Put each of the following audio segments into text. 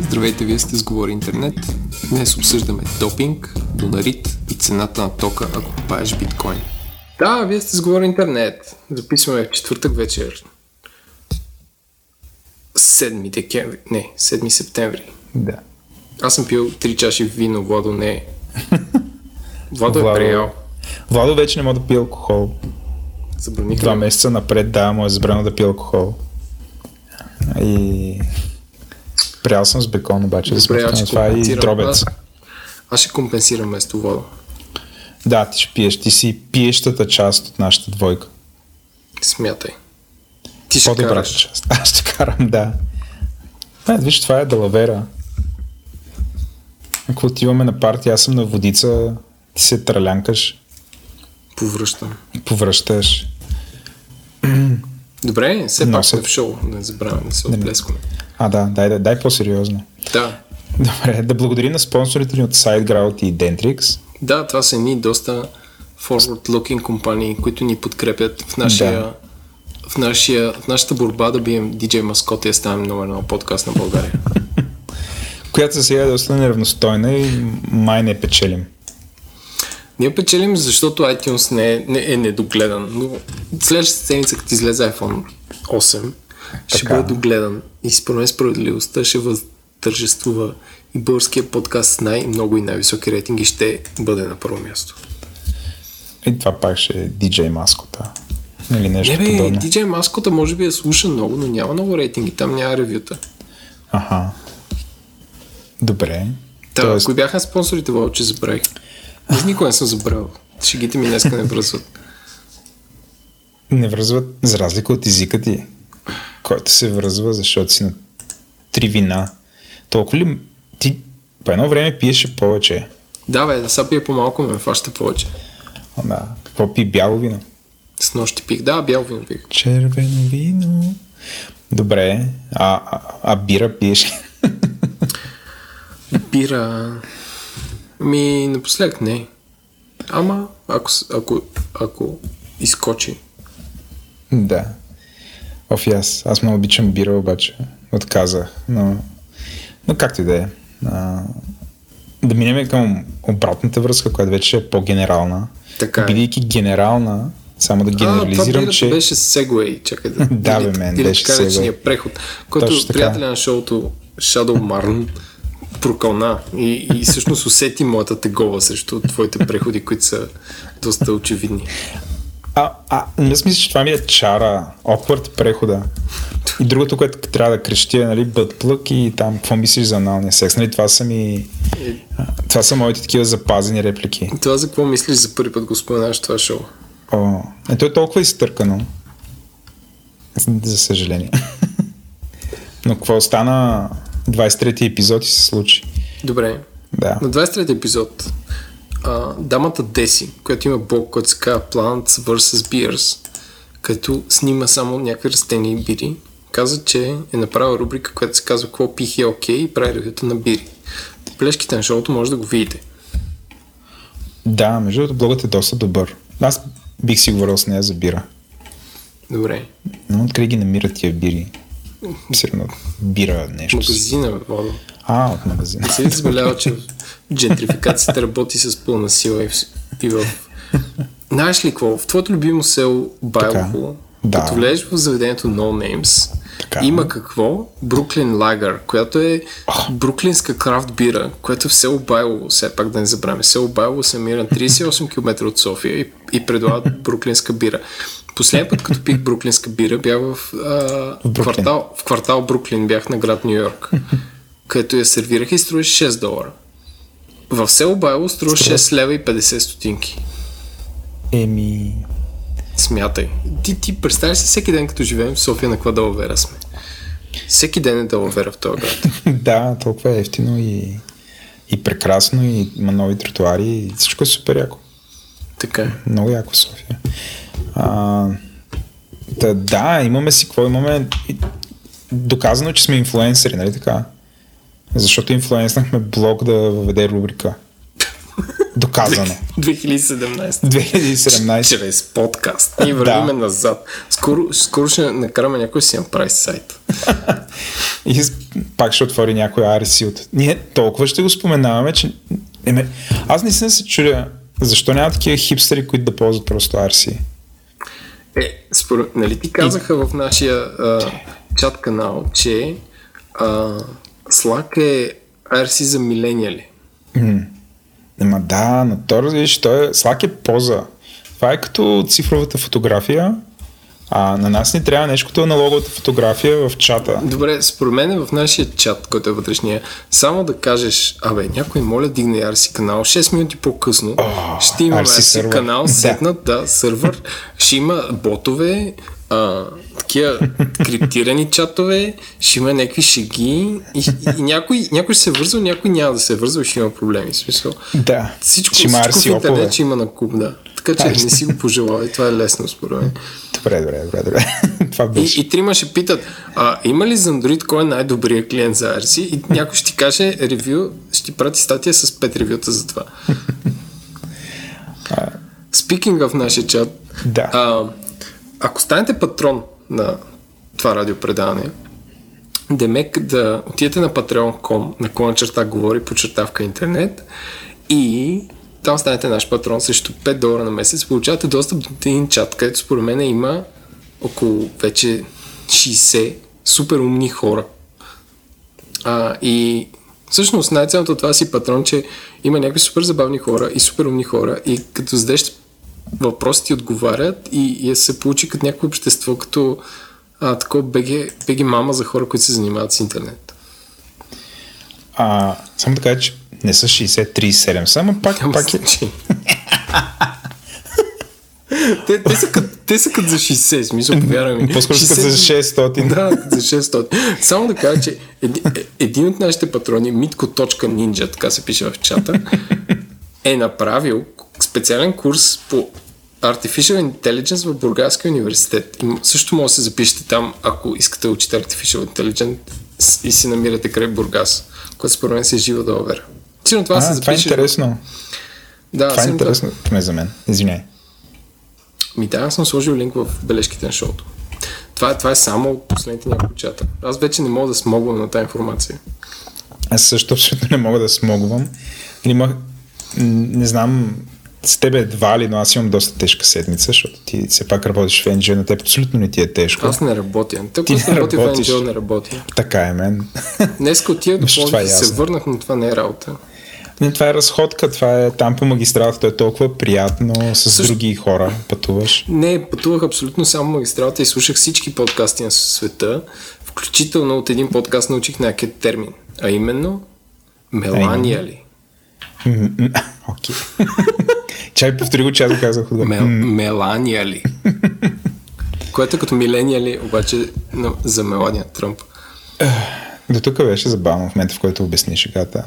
Здравейте, вие сте с Говори Интернет. Днес обсъждаме допинг, донарит и цената на тока, ако купаеш биткоин. Да, вие сте с Говори Интернет. Записваме в четвъртък вечер. 7 декември. Не, 7 септември. Да. Аз съм пил 3 чаши вино, Владо не е. Владо е Владо- приял. Владо вече не може да пие алкохол. Забраних Два месеца напред, да, му е забрано да пие алкохол. И... Прял съм с бекон, обаче, Добре, сметка на ще това и дробец. Аз, аз ще компенсирам вместо Владо. Да, ти ще пиеш. Ти си пиещата част от нашата двойка. Смятай. Ти ще По-добрата караш. част. Аз ще карам, да. Не, виж, това е далавера. Ако отиваме на партия, аз съм на водица, ти се тралянкаш, Повръщам. повръщаш. Добре, все пак се- сме в шоу. Не забравяме да се отблескваме. А, да, дай, дай, дай по-сериозно. Да. Добре, да благодарим на спонсорите ни от SiteGround и Dentrix. Да, това са едни доста forward-looking компании, които ни подкрепят в нашия, Да. в, нашия, в нашата борба да бием DJ Маскот и да станем номер едно подкаст на България. която за сега е доста неравностойна и май не печелим. Ние печелим, защото iTunes не е, не е недогледан, но следващата седмица, като излезе iPhone 8, ще Така. бъде догледан и според мен справедливостта ще възтържествува и българския подкаст с най-много и най-високи рейтинги ще бъде на първо място. И това пак ще е DJ маскота. Или нещо Не бе, подобно. DJ Маскота може би я слуша много, но няма много рейтинги, там няма ревюта. Аха. Добре. Та, Тоест, кои бяха спонсорите, Вал, че забравих? Аз никога не съм забравил. Шегите ми днеска не връзват. не връзват, за разлика от езика ти, който се връзва, защото си на три вина. Толкова ли ти по едно време пиеше повече? Да, бе, да сега пия по-малко, ме фаща повече. А, да. Какво пи бяло вино? С нощи пих. Да, бял вино пих. Червено вино. Добре. А, а, а бира пиеш? Бира... Ми, напоследък не. Ама, ако, ако, ако изкочи. Да. Оф, аз. Аз много обичам бира, обаче отказах. Но, но както и да е. А, Да минем към обратната връзка, която вече е по-генерална. Така е. Бидейки генерална, само да а, това генерализирам, че... беше сегуей. Чакай да... Да, бе, мен, или беше така наречения преход, който приятеля на шоуто Shadow Marn прокълна и, и всъщност усети моята тегова срещу твоите преходи, които са доста очевидни. А, а, не мисля, че това ми е чара, awkward прехода. И другото, което трябва да крещи е, нали, бъдплък и там, какво мислиш за аналния секс, нали, това са ми, това са моите такива запазени реплики. Това за какво мислиш за първи път го споменаваш в това шоу? О, е, то е толкова изтъркано. За съжаление. Но какво стана 23-ти епизод и се случи. Добре. Да. На 23 епизод а, дамата Деси, която има блог, който се казва Plants vs. Beers, като снима само някакви растения и бири, каза, че е направила рубрика, която се казва Какво пих е окей и прави ревюта на бири. Плешките на шоуто може да го видите. Да, между другото, блогът е доста добър. Аз бих си говорил с нея за бира. Добре. Но откъде ги намират тия бири? Сигурно бира нещо. Магазина, Водо. А, от магазина. Се ли забелява, че джентрификацията работи с пълна сила и в... И в... Знаеш ли какво? В твоето любимо село Байлово, Да. като влезеш в заведението No Names, Така. има какво? Бруклин Лагър, която е бруклинска крафт бира, която е в село Байлово, все пак да не забравяме. Село Байлово се намира на 38 км от София и, и предлагат бруклинска бира. Последния път, като пих бруклинска бира, бях в, а, Бруклин. квартал, в квартал Бруклин, бях на град Нью Йорк, където я сервираха и струваше 6 долара. В село Байло струва 6 лева и 50 стотинки. Еми... Смятай. Ти, ти представяш си всеки ден, като живеем в София, на каква далавера сме. Всеки ден е далавера в този град. да, толкова е ефтино и, и прекрасно и има нови тротуари и всичко е супер яко. Така е. Много яко в София. А, да, да, имаме си какво имаме. Доказано, че сме инфлуенсъри, нали така? Защото инфлуенснахме блог да въведе рубрика. доказано. 2017. 2017. Чрез подкаст. Ние вървиме да. назад. Скоро, скоро ще накараме някой си направи сайт. и пак ще отвори някой RC от... Ние толкова ще го споменаваме, че... Еме, аз не се чудя защо няма такива хипстери, които да ползват просто RC. Е, според, нали ти казаха в нашия а, чат канал, че а, Slack е RC за милениали. Mm. Ема да, но то, той е, Slack е поза. Това е като цифровата фотография, а на нас ни трябва нещо като аналоговата фотография в чата. Добре, според мен в нашия чат, който е вътрешния, само да кажеш, абе, някой моля дигне RC канал, 6 минути по-късно oh, ще има RC, RC канал, седнат, да, сървър, ще има ботове, а, такива криптирани чатове, ще има някакви шеги и, и, някой, някой ще се вързва, някой няма да се вързва ще има проблеми. Смисъл. Да. Всичко, всичко в интернет ще има на куб, да. Така че не си го пожелавай, това е лесно според мен. Добре, добре, добре, добре. това беше. И, и трима ще питат, а, има ли за Android кой е най-добрият клиент за RC? И някой ще ти каже ревю, ще ти прати статия с 5 ревюта за това. Speaking в нашия чат, да. а, ако станете патрон на това радиопредаване, Демек да отидете на patreon.com, на черта говори по чертавка интернет и там станете наш патрон срещу 5 долара на месец, получавате достъп до един чат, където според мен има около вече 60 супер умни хора. А, и всъщност най-ценното от това си патрон, че има някакви супер забавни хора и супер умни хора и като зададеш въпроси ти отговарят и, и се получи като някакво общество, като а, такова беги, беги мама за хора, които се занимават с интернет. А, само така, че не са 60-37, само пак, Ама пак е... те, те, са като, те са като за 60, смисъл, повярвай ми. По-скоро 60... като за 600. Да, за 600. Само да кажа, че един, един от нашите патрони, Mitko.ninja, така се пише в чата, е направил специален курс по Artificial Intelligence в Бургаския университет. И също може да се запишете там, ако искате да учите Artificial Intelligence и си намирате край Бургас, което според мен се е живо да овера. Сигурно това а, се запише. Това е интересно. Да, това е интересно да... за мен. Извиняй. Ми да, аз съм сложил линк в бележките на шоуто. Това, това е само последните няколко чата. Аз вече не мога да смогвам на тази информация. Аз също абсолютно не мога да смогвам. Има, не знам с теб едва ли, но аз имам доста тежка седмица, защото ти все пак работиш в NGO, на теб абсолютно не ти е тежко. Аз не работя. Тък, ти не работя в NGO, не работя. Така е, мен. Днес отида до Пловдив, е се върнах, но това не е работа. Не, това е разходка, това е там по магистралата, е толкова приятно, с Също... други хора пътуваш. Не, пътувах абсолютно само магистралата и слушах всички подкасти на света, включително от един подкаст научих някакъв термин, а именно Мелания ли? Окей. Чай повтори го, че аз го казах. Мел, Мелания ли? Което е като миления ли, обаче за Мелания Тръмп. До тук беше забавно в момента, в който обясни шегата.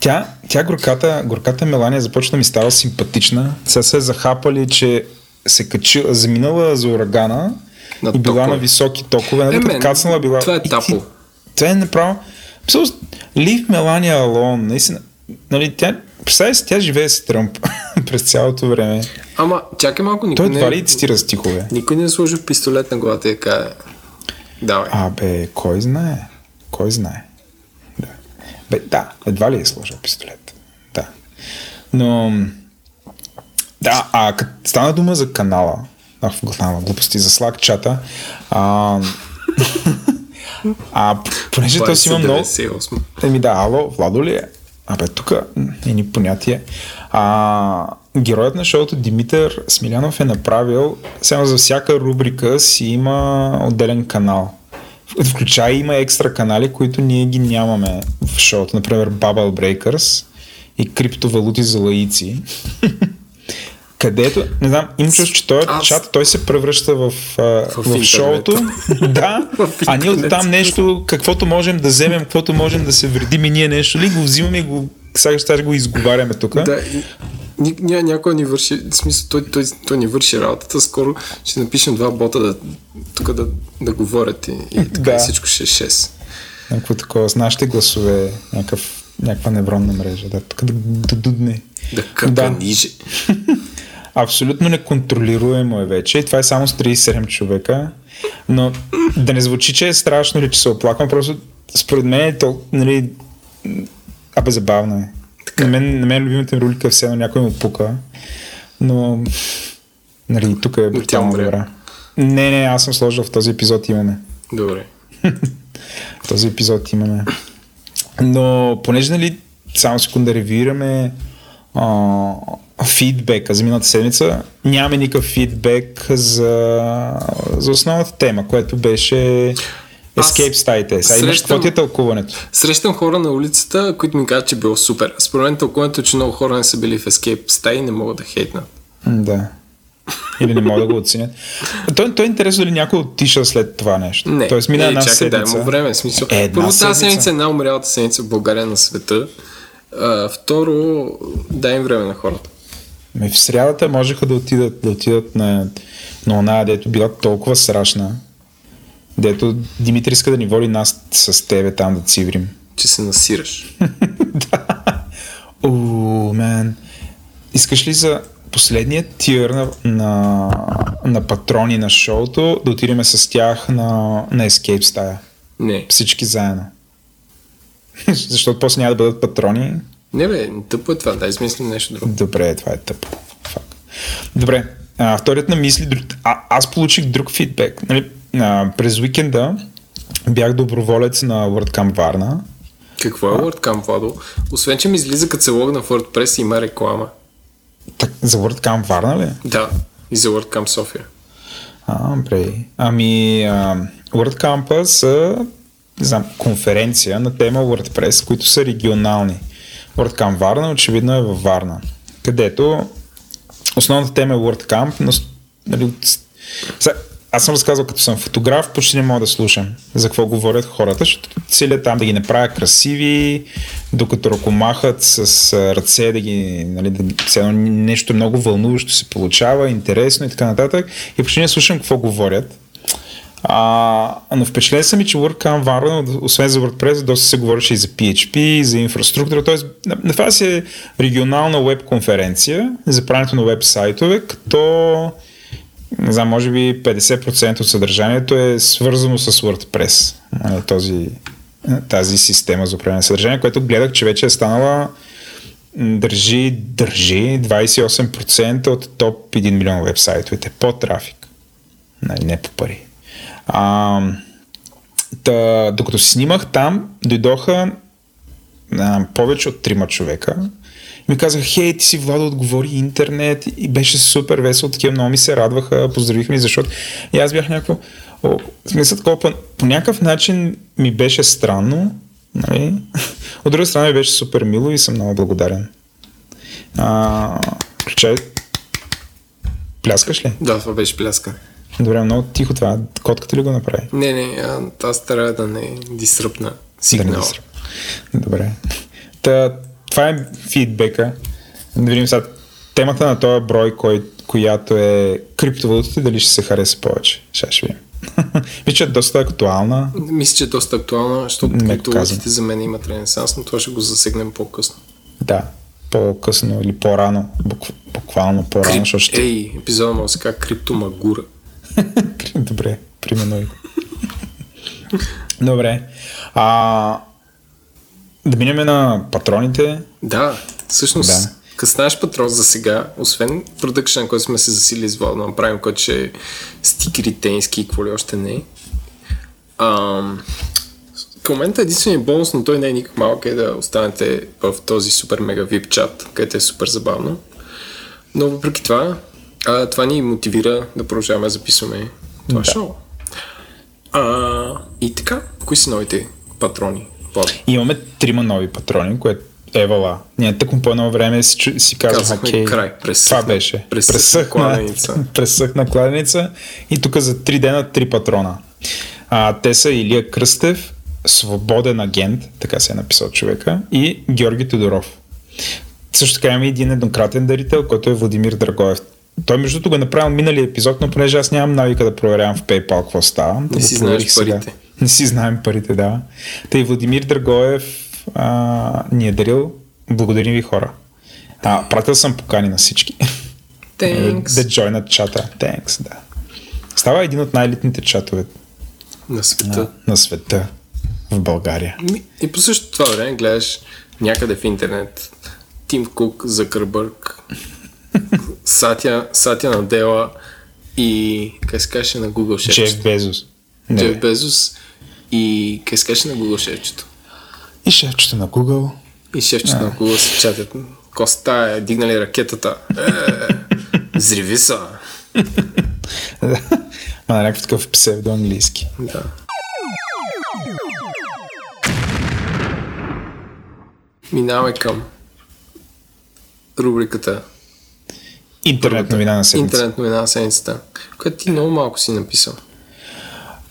Тя, тя горката, горката Мелания започна да ми става симпатична. Сега се е захапали, че се качила, заминала за урагана на и била токове. на високи токове. Нали, е, кацнала била. Това е тапо. Това е направо. Leave Melania alone. Наистина. Нали, тя, представя си, тя живее с Тръмп през цялото време. Ама, чакай малко, никой Той едва ли цитира стихове? Никой не е сложил пистолет на главата и каже, давай. Абе, кой знае? Кой знае? Да. Едва ли е сложил пистолет. Да. Но, да, а като стана дума за канала, ах, глупости за Slack чата, а, а понеже той си има много... Еми да, ало, Владо ли е? Абе, тук е ни понятие. А, героят на шоуто Димитър Смилянов е направил, само за всяка рубрика си има отделен канал. Включая има екстра канали, които ние ги нямаме в шоуто. Например, Bubble Breakers и криптовалути за лаици. където, не знам, им чувство, че този Аз... чат, той се превръща в, в, в шоуто. да, а ние от там нещо, каквото можем да вземем, каквото можем да се вредим и ние нещо ли, го взимаме и го, сега ще го изговаряме тук. Да, и, ня, някой ни върши, в смисъл, той, той, той ни върши работата, скоро ще напишем два бота да, тук да, да говорят и, и така да. всичко ще е 6. Някакво такова, с нашите гласове, някакъв някаква невронна мрежа, да, тук да, да дудне. Да каканиже. Абсолютно неконтролируемо е вече. Това е само с 37 човека. Но да не звучи, че е страшно или че се оплаквам, просто според мен е то, нали, абе забавно е. Така. На мен, на мен любимата ми ролика все едно някой му пука, но нали, тук е брутално добра. Не, не, аз съм сложил в този епизод имаме. Добре. В този епизод имаме. Но понеже, нали, само секунда да ревюираме а, фидбека за миналата седмица, нямаме никакъв фидбек за, за основната тема, което беше Escape стаите. Сега имаш какво ти е тълкуването? Срещам хора на улицата, които ми казват, че било супер. Според мен тълкуването, е, че много хора не са били в Escape стаи и не могат да хейтнат. Да. Или не могат да го оценят. Той, той е интересно дали някой отиша след това нещо. Не, Тоест мина е, една чакай, дай седмица. му време. Смисъл. Е, Първо, тази седмица. е най-умрялата седмица в България на света. А, второ, дай им време на хората. Ами в срядата можеха да отидат, да отидат на, на оная, дето била толкова страшна, дето Димитър иска да ни води нас с тебе там да циврим. Че се насираш. О, мен. Искаш ли за последния тир на, на, на патрони на шоуто да отидем с тях на, на Escape стая? Не. Всички заедно. Защото после няма да бъдат патрони. Не бе, тъпо е това. Дай измислим нещо друго. Добре, това е тъпо. Фак. Добре, а, вторият на мисли, а, аз получих друг фидбек. Нали, а, през уикенда бях доброволец на WordCamp Варна. Какво е WordCamp, Владо? Освен, че ми излиза като се логна в WordPress и има реклама. Так, за WordCamp Варна ли? Да, и за WordCamp София. А, добре. Ами, а, WordCamp са не знам, конференция на тема WordPress, които са регионални. WordCamp Варна очевидно е във Варна, където основната тема е WordCamp, но нали, аз съм разказал, като съм фотограф, почти не мога да слушам за какво говорят хората, защото целият там да ги направя красиви, докато ръкомахат с ръце, да ги, нали, да, нещо много вълнуващо се получава, интересно и така нататък. И почти не слушам какво говорят. А, но впечатлен съм и, че WordCamp Варна, освен за WordPress, доста се говореше и за PHP, за инфраструктура. Т.е. на това си е регионална веб конференция за правенето на веб сайтове, като не знам, може би 50% от съдържанието е свързано с WordPress. Този, тази система за управление на съдържание, което гледах, че вече е станала държи, държи 28% от топ 1 милион вебсайтовете по трафик. Нали, не по пари. А, та, докато снимах там, дойдоха а, повече от трима човека. Ми казаха, хей, ти си Владо, отговори интернет и беше супер весело, такива много ми се радваха, поздравиха ми, защото и аз бях някакво, о, смисъл такова, по, по някакъв начин ми беше странно, нали? От друга страна ми беше супер мило и съм много благодарен. А, включай, пляскаш ли? Да, това беше пляска. Добре, много тихо това. Котката ли го направи? Не, не, аз трябва да не дисръпна Да не сигнал. дисра. Добре. Та, това е фидбека. Да видим сега темата на този брой, кой, която е криптовалутите, дали ще се хареса повече. Сега ще видим. Мисля, че е доста актуална. Мисля, че е доста актуална, защото криптовалутите за мен имат ренесанс, но това ще го засегнем по-късно. Да, по-късно или по-рано. Букв, буквално по-рано, защото ще... Ей, епизода му се казва Криптомагура. Добре, примерно. Добре. А, да минем на патроните. Да, всъщност, Да. като патрон за сега, освен продъкшен, който сме се засили с да направим, който ще е стикери, тенски и какво ли още не. Ам, към момента единственият бонус, но той не е никак малък, е да останете в този супер мега VIP чат, където е супер забавно. Но въпреки това, а, това ни мотивира да продължаваме да записваме това Да. шоу. А, и така, кои са новите патрони? Владо? Имаме трима нови патрони, което Евала. Ние тъкмо по едно време си, си казах, Казахме окей, край, пресъхна- това беше. пресъхна кладеница. пресъхна кладеница и тук за три дена три патрона. А, те са Илия Кръстев, Свободен агент, така се е написал човека, и Георги Тодоров. Също така имаме един еднократен дарител, който е Владимир Драгоев. Той между другото го е направил миналия епизод, но понеже аз нямам навика да проверявам в PayPal какво става. да Не си знаеш сега. Не си знаем парите, да. Тъй Владимир Драгоев а, ни е дарил. Благодарим ви хора. А, пратил съм покани на всички. Thanks. Да joinат чата. Thanks, да. Става един от най-елитните чатове На света. на, на света в България. И по същото това време гледаш някъде в интернет Тим Кук, Закърбърг, Сатя, Сатя Надела и как се каже на Google Джеф шефчето? Безос. Не, Джеф бе. Безос и се каже на Google шефчето? И шефчето на Google. И шефчето на Google се чатят. Коста е дигнали ракетата. Е, взриви са. Ма някакъв такъв псевдоанглийски. Да. Минаваме към рубриката Интернет новина на седмица. Интернет новина на седмицата, която ти много малко си написал.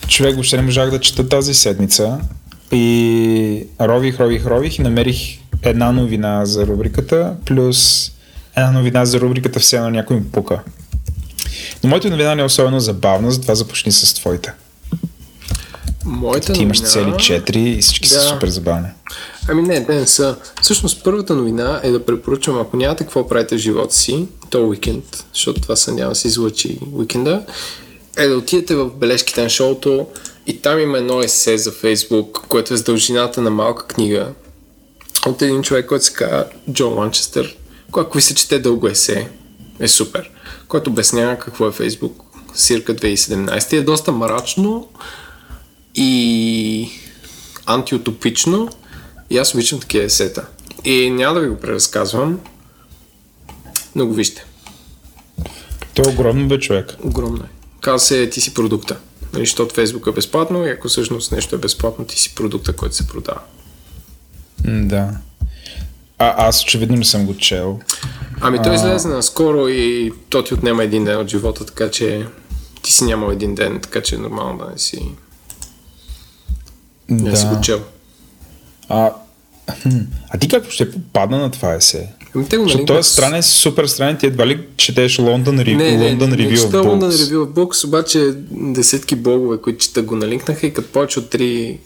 Човек въобще не можах да чета тази седмица и рових, рових, рових и намерих една новина за рубриката, плюс една новина за рубриката все едно някой ми пука. Но моята новина не е особено забавна, затова започни с твоите. Моята Ти имаш новина... цели 4 и всички са Да. супер забавни. Ами не, те не са. Всъщност първата новина е да препоръчвам, ако нямате какво правите в живота си, то уикенд, защото това се няма се излъчи уикенда, е да отидете в бележките на шоуто и там има едно есе за Фейсбук, което е с дължината на малка книга от един човек, който се казва Джон Ланчестър, който ви се чете дълго есе, е супер, който обяснява какво е Фейсбук circa 2017 и е доста мрачно и антиутопично и аз обичам такива есета. И няма да ви го преразказвам, но го вижте. То е огромно бе човек. Огромно е. Казва се ти си продукта. Нали, защото Фейсбук е безплатно и ако всъщност нещо е безплатно, ти си продукта, който се продава. Да. А аз очевидно не съм го чел. Ами той излезе наскоро и то ти отнема един ден от живота, така че ти си нямал един ден, така че е нормално да не си, не да. си го чел. А, а ти как ще попадна на това есе? Ами те го с- стран е супер странен. Ти едва ли четеш Лондон, Ри... Не, не, Лондон Review of Books. Review of Books, обаче десетки блогове, които чета го налинкнаха и като повече от три...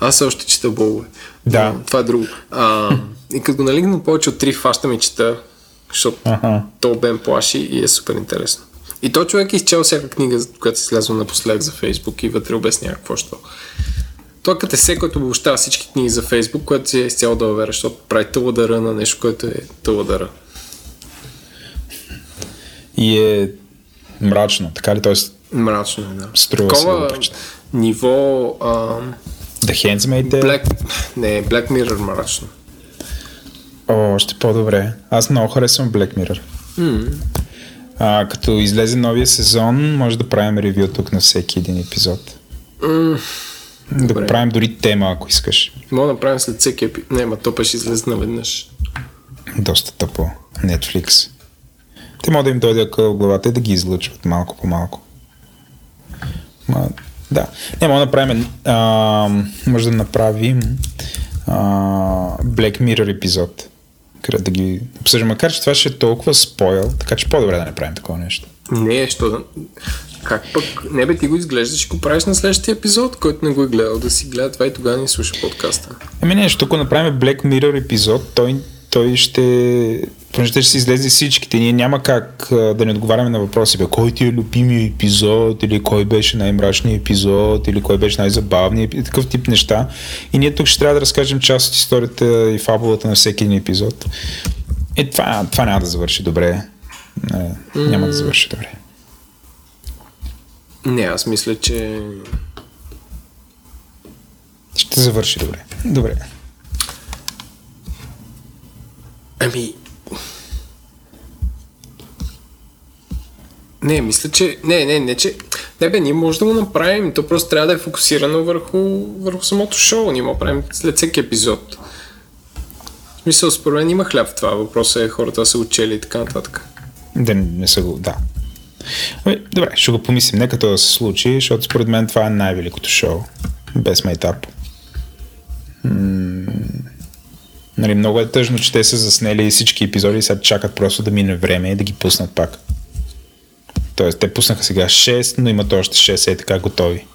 Аз още чета блогове. Да. Но Това е друго. А, и като го налинкна повече от три фащам и чета, защото Аха. то бе ме плаши и е супер интересно. И то човек е изчел всяка книга, която си излязла напоследък за Фейсбук и вътре обяснява какво ще. Той като есе, който обобщава всички книги за Фейсбук, което си е изцяло да вера, защото прави тъладъра на нещо, което е тъладъра. И е мрачно, така ли? Тоест, Мрачно е, да. Струва се да Такова го прочета. ниво а, The Handsmaid е... Black, не, Black Mirror мрачно. О, още по-добре. Аз много харесвам Black Mirror. А, като излезе новия сезон, може да правим ревю тук на всеки един епизод. М, Да Добре. го правим дори тема, ако искаш. Мога да направим след всеки епи... Не, ма то ще излезе наведнъж. Доста тъпо. Netflix. Те могат да им дойде в главата и да ги излъчват малко по малко. Ма, да. Не, може да направим, а, може да направим а, Black Mirror епизод, където да ги обсъждам. Макар, че това ще е толкова спойл, така че по-добре да не правим такова нещо. Не, що. Как пък... Не бе, ти го изглеждаш и го правиш на следващия епизод, който не го е гледал, да си гледа това и тогава ни слуша подкаста. Ами не, защото ако направим Black Mirror епизод, той, той ще... Понеже ще си излезе всичките. Ние няма как а, да не отговаряме на въпроси. Бе, кой ти е любимия епизод, или кой беше най-мрачният епизод, или кой беше най-забавният, и такъв тип неща. И ние тук ще трябва да разкажем част от историята и фабулата на всеки един епизод. И това, това няма да завърши добре. Не, няма да завърши добре. Не, аз мисля, че... Ще завърши добре. Добре. Ами... Не, мисля, че... Не, не, не, че... Не бе, ние може да го направим. То просто трябва да е фокусирано върху, върху самото шоу. Ние му правим след всеки епизод. В смисъл, според мен има хляб в това. Въпросът е хората са учели и така нататък. Да не, са го, да. Ами, добре, ще го помислим. Нека това да се случи, защото според мен това е най-великото шоу. Без майтап. М- Нали, много е тъжно, че те са заснели всички епизоди и сега чакат просто да мине време и да ги пуснат пак. Тоест, те пуснаха сега 6, но имат още 6 е така готови.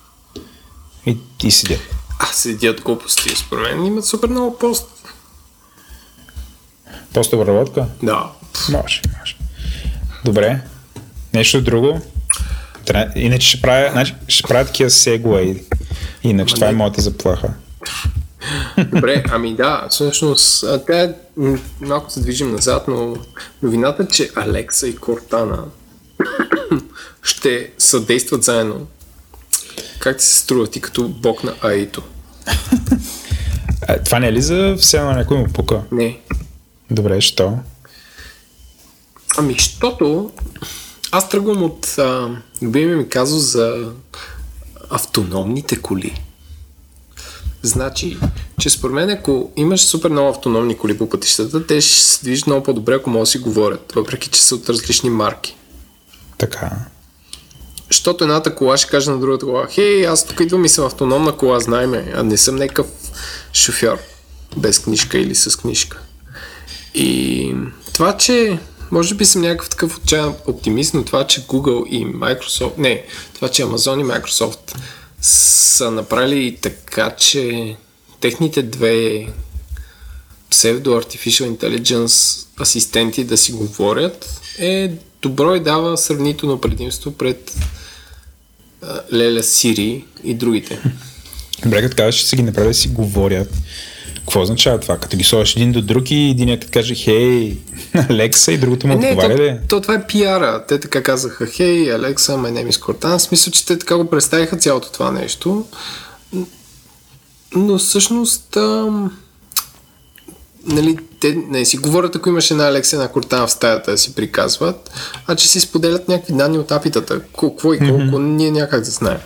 И, и седят. А, седят глупости. Според мен имат супер много пост Пост обработка? Да. Може, може. Добре. Нещо друго? Тря- Иначе ще правя, значи, ще правя такива сегуей. Иначе това е моята заплаха. Добре, ами да, всъщност, тя е, малко се движим назад, но новината, че Алекса и Кортана ще съдействат заедно. Как ти се струва ти като бог на АИто? Това не е ли за все едно някой му пука? Не. Добре, що? Ами, защото аз тръгвам от а, любимия ми казус за автономните коли. Значи, че според мен, ако имаш супер много автономни коли по пътищата, те ще се движат много по-добре, ако могат да си говорят, въпреки че са от различни марки. Така. Защото едната кола ще каже на другата кола, хей, аз тук идвам и съм автономна кола, знай ме, а не съм някакъв шофьор без книжка или с книжка. И това, че може би съм някакъв такъв отчаян оптимист, но това, че Google и Microsoft, не, това, че Amazon и Microsoft са направили така, че техните две псевдо Artificial Intelligence асистенти да си говорят е добро и дава сравнително предимство пред Леля Сири и другите. Добре, като кажеш, че си ги направи да си говорят. Какво означава това? Като ги сложиш един до друг и един като каже хей, Алекса и другото му Е, не, отговаря ли? то, то, това е пиара. Те така казаха, хей, Алекса, my name is Cortana. В смисъл, че те така го представиха цялото това нещо. Но всъщност, ам, нали, те не си говорят, ако имаш една Алекса, една Cortana в стаята да си приказват, а че си споделят някакви данни от апитата. Какво и колко, mm-hmm. ние някак да знаем.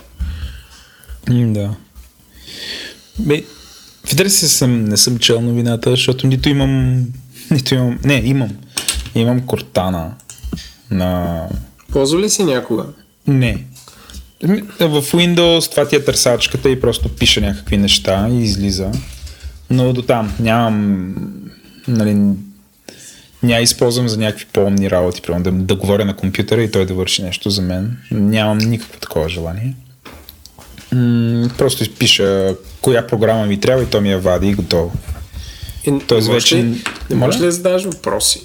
Да. Бе, в интерес си съм, не съм чел новината, защото нито имам, нито имам, не, имам, имам Кортана на, Ползва ли си някога? не. Ми, В Windows това ти е търсачката и просто пише някакви неща и излиза. Но до там нямам, нали, няма използвам за някакви по-умни работи, примерно да, да говоря на компютъра и той да върши нещо за мен. Нямам никакво такова желание. М, просто пиша коя програма ми трябва и то ми я вади и готово. И, Тоест не вече- Ли, не можеш ли да задаваш въпроси?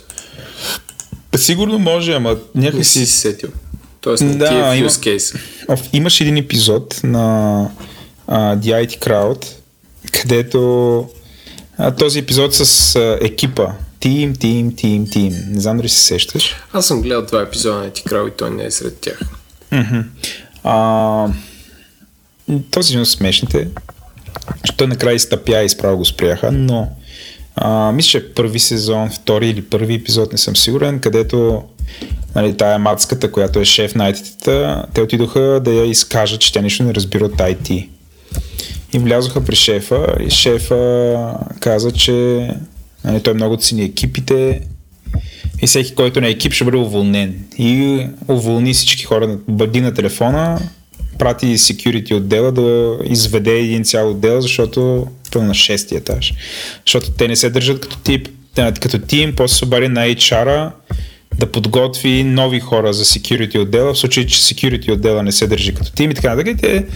Сигурно може, ама Не някак си си... сетил. Тоест, не Да, ти е има-. В- Имаш един епизод на а, The IT Crowd, където а, този епизод с а, екипа. Тим, тим, тим, тим. Не знам дали се сещаш. Аз съм гледал два епизода на ти крал и той не е сред тях. Мгм. А, този е един от смешните, той накрая изтъпя и изправо го спряха, но а, мисля, че първи сезон, втори или първи епизод, не съм сигурен, където нали, тая мацката, която е шеф на IT-тата, те отидоха да я изкажат, че тя нищо не разбира от IT. И влязоха при шефа и шефа каза, че нали, той много цени екипите и всеки, който не е екип, ще бъде уволнен. И уволни всички хора, бъди на телефона, прати security отдела да изведе един цял отдел, защото той е на шестия етаж. Защото те не се държат като тип, като тим, после се обади на HR-а да подготви нови хора за security отдела, в случай, че security отдела не се държи като тим и така нататък. Те,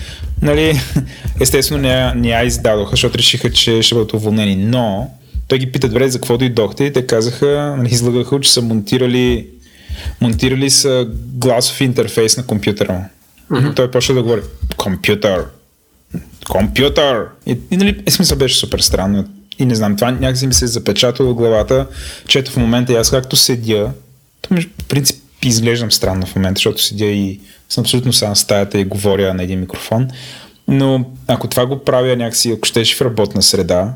нали, естествено не, не я издадоха, защото решиха, че ще бъдат уволнени. Но той ги пита, добре, за какво дойдохте? И те казаха, нали, излагаха, че са монтирали монтирали са гласов интерфейс на компютъра му. Mm-hmm. Той почва да говори компютър, компютър. И, и нали, е, смисъл беше супер странно. И не знам, това някакси ми се е запечатало в главата, че ето в момента аз както седя, то между в принцип изглеждам странно в момента, защото седя и съм абсолютно сам в стаята и говоря на един микрофон. Но ако това го правя някакси, ако щеш в работна среда,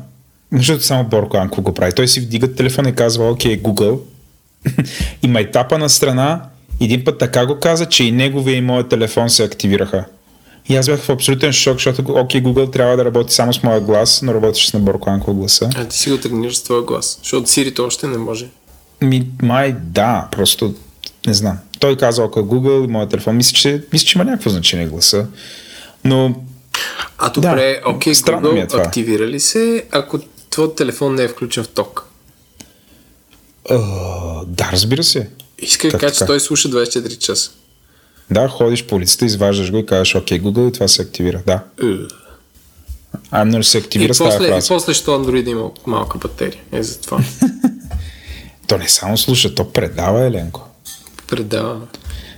защото само Борко Анко го прави. Той си вдига телефона и казва, окей, Google, и майтапа на страна, един път така го каза, че и неговия и моят телефон се активираха. И аз бях в абсолютен шок, защото окей, Google трябва да работи само с моя глас, но работиш с на Борко Анко гласа. А ти си го тренираш с твоя глас, защото Siri още не може. Ми, май да, просто не знам. Той каза окей, Google и моят телефон. Мисля, че, мисля, че има някакво значение гласа. Но А добре, Да, окей, ми е Google това. активира ли се, ако твой телефон не е включен в ток? а, да, разбира се. Иска да кажа, че той слуша 24 часа. Да, ходиш по улицата, изваждаш го и казваш окей, Google и това се активира. Да. Е. А но се И активира тази после, и фраза. после, що Android има малка батерия. Е за това. То не само слуша, то предава, Еленко. Предава.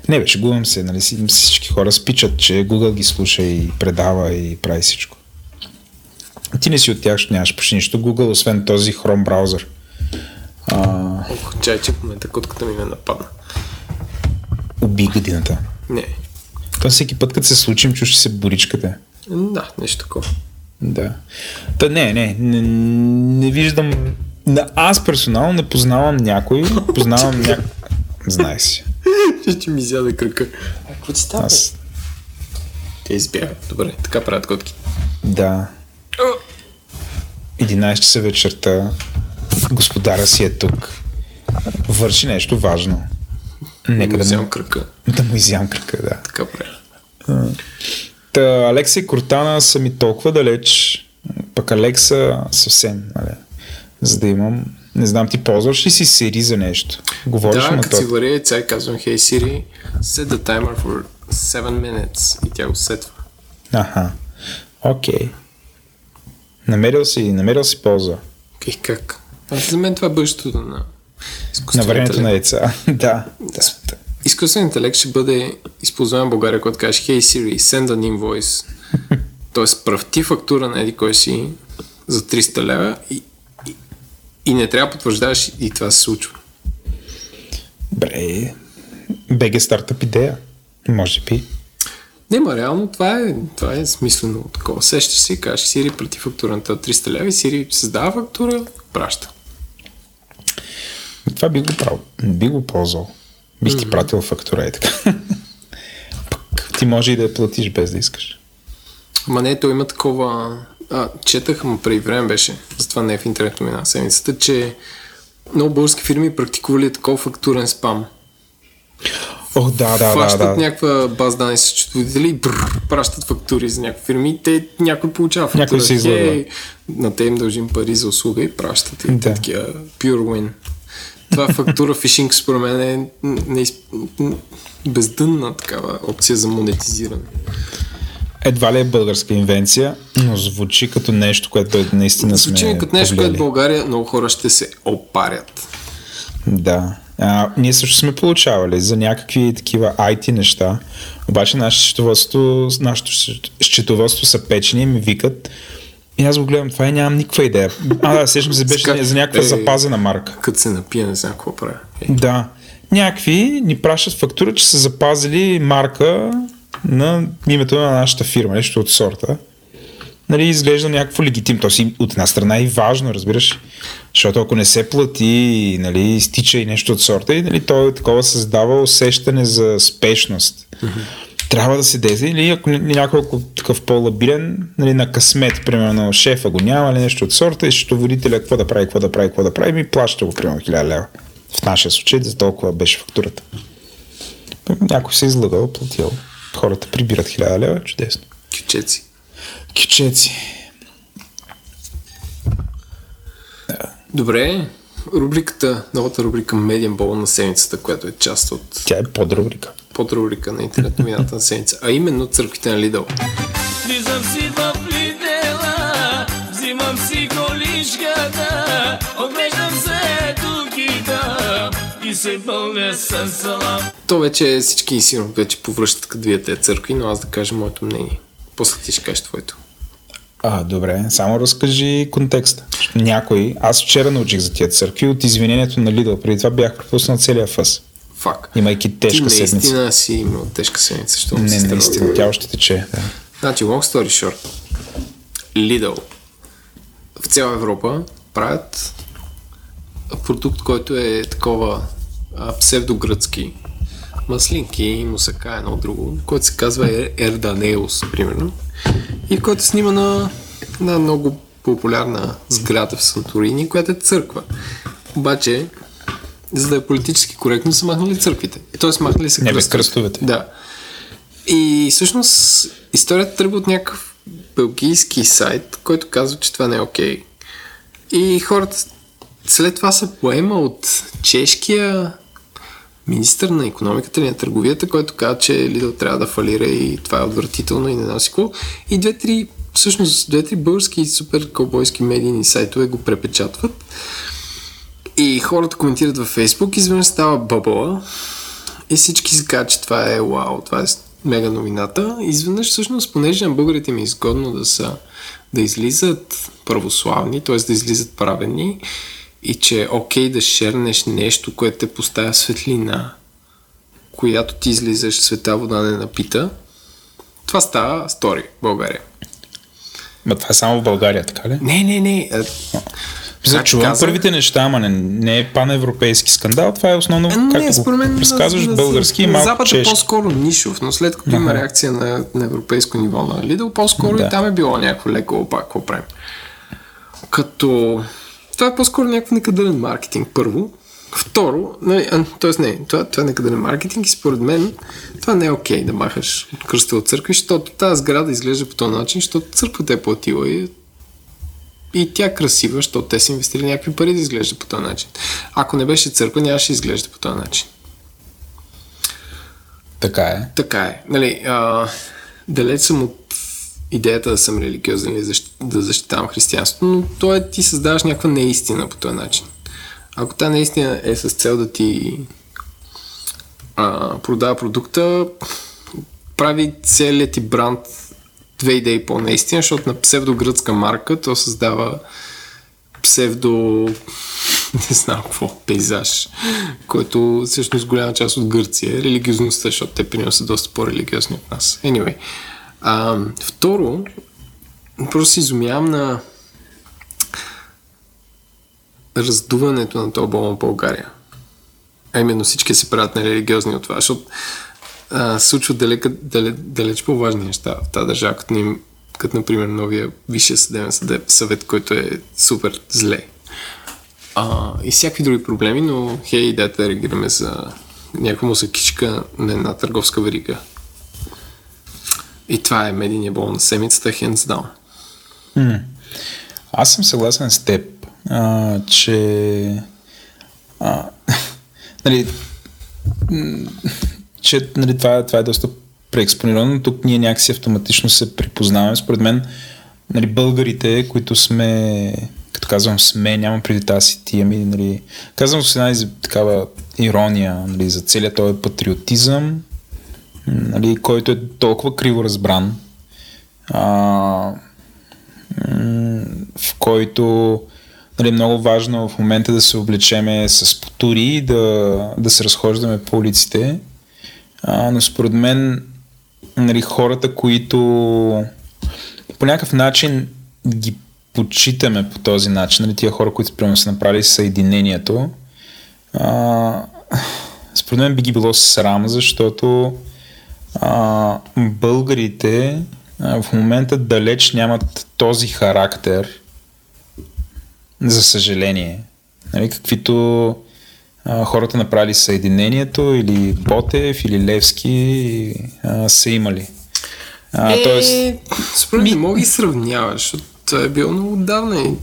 Не, бе, шегувам се, нали си, всички хора спичат, че Google ги слуша и предава и прави всичко. Ти не си от тях, защото нямаш почти нищо Google, освен този Chrome браузър. А, Ох, чай, че в момента котката ми ме нападна. уби годината. Не. То всеки път, като се случим, чуш се боричката. Да, нещо такова. Да. Та не, не, не, не виждам. Аз персонално не познавам някой. Познавам някой. Знай си. Ще ми изяде кръка. А, какво ти става? Аз. Те избяга. Добре, така правят котки. Да. 11 часа вечерта. Господаря си е тук. Върши нещо важно. Нека да му, кръка. да му изям кръка, да. Така правят. Та, Алекса и Кортана са ми толкова далеч, пък Алекса съвсем, нали? За да имам... Не знам, ти ползваш ли си Siri за нещо? Говориш Да, на като си варя яйца и казвам Hey Siri, set the timer for 7 minutes и тя го сетва. Аха. Окей. Намерил си, намерил си полза. И как? А за мен това е бъдещето на На времето на яйца. да. Да. Изкуственият интелект ще бъде използван в България, когато кажеш Hey Siri, send an invoice. Тоест, правти фактура на еди кой си за 300 лева и, и, и не трябва да потвърждаваш и това се случва. Бре, БГ стартъп идея. Може би. Не, ма реално това е, това е смислено такова. Сещаш се и кажеш Siri прати фактурата от 300 лева и Siri създава фактура, праща. Това би го правил. Би го ползвал. Бих ти пратил фактура и така. Пък ти може и да я платиш без да искаш. Ама не, то има такова... А, четах, му преди време беше, затова не е в интернет мина седмицата, че много български фирми практикували такова фактурен спам. Ох, да, да, да, Фащат да. някаква база данни с счетоводители и бррр, пращат фактури за някакви фирми. Те, някой получава фактура. Някой се излъгва. Хей, на те им дължим пари за услуга и пращат. И да. такива pure win. Това е фактура фишинг според мен е неиз... бездънна такава опция за монетизиране. Едва ли е българска инвенция, но звучи като нещо, което е наистина сме Звучи като нещо, повлияли. което в България много хора ще се опарят. Да. А, ние също сме получавали за някакви такива IT неща, обаче нашето счетоводство, нашето счетоводство са печени и ми викат и аз го гледам това и нямам никаква идея. А, да, сещам се, беше за някаква Е. запазена марка. Като се напие, не знам какво правя. Е, Да. Някакви ни пращат фактура, че са запазили марка на името на нашата фирма, нещо от сорта. Нали, изглежда някакво легитим. То си от една страна е и важно, разбираш. Защото ако не се плати, нали, изтича и нещо от сорта, и нали, то такова създава усещане за спешност. Трябва да се действа. Или ако ня- някой такъв по-лабилен, нали, на късмет, примерно шефа го няма, или нещо от сорта, и счетоводителя какво да прави, какво да прави, какво да прави, ми плаща го примерно 1000 лева. В нашия случай за толкова беше фактурата. Някой се е излагал, платил. Хората прибират 1000 лева, чудесно. кючеци. Кичеци. Добре, рубриката, новата рубрика Медиан Бол на седмицата, която е част от Тя е подрубрика. Подрубрика на интернет новината на седмица, а именно църквите на Лидъл. Влизам си в Лидела, взимам си колишката, отглеждам се тукита и се пълня с салам. То вече всички сигурно вече повръщат като вие тези църкви, но аз да кажа моето мнение. После ти ще кажеш твоето. А, добре, само разкажи контекста. Някой, аз вчера научих за тия църкви от извинението на Лидъл. Преди това бях пропуснал целия фъс. Фак. Имайки тежка ти седмица. наистина си имал тежка седмица, що Не, наистина, тя още тече. Да. Значи, long story short. Lidl в цяла Европа правят продукт, който е такова а, псевдогръцки маслинки, мусака, едно друго, който се казва Ер- Ерданеус, примерно, и който снима на, на много популярна сграда в Санторини, която е църква. Обаче, за да е политически коректно, са махнали църквите. Тоест, махнали са кръстовете. кръстовете. Да. И всъщност историята тръгва от някакъв белгийски сайт, който казва, че това не е окей. И хората след това са поема от чешкия министър на економиката или на търговията, който каза, че Лидъл трябва да фалира и това е отвратително и не знам си какво. И две-три, всъщност, две-три български супер кълбойски медийни сайтове го препечатват. И хората коментират във Фейсбук, изведнъж става бъбъла и всички си казват, че това е вау, това е мега новината. Изведнъж всъщност, понеже на българите ми е изгодно да са да излизат православни, т.е. да излизат правени и че е окей да шернеш нещо, което те поставя светлина, която ти излизаш света вода не напита, това става стори в България. Ма това е само в България, така ли? Не, не, не. а, За как чувам казах? първите неща, ама не, не е паневропейски скандал, това е основно, Е, Не, както според мен го разказваш, на, български и малко Запад е по-скоро нишов, но след като има реакция на, на европейско ниво на Lidl, по-скоро Да. и там е било някакво леко опак, какво правим. Като... Това е по-скоро някакъв некадърен маркетинг, първо. Второ, нали, т.е. не, това, това е некадърен маркетинг и според мен това не е окей да махаш кръста от църкви, защото тази сграда изглежда по този начин, защото църквата е платила и и тя е красива, защото те са инвестирали някакви пари да изглежда по този начин. Ако не беше църква, нямаше да изглежда по този начин. Така е. Така е. Нали, а, далеч съм от идеята да съм религиозен или защ... да защитавам християнството, но то е ти създаваш някаква неистина по този начин. Ако тази неистина е с цел да ти а, продава продукта, прави целият ти бранд две идеи по-неистина, защото на псевдогръцка марка то създава псевдо не знам какво, пейзаж, който всъщност голяма част от Гърция е религиозността, защото те при са доста по-религиозни от нас. Anyway. А, второ, просто изумявам на раздуването на този балон в България. А именно всички се правят нерелигиозни от това, защото а, случват далека, далеч, далеч по-важни неща в тази държава, като, ни, като например новия Висшия съдебен съдеб, съвет, който е супер зле. А, и всякакви други проблеми, но хей, дайте да реагираме за някаква мусакичка на една търговска верига. И това е медийния бол на седмицата, hands down. Аз съм съгласен с теб, а, че а, нали, че нали, това, това е доста преекспонирано, но тук ние някакси автоматично се припознаваме. Според мен, нали, българите, които сме, като казвам сме, нямам преди тази ти, ами, нали, казвам с една такава ирония нали, за целият този патриотизъм, нали, който е толкова криво разбран. А, в който нали, е много важно в момента да се облечеме с потури да, да се разхождаме по улиците. А, но според мен нали, хората, които по някакъв начин ги почитаме по този начин, нали, тия хора, които примерно са направили съединението, а, според мен би ги било срам, защото а, българите а, в момента далеч нямат този характер, за съжаление. Нали, каквито а, хората направили съединението или Ботев или Левски а, са имали. А, е, тоест, според ми- не мога ги сравняваш, защото това е било много отдавна и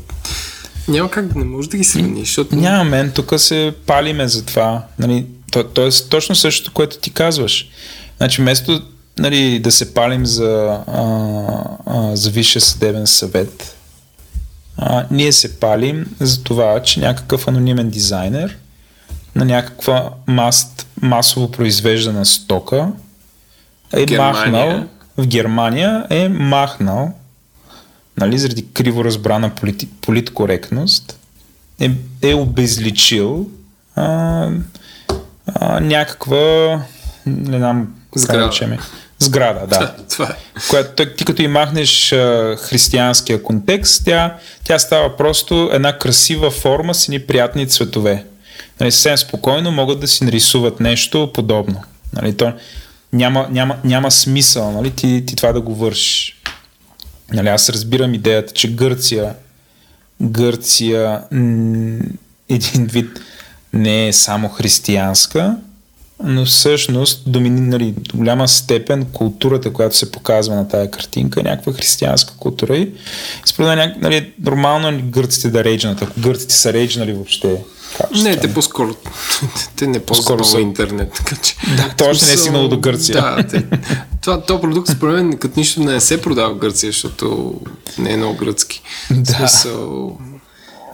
няма как да не можеш да ги сравниш, защото Няма мен, тук се палиме за това. Нали, то, то е точно същото, което ти казваш. Значи, вместо нали, да се палим за, а, а, за Висшия съдебен съвет, а, ние се палим за това, че някакъв анонимен дизайнер на някаква мас, масово произвеждана стока е Германия. махнал в Германия е махнал нали, заради криво разбрана полити, политкоректност е, е обезличил а, а, някаква не знам как Сграда. да да. това е. Която ти като и махнеш а, християнския контекст, тя, тя става просто една красива форма с едни приятни цветове. Нали, съвсем спокойно могат да си нарисуват нещо подобно. Нали, то няма, няма, няма смисъл нали, ти, ти това да го вършиш. Нали, аз разбирам идеята, че Гърция, Гърция м, един вид не е само християнска, но всъщност домини, нали, до голяма степен културата, която се показва на тая картинка е някаква християнска култура и според мен нали, нормално е гърците да рейджнат, ако гърците са рейджнали въобще. Не, те по-скоро. те не По-скоро са- интернет. Така че, Да, то още не е стигнало до Гърция. Да, те, това, то продукт според мен като нищо не се продава в Гърция, защото не е много гръцки. Да. В смисъл,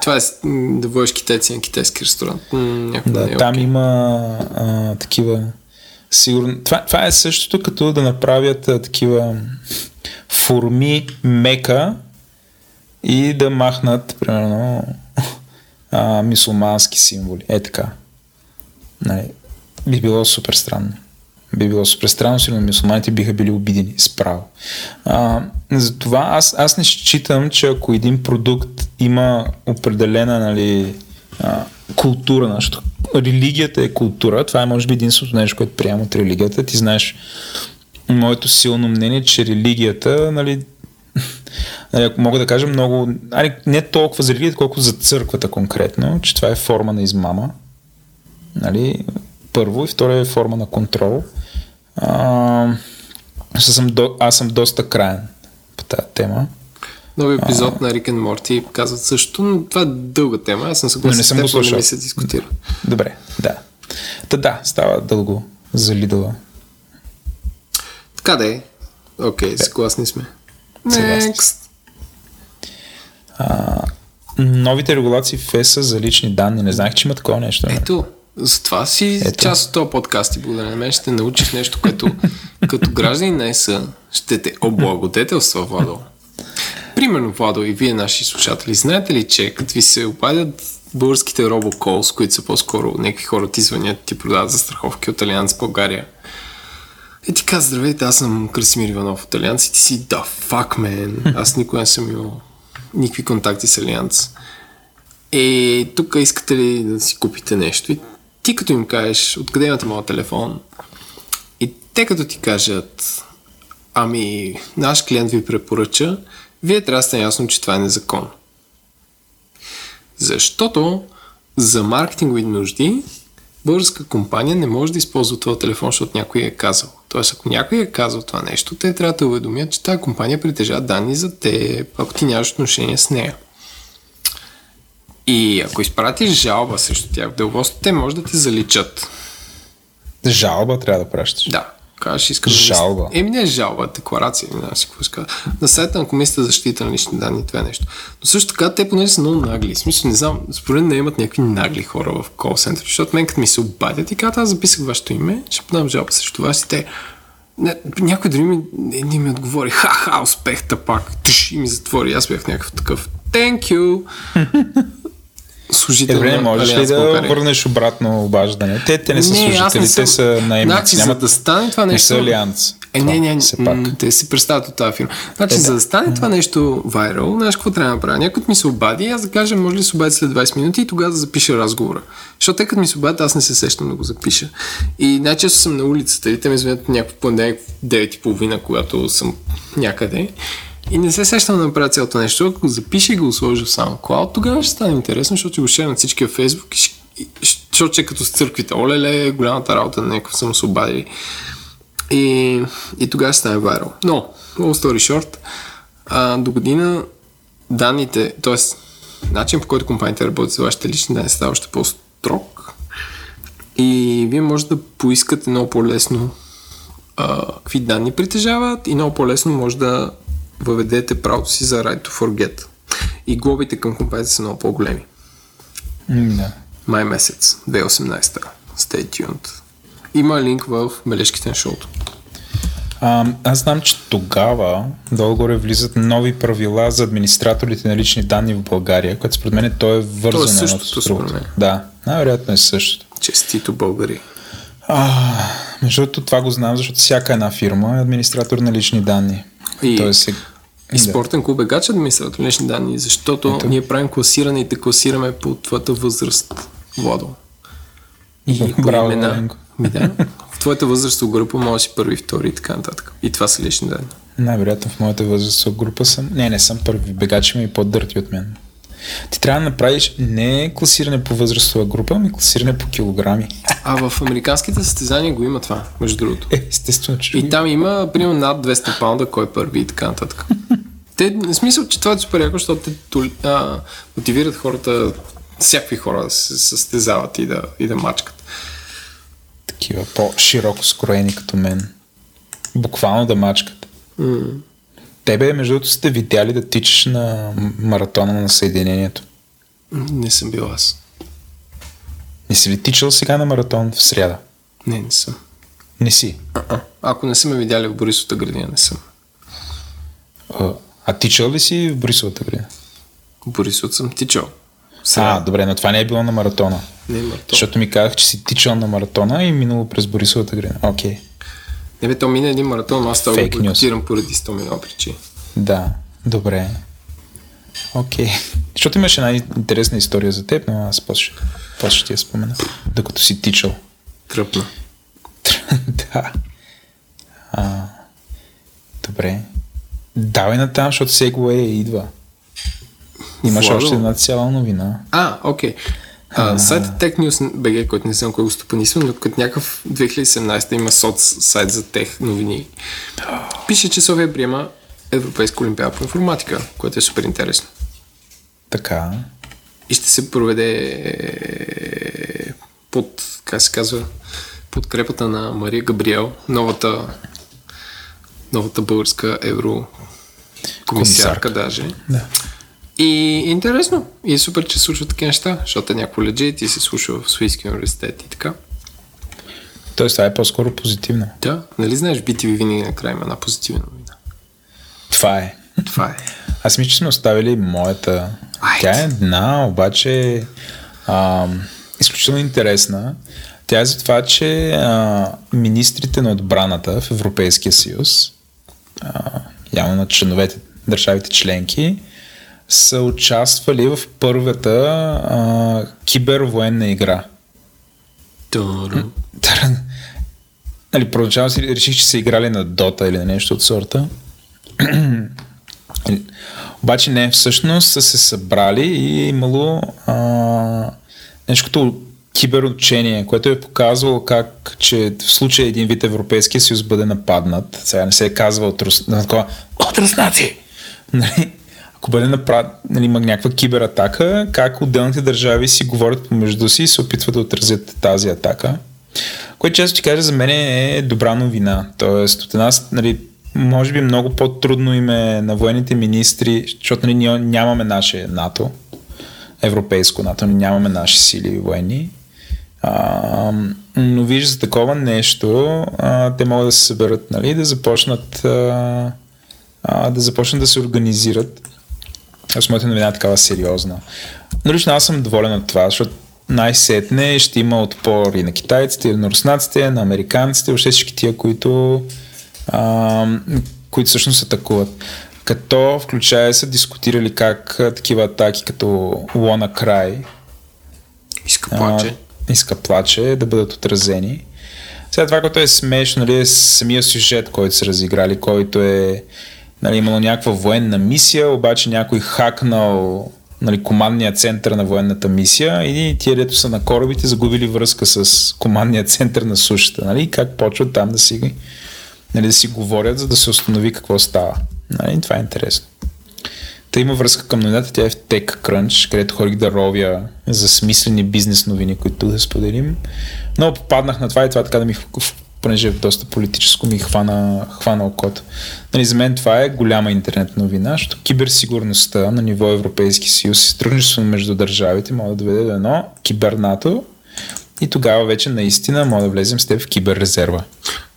Това е да водиш китайци на китайски ресторант. Не Да, е там окей. има а, такива. Сигурно. Това, това е същото като да направят а, такива форми мека и да махнат, примерно, а, мисулмански символи. Е така. Нали, би било супер странно. Би било супер странно, сигурно мисулманите биха били обидени справо. А, затова аз, аз не считам, че ако един продукт има определена нали, а, култура, защото религията е култура, това е може би единственото нещо, което приема от религията. Ти знаеш, моето силно мнение, че религията, нали, нали, ако мога да кажа много, нали, не толкова за религията, колкото за църквата конкретно, че това е форма на измама. Нали, първо и второ е форма на контрол. А, съм до, аз съм доста краен по тази тема. Нови епизод на Рик and Морти казват също, но това е дълга тема. Аз съм съгласен не съм го не слушал. ми се дискутира. Добре, да. Та да, става дълго за Лидъла. Така да е. Окей, съгласни сме. Next. А, новите регулации в ЕСА за лични данни. Не знаех, че има такова нещо. Ето, затова си Ето. част от този подкаст и благодаря на мен ще научих нещо, което като граждани на ЕСА ще те облагодетелства, Владо. Примерно, Владо, и вие, наши слушатели, знаете ли, че като ви се обадят българските робоколс, които са по-скоро някакви хора ти звънят, ти продават застраховки от Алианс България. И ти казва, здравейте, аз съм Красимир Иванов от Алианс и ти си, да, fuck, man, аз никога не съм имал никакви контакти с Алианс. Е, тук искате ли да си купите нещо? И ти като им кажеш, откъде имате моят телефон? И те като ти кажат, ами, наш клиент ви препоръча, вие трябва да сте ясно, че това е незаконно. Защото за маркетингови нужди българска компания не може да използва този телефон, защото някой е казал. Тоест, ако някой е казал това нещо, те трябва да уведомят, че тази компания притежава данни за те, ако ти нямаш отношение с нея. И ако изпратиш жалба срещу тях в деловодството, те може да те заличат. Жалба трябва да пращаш. Да. Кажеш, искам Жалба. Да... Еми не е жалба, декларация, не знам си какво ска. На сайта на Комисията за защита на лични данни това е нещо. Но също така, те понеже са много нагли. В смисъл, не знам, според мен не имат някакви нагли хора в кол център, защото мен като ми се обадят и казват, аз записах вашето име, ще подам жалба срещу вас и те не, някой дори ми, не, не ми отговори, ха-ха, успех пак, Туш, и ми затвори. Аз бях някакъв такъв, thank you. Е, Служител добре, можеш ли да България. върнеш обратно обаждане? Те, те не са Не, служители, не съм- те са наемници. Значи, за да стане това не нещо- са алианс. Е, не, не, м, пак. те си представят от тази фирма. Значи, Е, да. за да стане това нещо вайрал, знаеш какво трябва да направя? Някой ми се обади, аз да кажа, може ли се обади след 20 минути и тогава да запиша разговора. Защото те като ми се обадят, аз не се сещам да го запиша. И най-често съм на улицата и те ми звънят някакъв понеделник в 9.30, когато съм някъде. И не се сещам да направя цялото нещо. Ако запиша и го сложа в SoundCloud, тогава ще стане интересно, защото ще го шеря на всички във Facebook и ще, ще- защото че е като с църквите. Оле-ле, голямата работа на някакъв съм се обадили. И, и тогава ще стане вайрал. Но, long story short, а, до година данните, т.е. начин по който компаниите работят за вашите лични данни става още по-строг и вие може да поискате много по-лесно а, какви данни притежават и много по-лесно може да въведете правото си за right to forget. И глобите към компаниите са много по-големи. Да. Май месец, 2018. Stay tuned. Има линк в бележките на шоуто. А, аз знам, че тогава долу-горе влизат нови правила за администраторите на лични данни в България, което според мен то е вързано То е същото, според мен. Да, най-вероятно е същото. Честито българи. А, между другото това го знам, защото всяка една фирма е администратор на лични данни. И- Тоест, е... И спортен клуб е гач администратор на лични данни, защото Ето. ние правим класиране и те класираме по твоята възраст, Владо. И по Браво, имена. Ми да. В твоята възрастова група може да си първи, втори и така нататък. И това са лични данни. Най-вероятно в моята възрастова група съм... Не, не съм първи. Бегачи ми и по-дърти от мен. Ти трябва да направиш не класиране по възрастова група, ами класиране по килограми. А в американските състезания го има това, между другото. Е, естествено, че... И там има, примерно, над 200 паунда, кой е първи и така нататък. Те, в смисъл, че това е супер яко, защото те а, мотивират хората, всякакви хора да се състезават и да, и да мачкат. Такива по-широко скроени като мен. Буквално да мачкат. М. Тебе, между другото, сте видяли да тичаш на маратона на Съединението. Не съм бил аз. Не си ли тичал сега на маратон в сряда? Не, не съм. Не си. А-а. Ако не са ме видяли в Борисовата градина, не съм. А, а тичал ли си в Борисовата градина? В Борисовата съм тичал. А, добре, но това не е било на маратона. Не е маратон. Защото ми казах, че си тичал на маратона и минало през Борисовата градина. Окей. Не бе, то мина един маратон, аз това го бойкотирам поради 100 милиона причини. Да, добре. Окей. Защото имаше една интересна история за теб, но аз после, после ще ти я спомена. Докато си тичал. Тръпна. да. А, добре. Давай на там, защото Segway идва. Имаш Владо. още една цяла новина. А, окей. А, сайтът Tech News BG, който не знам кой го стопанисва, но като някакъв 2017 има соц сайт за тех новини. Пише, че София приема Европейска олимпиада по информатика, което е супер интересно. Така. И ще се проведе под, как се казва, подкрепата на Мария Габриел, новата, новата българска еврокомисарка Комисарка. даже. Да. И интересно. И е супер, че случват такива неща, защото е някакво лежит и се слуша в Софийския университет и така. Тоест, това е по-скоро позитивно. Да, нали знаеш, BTV винаги накрая има една позитивна новина. Това е. Това е. Аз мисля, че сме оставили моята. Айде. Тя е една, обаче ам, изключително интересна. Тя е за това, че а, министрите на отбраната в Европейския съюз, а, явно на членовете, държавите членки, са участвали в първата а, кибервоенна игра. Нали, първоначално си реших, че са играли на Дота или на нещо от сорта. Обаче не, всъщност са се събрали и е имало а, нещо като киберучение, което е показвало как, че в случай един вид Европейския съюз бъде нападнат, сега не се е казва от, рус, от руснаци, нали, ако бъде направ... нали, има някаква кибератака, как отделните държави си говорят помежду си и се опитват да отразят тази атака. Което често ти кажа, за мен е добра новина. Тоест, от една, с- нали, може би много по-трудно им е на военните министри, защото нали, ние нямаме наше НАТО, европейско НАТО, ние нямаме наши сили военни. А, но виж за такова нещо, а, те могат да се съберат, нали, да започнат а, а, да започнат да се организират. Аз моята новина е такава сериозна. Но лично аз съм доволен от това, защото най-сетне ще има отпор и на китайците, и на руснаците, на американците, въобще всички тия, които, а, които всъщност атакуват. Като включая са дискутирали как такива атаки като Лона Край, Иска плаче. а, иска плаче, да бъдат отразени. Сега това, което е смешно, нали, е самия сюжет, който са разиграли, който е нали, имало някаква военна мисия, обаче някой хакнал нали, командния център на военната мисия и тия, дето са на корабите, загубили връзка с командния център на сушата. Нали, как почват там да си, нали, да си говорят, за да се установи какво става. Нали, това е интересно. Та има връзка към новината, тя е в TechCrunch, където ходих да ровя за смислени бизнес новини, които да споделим. Но попаднах на това и това така да ми, понеже е доста политическо, ми хвана, хвана окото. Нали, за мен това е голяма интернет новина, защото киберсигурността на ниво Европейски съюз и сътрудничество между държавите може да доведе до едно кибернато и тогава вече наистина може да влезем с теб в киберрезерва.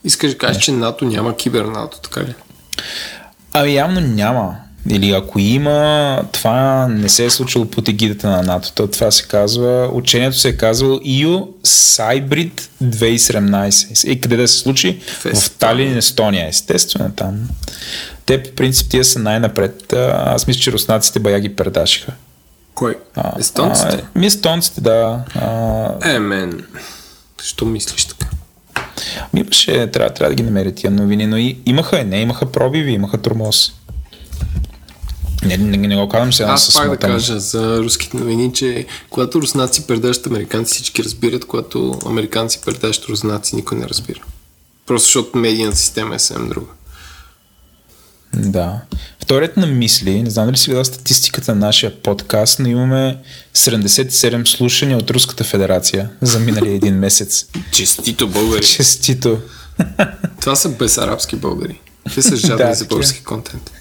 Искаш да кажеш, че НАТО няма кибернато, така ли? Ами явно няма. Или ако има, това не се е случило под егидата на НАТО. То това се казва, учението се е казвало EU Cybrid 2017. И къде да се случи? В В. Талин, Естония. Естествено там. Те по принцип тия са най-напред. Аз мисля, че руснаците бая ги предашиха. Кой? А, Естонците? А, ми естонците, да. А, Е, мен. Що мислиш така? ми имаше, трябва, трябва да ги намерят тия новини, но и, имаха, не, имаха пробиви, имаха тормоз. Не, не, не го казвам сега Аз пак да кажа за руските новини, че когато руснаци предащат американци, всички разбират, когато американци предащат руснаци, никой не разбира. Просто защото медийната система е съвсем друга. Да. Вторият на мисли, не знам дали си видял статистиката на нашия подкаст, но имаме 77 слушания от Руската федерация за миналия един месец. Честито българи. Честито. Това са безарабски българи. Те са жадни Да, за български контент.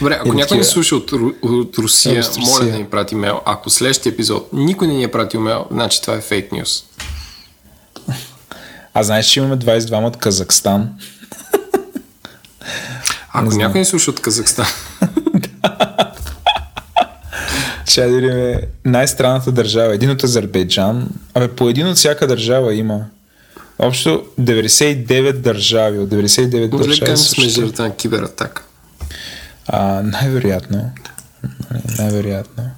Добре, ако някой ни слуша от, от Русия, От Русия. моля да ни прати мейл. Ако следващия епизод никой не ни е пратил мейл, значи това е фейк нюс. А знаеш, че имаме 22 от Казахстан. Ако знам. някой ни слуша от Казахстан, Че да видим най-странната държава. Един от Азербайджан. Абе, по един от всяка държава има. Общо 99 държави. От 99 може държави. че сме жертва на кибератака? А, най-вероятно. Най-вероятно.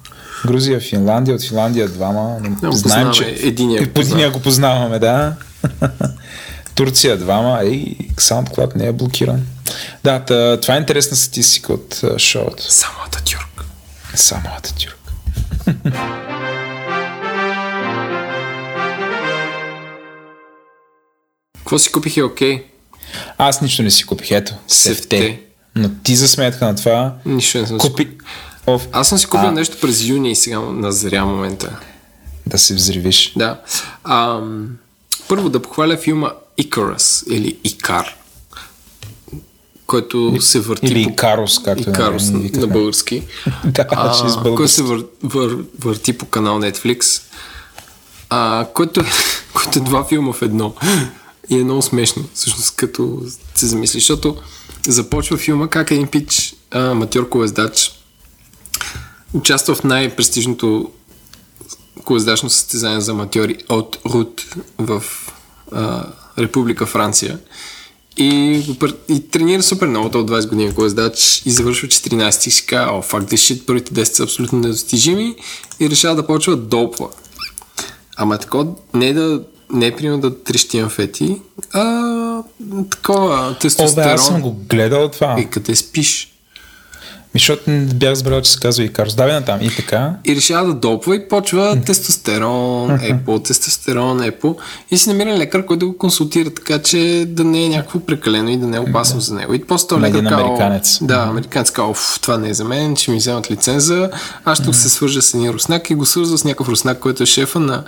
Грузия, Финландия, от Финландия двама. Да, Знаем, познаваме. че Единия го го познаваме, да. Турция двама. Ей, SoundCloud не е блокиран. Да, това е интересна статистика от шоуто. Само Ататюрк. Само Ататюрк. Какво си купих е окей? Аз нищо не си купих. Ето, Сефте. сефте. Но ти за сметка на това Нищо не съм купи... Оф, Аз съм си купил А. нещо през юни и сега назря момента. да се взривиш. Да. Ам, първо да похваля филма Icarus или Икар, който се върти Или по... Икарус, както Икарус на, на български. Да, а, че който се вър, вър, върти по канал Netflix, а, който, който е два филма в едно. И е много смешно, всъщност, като се замислиш, защото започва филма как един пич, аматьор колездач, участва в най-престижното колездачно състезание за аматьори от Рут в а, Република Франция. И, и тренира супер много, от 20 години колездач и завършва 14 и си казва, о, факт, shit, първите 10 са абсолютно недостижими и решава да почва да долпва. Ама такова, не да не е примерно да трещи амфети, а такова О, тестостерон. бе, аз съм го гледал това. И къде спиш. Ми, защото бях разбрал, че се казва Икарус. Давай на там. И така. И решава да допва и почва тестостерон, епо, тестостерон, епо. И си намира лекар, който да го консултира така, че да не е някакво прекалено и да не е опасно за него. И после лекар казва, американец. Да, американец казва, това не е за мен, ще ми вземат лиценза. Аз ще се свържа с един руснак и го свързва с някакъв руснак, който е шефа на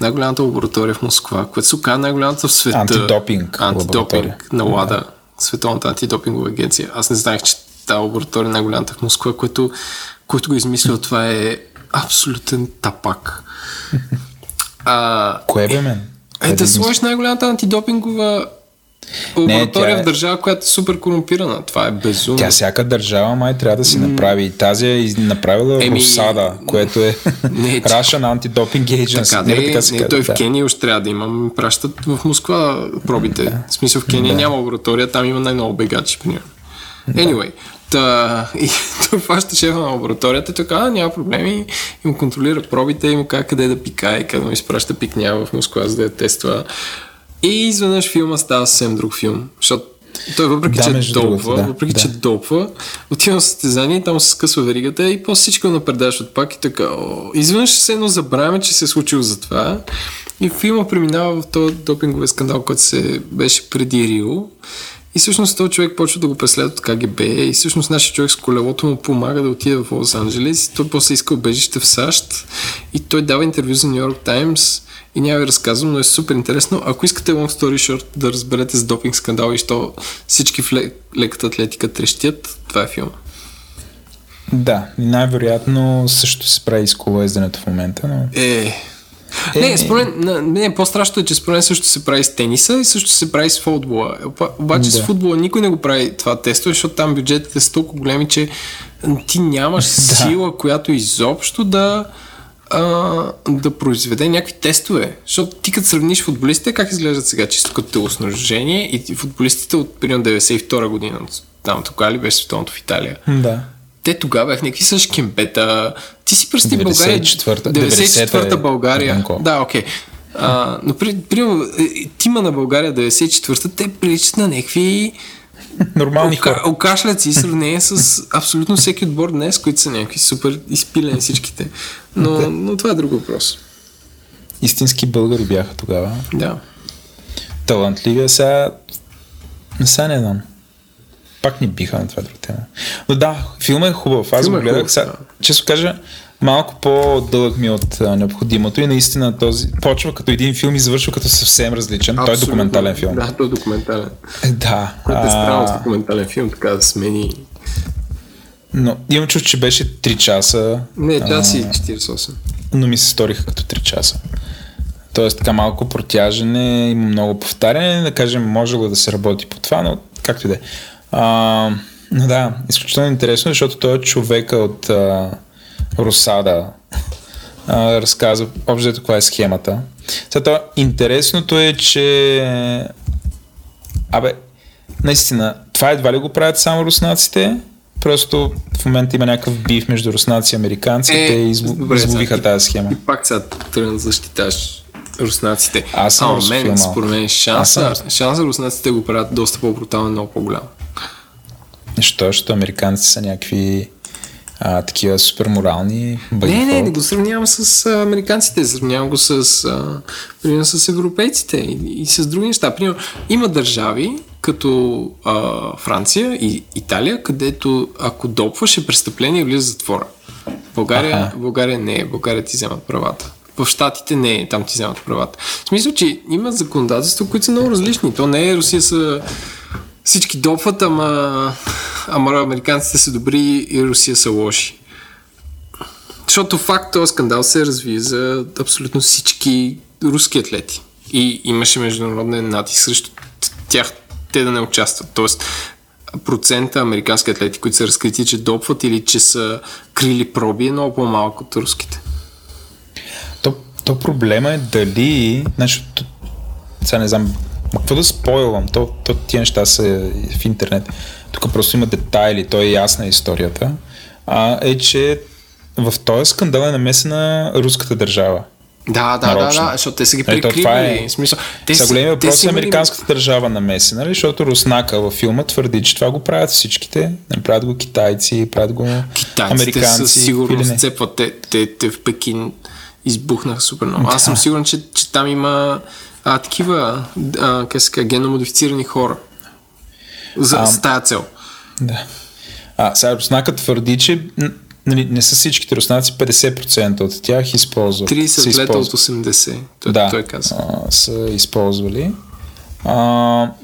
най-голямата лаборатория в Москва, която се оказа най-голямата в света. Антидопинг Антидопинг на ЛАДА, Световната антидопингова агенция. Аз не знаех, че тази лаборатория е най-голямата в Москва, което, който го е измислил, това е абсолютен тапак. А, Кое бе мен? е, да сложиш най-голямата антидопингова лаборатория тя е- в държава, която е супер корумпирана. Това е безумно. Тя всяка държава май трябва да си направи. И тази е направила Еми, Русада, което е не, Russian Anti-Doping Agency. Така, Нали не, така не, казва, той в да. Кения още трябва да има. Ме Пращат в Москва пробите. В смисъл в Кения няма лаборатория, там има най-много бегачи. Anyway, та, и той фаща шефа на лабораторията и той казва, «А, няма проблеми, и му контролира пробите, и му казва къде да пикае, къде му изпраща пикня в Москва, за да я тества. И изведнъж филма става съвсем друг филм, защото той въпреки, Да, че долпва, другото, да, въпреки, да. че допва, отива на състезание там се скъсва веригата и после всичко напредаш от пак и така. О, изведнъж се едно забравяме, че се е случило за това. И филма преминава в този допинговия скандал, който се беше преди Рио. И всъщност този човек почва да го преследва от КГБ и всъщност нашия човек с колелото му помага да отиде в Лос Анджелес. Той после иска убежище в САЩ и той дава интервю за Нью Йорк Таймс и няма ви разказвам, но е супер интересно. Ако искате long story short да разберете с допинг скандал и що всички в лек- леката атлетика трещят, това е филм. Да, най-вероятно също се прави с колоезденето в момента, но... Е. Не, според мен, на- не, по-страшното е, че според мен също се прави с тениса и също се прави с футбола. Оба- Обаче с Да. футбола никой не го прави това тесто, защото там бюджетите са толкова големи, че ти нямаш сила, която изобщо да а, да произведе някакви тестове. Защото ти като сравниш футболистите, как изглеждат сега чисто като телоснарожение и футболистите от примерно 92 година, там тогава ли беше световното в Италия. Да. Те тогава бяха някакви с кембета. Ти си представи България. 94-та. 94-та 90-та е България. Иванко. Да, окей. А, но при, примерно, е, тима на България 94-та, те приличат на някакви Нормални хора. ока, окашляци в сравнение с абсолютно всеки отбор днес, които са някакви супер изпилени всичките. Но, но това е друг въпрос. Истински българи бяха тогава. Да. Талантливи, а сега... Сега не знам. Пак ни биха на това друга тема. Но да, филма е хубав. Аз го е гледах. хубав, Сега, често кажа, малко по-дълъг ми от а, необходимото и наистина този почва като един филм и завършва като съвсем различен. Той е Абсолютно. документален филм. Да, той е документален. Е, Да. Което е странно с документален филм, така да смени Но имам чувство, че беше 3 часа. Не, час и 48. но ми се сториха като 3 часа. Тоест така малко протяжене, има много повтаряне, да кажем, може да се работи по това, но както и да е. Но да, изключително интересно, защото той е човека от а, Росада а, разказва общо каква е схемата. Сега, интересното е, че абе, наистина, това едва ли го правят само руснаците, просто в момента има някакъв бив между руснаци и американци, Е, те изло- добре, изловиха тази схема. И пак сега тръгна да защиташ руснаците. Аз съм а, мен, според мен, шанса, съм- шанса руснаците го правят доста по-брутално и много по-голям. Защо? Защото американците са някакви а, такива супер морални Не, не, не го сравнявам с а, американците, сравнявам го с, а, примерно, с европейците и, и с други неща. Примерно, има държави, като а, Франция и Италия, където ако допваш е престъпление влиза в затвора. България. България не е, България ти вземат правата. В Штатите не е, там ти вземат правата. В смисъл, че има законодателства, които са много различни. То не е Русия са всички допват, ама, ама американците са добри и Русия са лоши. Защото факт този скандал се разви за абсолютно всички руски атлети. И имаше международен натиск срещу тях те да не участват. Тоест, процента американски атлети, които са разкрити, че допват или че са крили проби е много по-малък от руските. То, то проблема е дали, значи, сега не знам, какво да спойлвам, то, то тия неща са в интернет. Тук просто има детайли, то е ясна историята. А, е, че в този скандал е намесена руската държава. Да, да, Нарочно. да, да, защото те са ги Нали, то това е- смисъл, те са- големия те въпрос е американската държава намесена, нали? защото Руснака във филма твърди, че това го правят всичките. Не правят го китайци, правят го Китайците американци. със сигурност цепват. Те, те, те в Пекин избухнаха супер много. Аз съм сигурен, че, че там има а, такива а, казва, генномодифицирани хора. За, Ам. с тая цел. Да. А, сега Руснака твърди, че нали, не са всичките руснаци, 50% от тях използват. 30 са лета от използват. 80. Той, да, той каза. А, са използвали. А,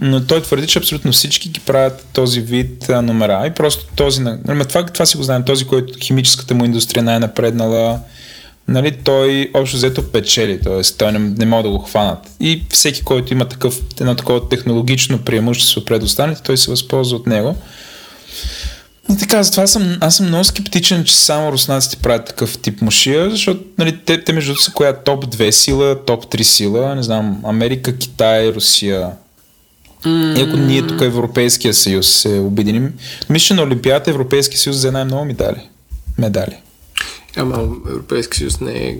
но той твърди, че абсолютно всички ги правят този вид а, номера и просто този, на- нали, това, това си го знаем, този, който химическата му индустрия най-напреднала, нали, той общо взето печели, т.е. той не, не може да го хванат. И всеки, който има такъв, едно такова технологично преимущество пред останалите, той се възползва от него. И така, затова съм, аз съм много скептичен, че само руснаците правят такъв тип мушия, защото нали, те, те между са коя топ 2 сила, топ 3 сила, не знам, Америка, Китай, Русия. И ако ние тук Европейския съюз се обединим, мисля, на Олимпиадата Европейския съюз взе най-много медали. Медали. Ама Европейски съюз не е,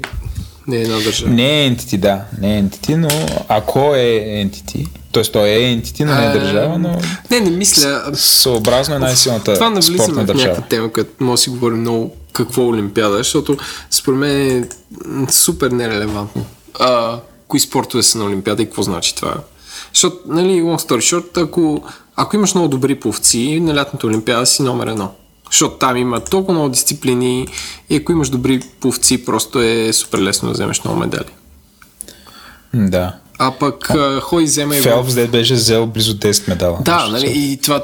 не е една държава. Не е entity, да, не е entity, но ако е entity, т.е. той е entity, но не е държава, но Не, не мисля. съобразно е най-силната Това навлизаме в някаква тема, която може да си говорим много какво е Олимпиада, защото според мен е супер нерелевантно. А, кои спортове са на Олимпиада и какво значи това? Защото, нали, long story short, ако, ако имаш много добри пловци, на лятната Олимпиада си номер едно. Защото там има толкова много дисциплини и ако имаш добри пловци, просто е супер лесно да вземеш много медали. Да. А пък а, хой взема и в- Фелпс де беше взел близо 10 медала. Да, нали, и това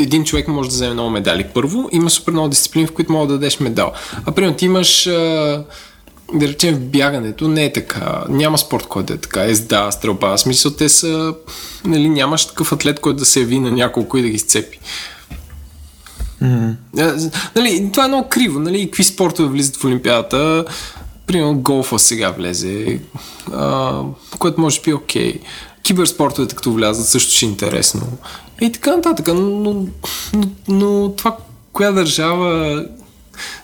един човек може да вземе много медали. Първо, има супер много дисциплини, в които мога да дадеш медал. А примерно ти имаш, а, да речем, в бягането не е така. Няма спорт, който е така. Езда, стрелба. В смисъл, те са... Нали, нямаш такъв атлет, който да се яви на няколко и да ги сцепи. Mm. Нали, това е много криво. Нали, какви спортове влизат в Олимпиадата? Примерно голфа сега влезе, а, което може би е окей. Киберспортовете като влязат също ще е интересно. И така нататък. Но, но, но това, коя държава...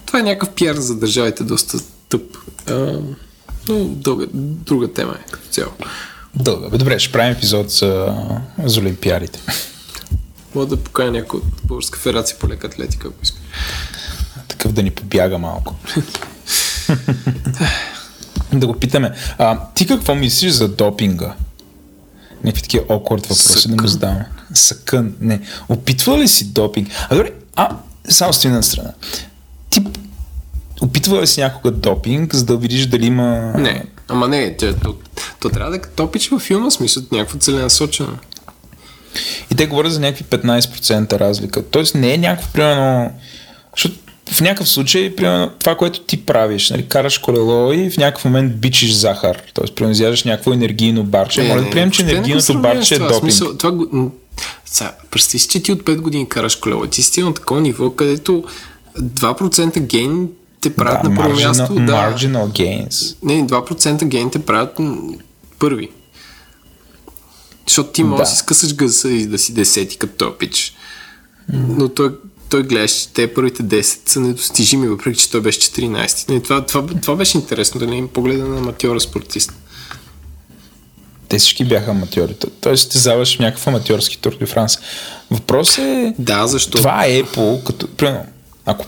Това е някакъв пиар за държавите доста тъп. А, но друга, друга тема е като цяло. Дълга. Добре, ще правим епизод за, за Олимпиадите. Мога да поканя някой от Българска федерация по лека атлетика, ако иска. Такъв да ни побяга малко. да го питаме. А, ти какво мислиш за допинга? Някакви такива awkward въпроси да му Съкън. задаваме. Съкън. Не. Опитва ли си допинг? А добре, а, само стои на страна. Ти опитва ли си някога допинг, за да видиш дали има... Не, ама не, то, то, то трябва да топиш във филма, смисъл, някакво целенасочено. И те говорят за някакви 15% разлика. Тоест не е някакво, примерно, Защото в някакъв случай, примерно, това, което ти правиш, нали, караш колело и в някакъв момент бичиш захар, т.е. примерно изяждаш някакво енергийно барче, Е, може да приемем, че енергийното барче е това. допинг. Смисъл, това Сега, представи си, че ти от 5 години караш колело. Ти си на такова ниво, където 2% гейн те правят Да, на първо marginal, място. Да, marginal gains. не, 2% гейн те правят първи. Защото ти можеш да си скъсаш гъса и да си десети като този пич. Но той, той гледаш, че те първите 10 са недостижими, въпреки че той беше 14. Не, това, това, това беше интересно, да не им погледа на аматьора спортист. Те всички бяха аматьори. Т- Тоест, ти заваш в някакъв аматьорски тур де Франс. Въпрос е, Да, защо? това е Apple, като, примерно, ако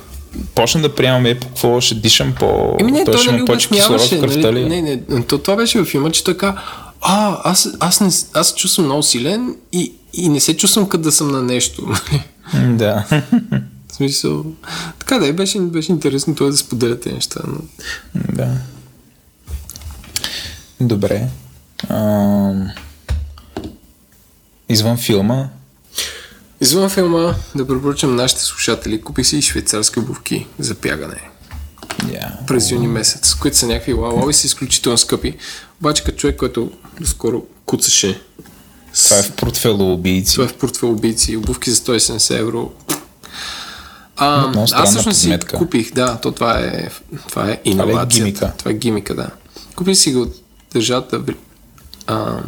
почна да приемам Apple, какво ще дишам по... Еми не, той той нали повече кислород в кръвта Нали, ли? не, не, то, това беше във филма, че той каза, а, аз, аз, не, аз чувствам много силен и, и не се чувствам като да съм на нещо. нали? Да. В смисъл, така да е, беше, беше интересно това да споделя тези неща. Но... да. Добре. Ам... Извън филма, Извън филма да препоръчам нашите слушатели, купи си и швейцарски обувки за бягане yeah. през юни месец, които са някакви лалови, са изключително скъпи. Обаче като човек, който скоро куцаше това е в портфело убийци. Това е в портфел убийци, обувки за 170 евро. А, аз всъщност си купих, да, то това е, това е иновацията. гимика? Това е гимика, да. Купих си го от държавата а,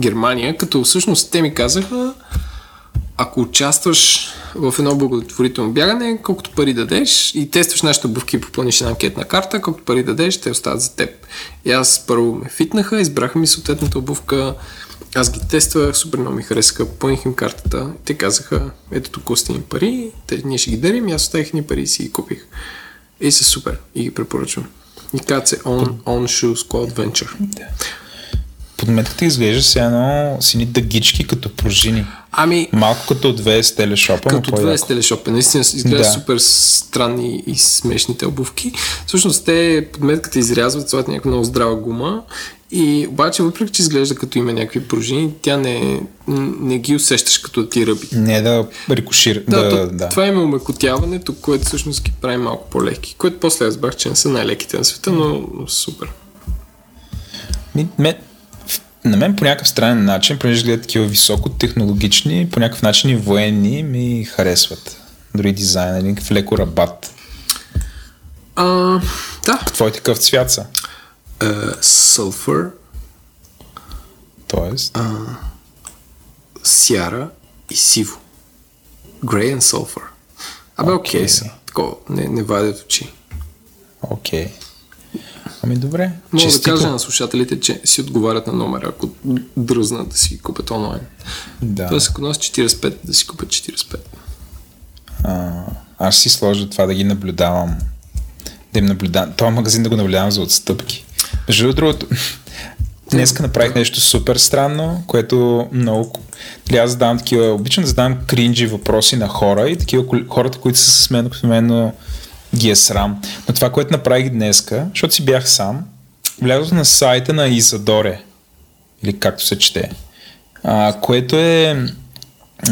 Германия, като всъщност те ми казаха, ако участваш в едно благотворително бягане, колкото пари дадеш и тестваш нашите обувки и попълниш една анкетна карта, колкото пари дадеш, те остават за теб. И аз първо ме фитнаха, избраха ми съответната обувка, аз ги тествах, супер много ми харесаха, попълних им картата. Те казаха, ето тук сте ни пари, те, ние ще ги дарим, и аз оставих ни пари и си ги купих. И са супер и ги препоръчвам. И казват се On, on Shoes Squad Venture. Подметката изглежда се едно сини дъгички като пружини. Ами, Малко като от VS телешопа, Като две телешопа. Наистина изглежда Да. супер странни и смешните обувки. Всъщност те подметката изрязват, слагат някаква много здрава гума и обаче въпреки, че изглежда като има някакви пружини, тя не, не ги усещаш като ти ръби. Не да рикошира. Да, Да, то, да, това има умекотяването, което всъщност ги прави малко по-леки. Което после разбрах, че не са най-леките на света, но, но супер. Ми, ме, на мен по някакъв странен начин, понеже гледат такива високотехнологични, по някакъв начин и военни ми харесват. Дори дизайн, един такъв леко рабат. А, да. Твой такъв цвят са. Uh, sulfur, Тоест, сяра и сиво. Grey and sulfur. Абе, окей Окей. okay. са. Такова, не, не вадят очи. окей. Ами добре. Мога да Честито. кажа на слушателите, че си отговарят на номера, ако дръзнат да си купят онлайн. Да. Тоест, ако носят 45, да си купят 45. А, аз си сложа това да ги наблюдавам. Да им наблюдавам. Това магазин да го наблюдавам за отстъпки. Между другото, днеска направих нещо супер странно, което много... Нали, аз задавам такива... Обичам да задавам кринджи въпроси на хора и такива хората, които са с мен, обикновено ги е срам. Но това, което направих днеска, защото си бях сам, влязох на сайта на Изадоре, или както се чете, а, което е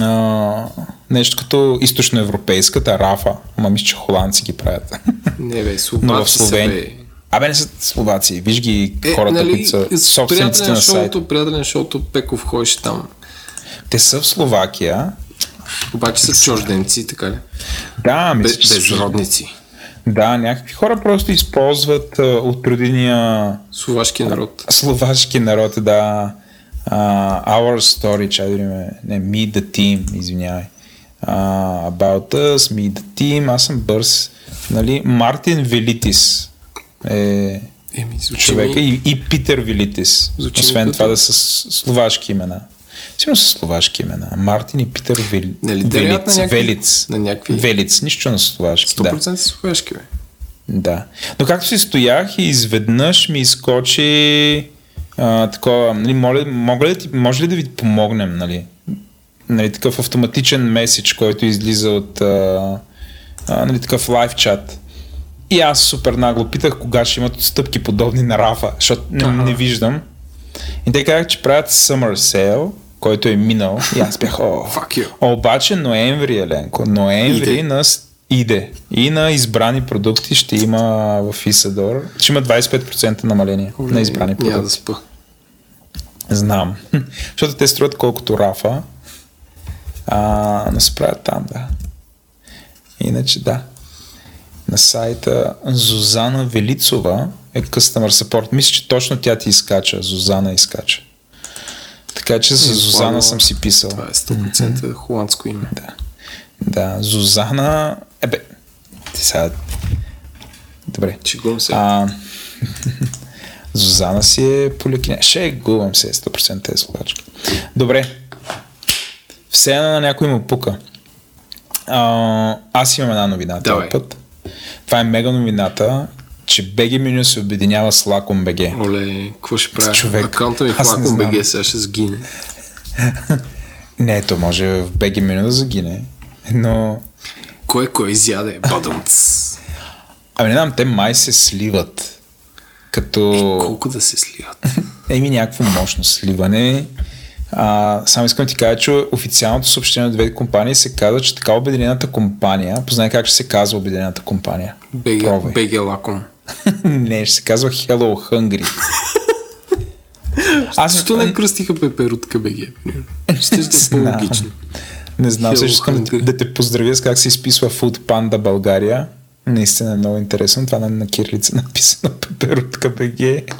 а, нещо като източноевропейската рафа, ама мисля, че холандци ги правят. Не бе, Но в Словения. бе. Абе, не са словаци. Виж ги хората, нали, които са собствениците приятеля на сайта. шоуто, приятелен шоуто Пеков ходеше там. Те са в Словакия. Обаче са чужденци, така ли? Да, Бе, мисля, са- безродници. Да, някакви хора просто използват а, от родиния Словашки народ. словашки народ, да. Uh, our story, чай видим, не, me the team, извинявай. Uh, about us, me the team, аз съм бърз. Нали, Мартин Велитис е Еми, човека ми... и, и Питер Велитис. Звучи Освен това да са словашки имена. Сигурно са словашки имена. Мартин и Питер Вел... Нали, Велиц. на някакви- Велиц. на някакви- Велиц. Нищо на словашки. Да. 100% са словашки, бе. Да. Но както си стоях и изведнъж ми изкочи а, такова, нали, моля, мога ли, да може ли да ви помогнем, нали? нали такъв автоматичен меседж, който излиза от а, а, нали, такъв лайв чат. И аз супер нагло питах кога ще имат отстъпки подобни на Рафа, защото не, не виждам. И те казах, че правят Summer Sale, който е минал. И аз бях, о, Fuck you. Обаче ноември, Еленко, ноември Иде. на Иде. И на избрани продукти ще има в Исадор. Ще има 25% намаление на избрани Няма да продукти. спа. Знам. Защото те струват колкото рафа. А, но се правят там, да. Иначе да. На сайта Зузана Велицова е Customer Support. Мисля, че точно тя ти изкача. Зузана изкача. Така че за Зузана съм си писал. Това е 100% холандско име. Да. Да, Зузана... Ебе, ти сега... Добре. Шегувам се. А, Зузана си е поликиня. Ще гувам се 100% тези слухачки. Добре. Все едно на някой му пука. А, аз имам една новина Давай. този път. Това е мега новината, че BG меню се обединява с Lacom BG. Оле, какво ще правя? Човек, Акаунта ми в знам. BG сега ще сгине. Не, то може в BG меню да загине, но... Кой кой изяде? Бадумц. Ами не знам, те май се сливат. Като... Колко да се сливат? Еми някакво мощно сливане. А, само искам да ти кажа, че официалното съобщение от двете компании се казва, че така обединената компания, познай как ще се казва обединената компания. BG. BG Lacom. Не, ще се казва Hello Hungry. Аз Защо не кръстиха пеперутка BG? Ще да е по-логично. Не знам, също искам да, те поздравя с как се изписва Food Panda България. Наистина е много интересно. Това на, на кирилица написано Пеперутка БГ.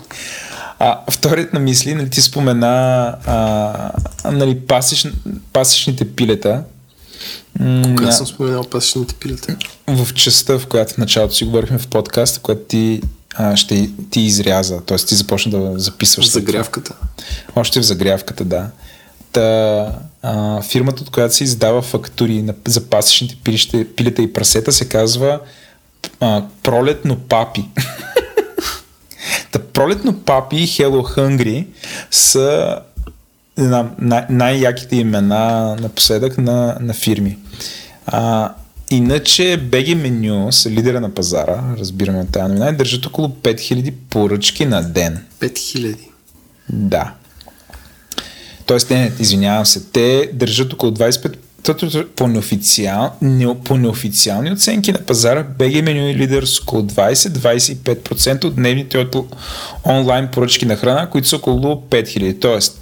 А, вторият на мисли, нали, ти спомена а, нали, пасиш, пасишните пилета. Кога на- съм споменал пасечните пилета? в частта, в която в началото си говорихме в подкаста, която ти, а, ще ти изряза, т.е. ти започна да записваш. В след това. загрявката. Още в загрявката, да. Та, а, фирмата, от която се издава фактури на, за пасечните пилище, пилета и прасета, се казва а, Пролетно папи. Та пролетно папи и Hello Hungry са не знам, най- най-яките имена напоследък на, на фирми. А, иначе BG Menu са лидера на пазара, разбираме от тази новина, и държат около 5000 поръчки на ден. 5000. Да. Тоест, не, не, извинявам се, те държат около 25 тото- по, неофициал, не, по неофициални оценки на пазара, BG Menu е лидер с около 20-25% от дневните от онлайн поръчки на храна, които са около 5000. Тоест,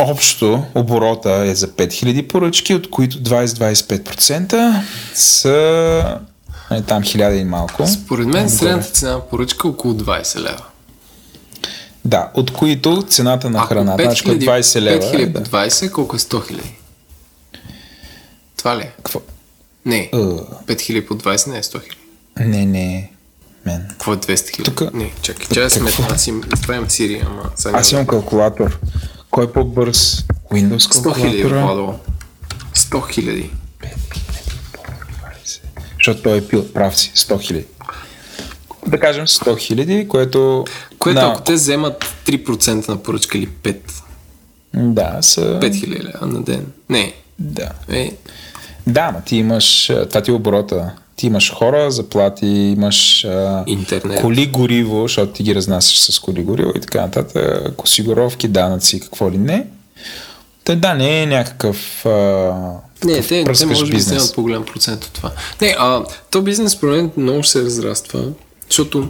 общо оборота е за 5000 поръчки, от които 20-25% са е, там 1000 и малко. Според мен средната цена на поръчка е около 20 лева. Да, от които цената на Ако храната, значи като 20 лева. 5000 да. по 20, колко е 100 хиляди? Това ли е? Какво? Не. Е. 5000 по 20 не е 100 хиляди. Не, не, мен. Какво е 200 хиляди? Тука- Не, чакай, чакай да сметна. Аз им правим Siri, ама... Аз имам калкулатор. Кой е по-бърз? Windows 100 хиляди, калкулатора? Владо. 100 хиляди. Защото той е пил, прав си, 100 хиляди. Да кажем 100 хиляди, което... Което на- ако те вземат 3% на поръчка или 5, Да, са... 5 хиляди на ден. Не. Да. Е, Да, ма ти имаш... Това ти е оборота. Ти имаш хора, заплати, имаш а, Интернет. коли гориво, защото ти ги разнасяш с коли гориво и така нататък, осигуровки, данъци, какво ли не. Та да, не е някакъв а, Не, те, те може би вземат по-голям процент от това. Не, а то бизнес мен много се разраства, защото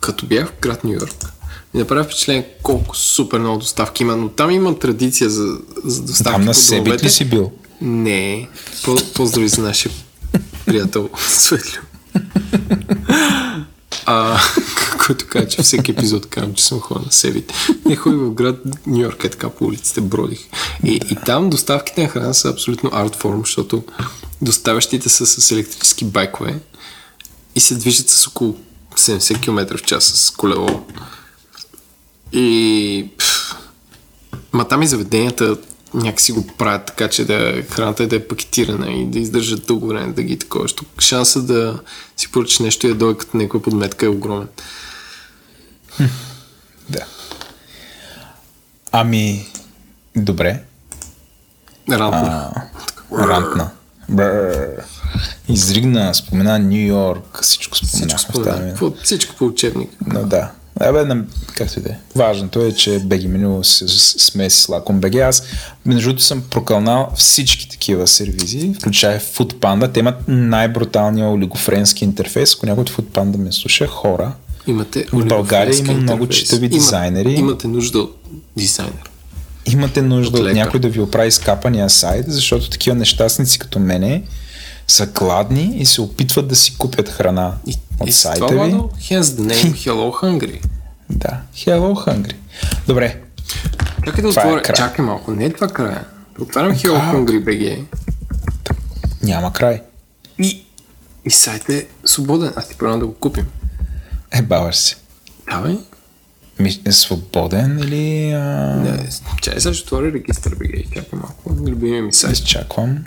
като бях в град Нью Йорк, ми направи впечатление колко супер много доставки има, но там има традиция за, за доставки Там на себе ли си бил? Не, по, поздрави за нашия приятел Светлю. А, който каза, че всеки епизод казвам, че съм ходил на себите. Не ходих в град Нью Йорк, е така по улиците, бродих. И, и там доставките на храна са абсолютно артформ, защото доставящите са с електрически байкове и се движат с около 70 км в час с колело. И... Ма там и заведенията някакси го правят така, че да храната е да е пакетирана и да издържат дълго време да ги такова. Шанса да си поръчаш нещо и да дойде като някоя подметка е огромен. Да. Ами, добре. Рантна. Бррр. Изригна, спомена Нью Йорк, всичко Всичко споменахме в тази спомена. Какво- Всичко по учебник. Но да. Абе, на, както и да е. Важното е, че BG меню се смеси с Lacom BG. Аз, между другото, съм прокълнал всички такива сервизи, включая Foodpanda. Те имат най-бруталния олигофренски интерфейс. Ако някой от Foodpanda ме слуша, хора, Имате В България има много интерфейс. читави Има- дизайнери. Имате нужда от дизайнер. имате нужда От от, някой да ви оправи скапания сайт, защото такива нещастници като мене са гладни и се опитват да си купят храна И, от и сайта това, ви. The name Hello Hungry. Да, Hello Hungry. Добре, Чакай да Това е отворя. край. Чакай малко, не е това края. Да отварям Hello Как? Hungry BG няма край. и, и сайт е свободен. Аз ти правя да го купим. Е, баваш се. Да, бе. Ми, е свободен или... А... Не, чай сега ще отворя регистър BG. Чакай малко. Любимия ми сайт. Изчаквам.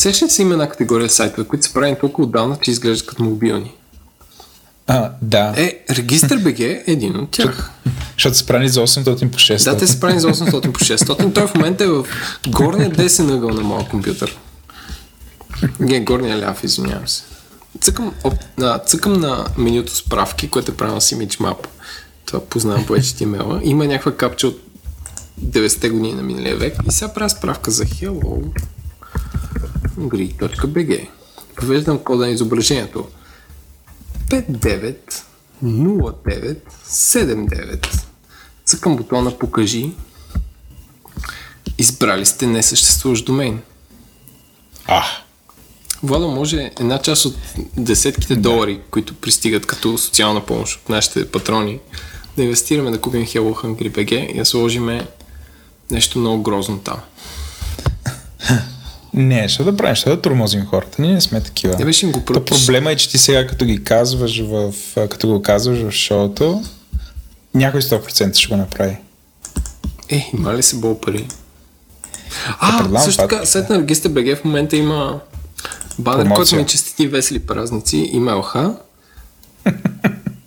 Сещаш ли си има една категория сайтове, които са правени толкова отдавна, че изглеждат като мобилни? А, да. Е, регистър БГ е един от тях. Защото са правени за 800 по 600. Да, те са правени за 800 по 600. Той в момента е в горния десен ъгъл на моя компютър. Не, горния ляв, извинявам се. Цъкам, оп, на, цъкам на менюто справки, което е правено с ImageMap. Това познавам по HTML. Има някаква капча от 90-те години на миналия век. И сега правя справка за hello grid.bg. Повеждам кода на изображението. 590979. Цъкам бутона покажи. Избрали сте несъществуващ домейн. А, Владо, може една част от десетките долари, които пристигат като социална помощ от нашите патрони, да инвестираме да купим Hello Hungry BG и да сложиме нещо много грозно там. не, ще да правим, ще да тормозим хората. Ние не сме такива. Не беше им го То про... проблема е, че ти сега като ги казваш в, като го казваш в шоуто, някой 100% ще го направи. Е, има ли се бол пари? А, предлагам също така, сайт на Регистър БГ в момента има банер, Промоция. който ми честити весели празници, има ЛХ.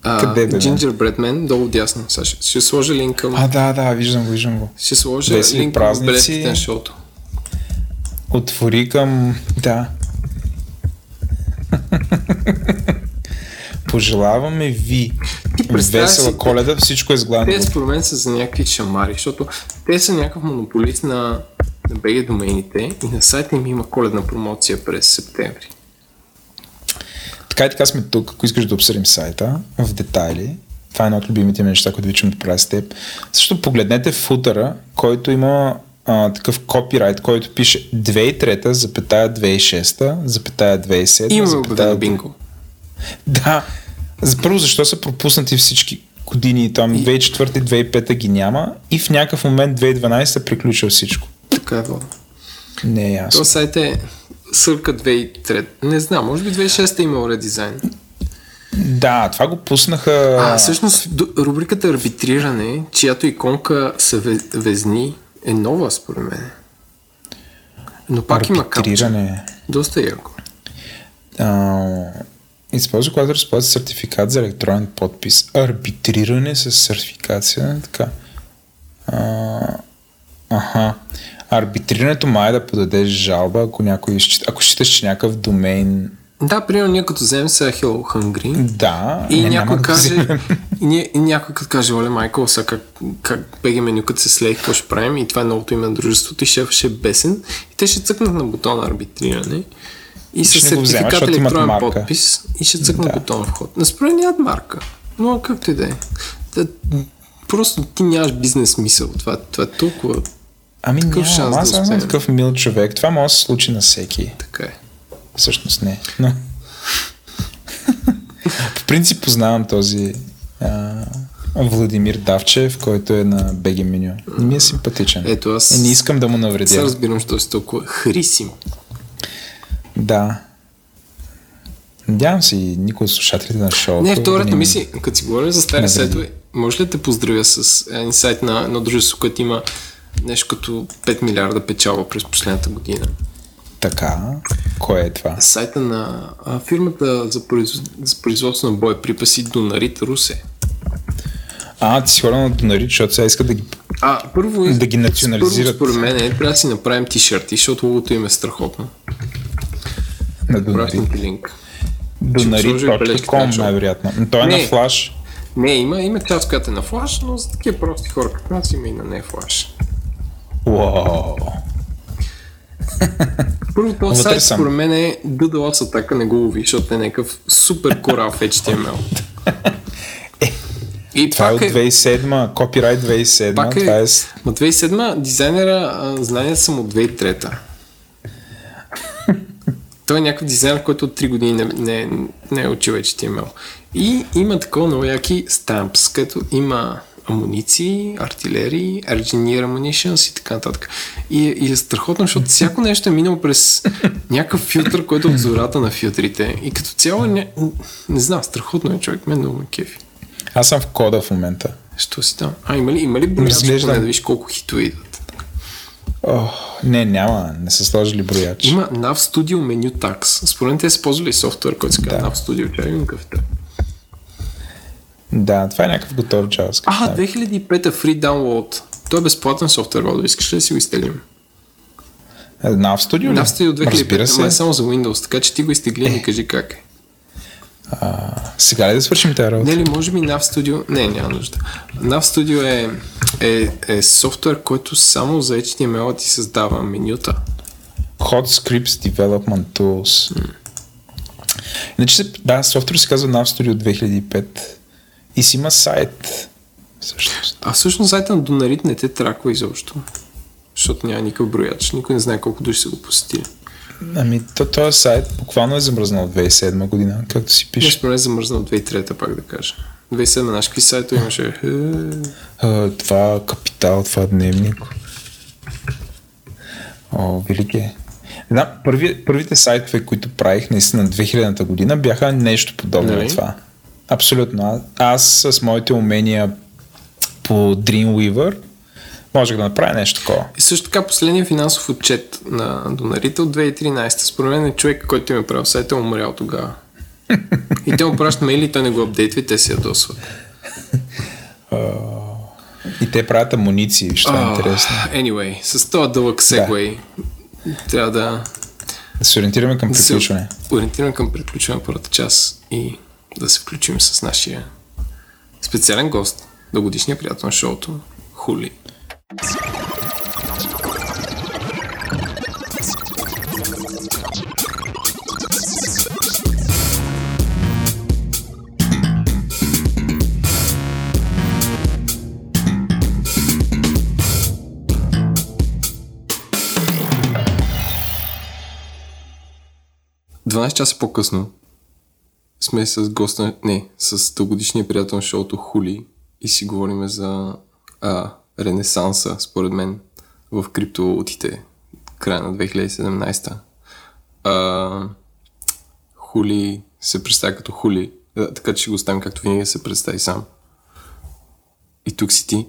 А, Къде бе, бе? Gingerbread Man, долу дясно. Сега ще, ще сложа линк към... А, да, да, виждам го, виждам го. Ще сложа Весели линк към бележките на шоуто. Отвори към... Да. Пожелаваме ви весела си- коледа, всичко е с гладно. Те според мен са за някакви шамари, защото те са някакъв монополист на, на BG домените и на сайта им има коледна промоция през септември. Така и така сме тук, ако искаш да обсъдим сайта в детайли. Това е едно от любимите ми неща, които обичам да правя с теб. Също погледнете футъра, който има а, такъв копирайт, който пише 2003, запетая 2006, запетая 2007, Има запетая... бинго. Да. За- Първо, защо са пропуснати всички години, там 2004-2005 ги няма и в някакъв момент 2012 е приключил всичко. Така е вода. Не е ясно. То сайт е сърка 2003. Не знам, може би 2006 е имал редизайн. Да, това го пуснаха... А, всъщност рубриката арбитриране, чиято иконка са ве- везни, е нова според мен. Но пак има арбитриране. Доста яко. А, използва, когато разполага сертификат за електронен подпис. Арбитриране с сертификация. Така. А, аха. Арбитрирането май е да подадеш жалба, ако някой счита, ако считаш, че някакъв домейн Да, примерно ние като вземем сега Hello Hungry да, и не, някой да каже, вземем. и, и някой като каже, оле Майкъл, сега как, как беги менюката се слей, какво ще правим и това е новото име на дружеството и шефът ще е бесен и те ще цъкнат на бутона арбитриране и с сертификат имат електронен подпис и ще цъкнат Да. бутона вход. На според нямат марка, но както и да е. Да, Просто ти нямаш бизнес мисъл. Това, това е толкова Ами Какъв няма, шанс аз да съм такъв мил човек. Това може да се случи на всеки. така е. Всъщност не. Но... По принцип познавам този а, Владимир Давчев, който е на BG меню. Не ми е симпатичен. Ето аз- Е, не искам да му Сега навредя. разбирам, що си толкова хрисим. Да. Надявам се и никой от слушателите на шоуто. Не, да втората ни- мисия, като си говоря за стари сайтове, може ли да те поздравя с един сайт на едно дружество, което има нещо като 5 милиарда печалба през последната година? Така. Кой е това? Сайта на а, фирмата за, произ... за производство на боеприпаси Донарит Русе. А, ти си хора на Донарит, защото сега искат да ги... А, първо, Да ги национализират. Първо, според мен, е, трябва да си направим тишърти, защото логото им е страхотно. На Донарит. Линк. Донарит.com най-вероятно. Но Той е Не. на флаш. Не, има, има част, която е на флаш, но за такива прости хора като нас има и на не флаш. Уау. Първо, този сайт съм. според мен е DDoS атака, не го лови, защото е някакъв супер корал в HTML. И Това е от пак 2007, копирайт 2007, Пак е, това е... Ма 2007 дизайнера, а, са му от 2003 Той е някакъв дизайнер, който от 3 години не, не, не е учил HTML. И има такова много яки стампс, като има амуниции, артилерии, engineer ammunitions и така нататък. И, и е страхотно, защото всяко нещо е минало през някакъв филтър, който е от зората на филтрите. И като цяло, не, не знам, страхотно е човек, мен много ме кефи. Аз съм в кода в момента. Що си там? А, има ли, има ли брояч, Разглеждам. да виж колко хитове идват? О, не, няма, не са сложили брояч. Има NAV Studio Menu Tax. Според те са ползвали софтуер, който се казва Да. NAV Studio. Чай имам кафета. Да, това е някакъв готов JavaScript. А, да. 2005 Free Download. Той е безплатен софтуер, Владо. Искаш ли да си го изтеглим? Nav Studio ли? NAV Studio Разбира 2005, ама е се. само за Windows, така че ти го изтегли и ми кажи как е. Сега ли да свършим тази работа? Не ли, може би NAV Studio... Не, няма нужда. NAV Studio е, е, е софтуер, който само за HTML ти създава менюта. Hot Scripts Development Tools. Иначе, да, софтуер се казва Nav Studio 2005 и си има сайт. Всъщност. А всъщност сайта на Донарит не те траква изобщо. Защото няма никакъв брояч. Никой не знае колко души са го посетили. Ами, то, този сайт буквално е замръзнал в 2007 година, както си Не пише. според мен е замръзнал 2003 пак да кажа. 2007 наш какви сайто имаше? Е, А, това капитал, това дневник. О, велики е. Да, първи, първите сайтове, които правих наистина 2000-та година, бяха нещо подобно Нали? на това. Абсолютно. Аз с моите умения по Dreamweaver можех да направя нещо такова. И също така последния финансов отчет на Донарите от 2013. Според мен е човек, който им е правил сайта, е умрял тогава. И те му пращат мейли той не го апдейтва и те се ядосват. И те правят амуниции, що е интересно. Anyway, с този дълъг сегвей трябва да Да се ориентираме към да се приключване. ориентираме към приключване първата част и да се включим с нашия специален гост, дългодишния приятел на шоуто, Хули. – 12 часа по-късно сме с госта, не, с дългодишния приятел на шоуто Хули и си говорим за а, ренесанса, според мен, в криптовалутите края на 2017. А, Хули се представя като Хули, така че ще го оставим както винаги се представи сам. И тук си ти.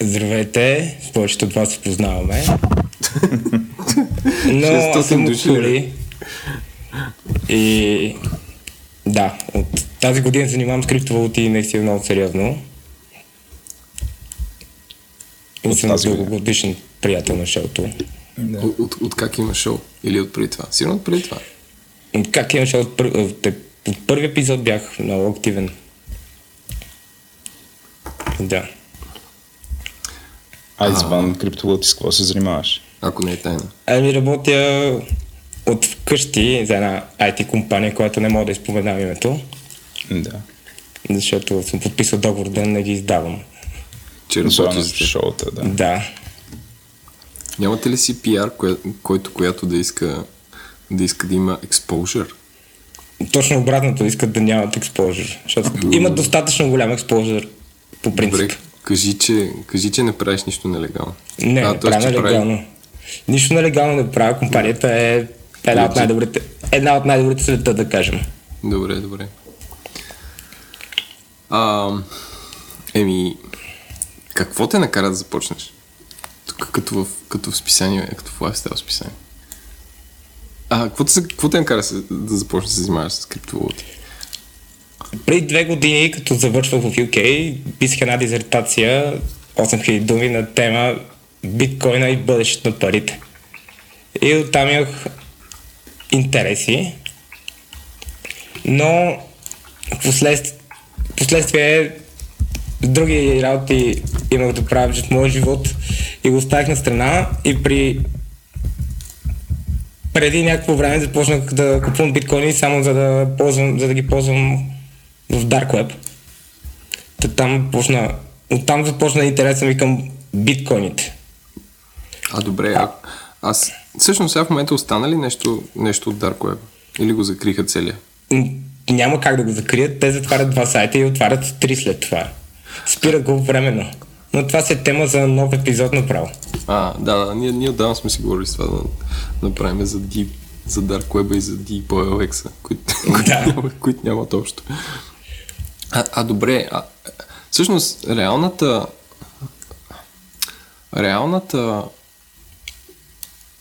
Здравейте, повечето от вас се познаваме. Но 600 аз съм души, Хули. И да, от тази година се занимавам с криптовалути наистина много сериозно. И От съм тази година. дългогодишен приятел на шоуто. От, от, от как има шоу? Или от преди това? Сигурно от преди това. От Как имаше от, пър... от, от първи епизод бях много активен. Да. А извън криптовалути с какво се занимаваш? Ако не е тайна. Ами работя от вкъщи за една IT компания, която не мога да изпоменам името, Да. защото съм подписал договор да не ги издавам. Че работи за шоута, да. Да. Нямате ли си пиар, кое, който, която да иска да иска да има exposure? Точно обратното, искат да нямат експожър. Защото имат достатъчно голям експожър по принцип. Добре, кажи че, кажи, че не правиш нищо нелегално. Не, А, не правя че прави- нелегално. Нищо нелегално не правя. Компанията е една от най-добрите, една от най-добрите света, да кажем. Добре, добре. А, еми, какво те накара да започнеш? Тук като в, като в списание, като в лайфстайл списание. А, какво те, какво те накара да започнеш да се занимаваш с криптовалути? Преди две години, като завършвах в UK, писах една дизертация, 8000 думи на тема биткоина и бъдещето на парите. И оттам имах интереси, но послед... последствие други работи имах да правя в моя живот и го оставих на страна и при преди някакво време започнах да купувам биткоини само за да, ползвам, за да ги ползвам в Dark Web. Та там почна, оттам започна интереса ми към биткоините. А, добре, а, аз... Всъщност сега в момента остана ли нещо, нещо от Dark Web? Или го закриха целия? Няма как да го закрият, те затварят два сайта и отварят три след това. Спират го временно. Но това си е тема за нов епизод направо. А, да, да, ние, ние отдавна сме си говорили с това да направим за Deep, за Dark Web и за Deep OLX, които, Да. които нямат общо. А, а добре, а, всъщност реалната реалната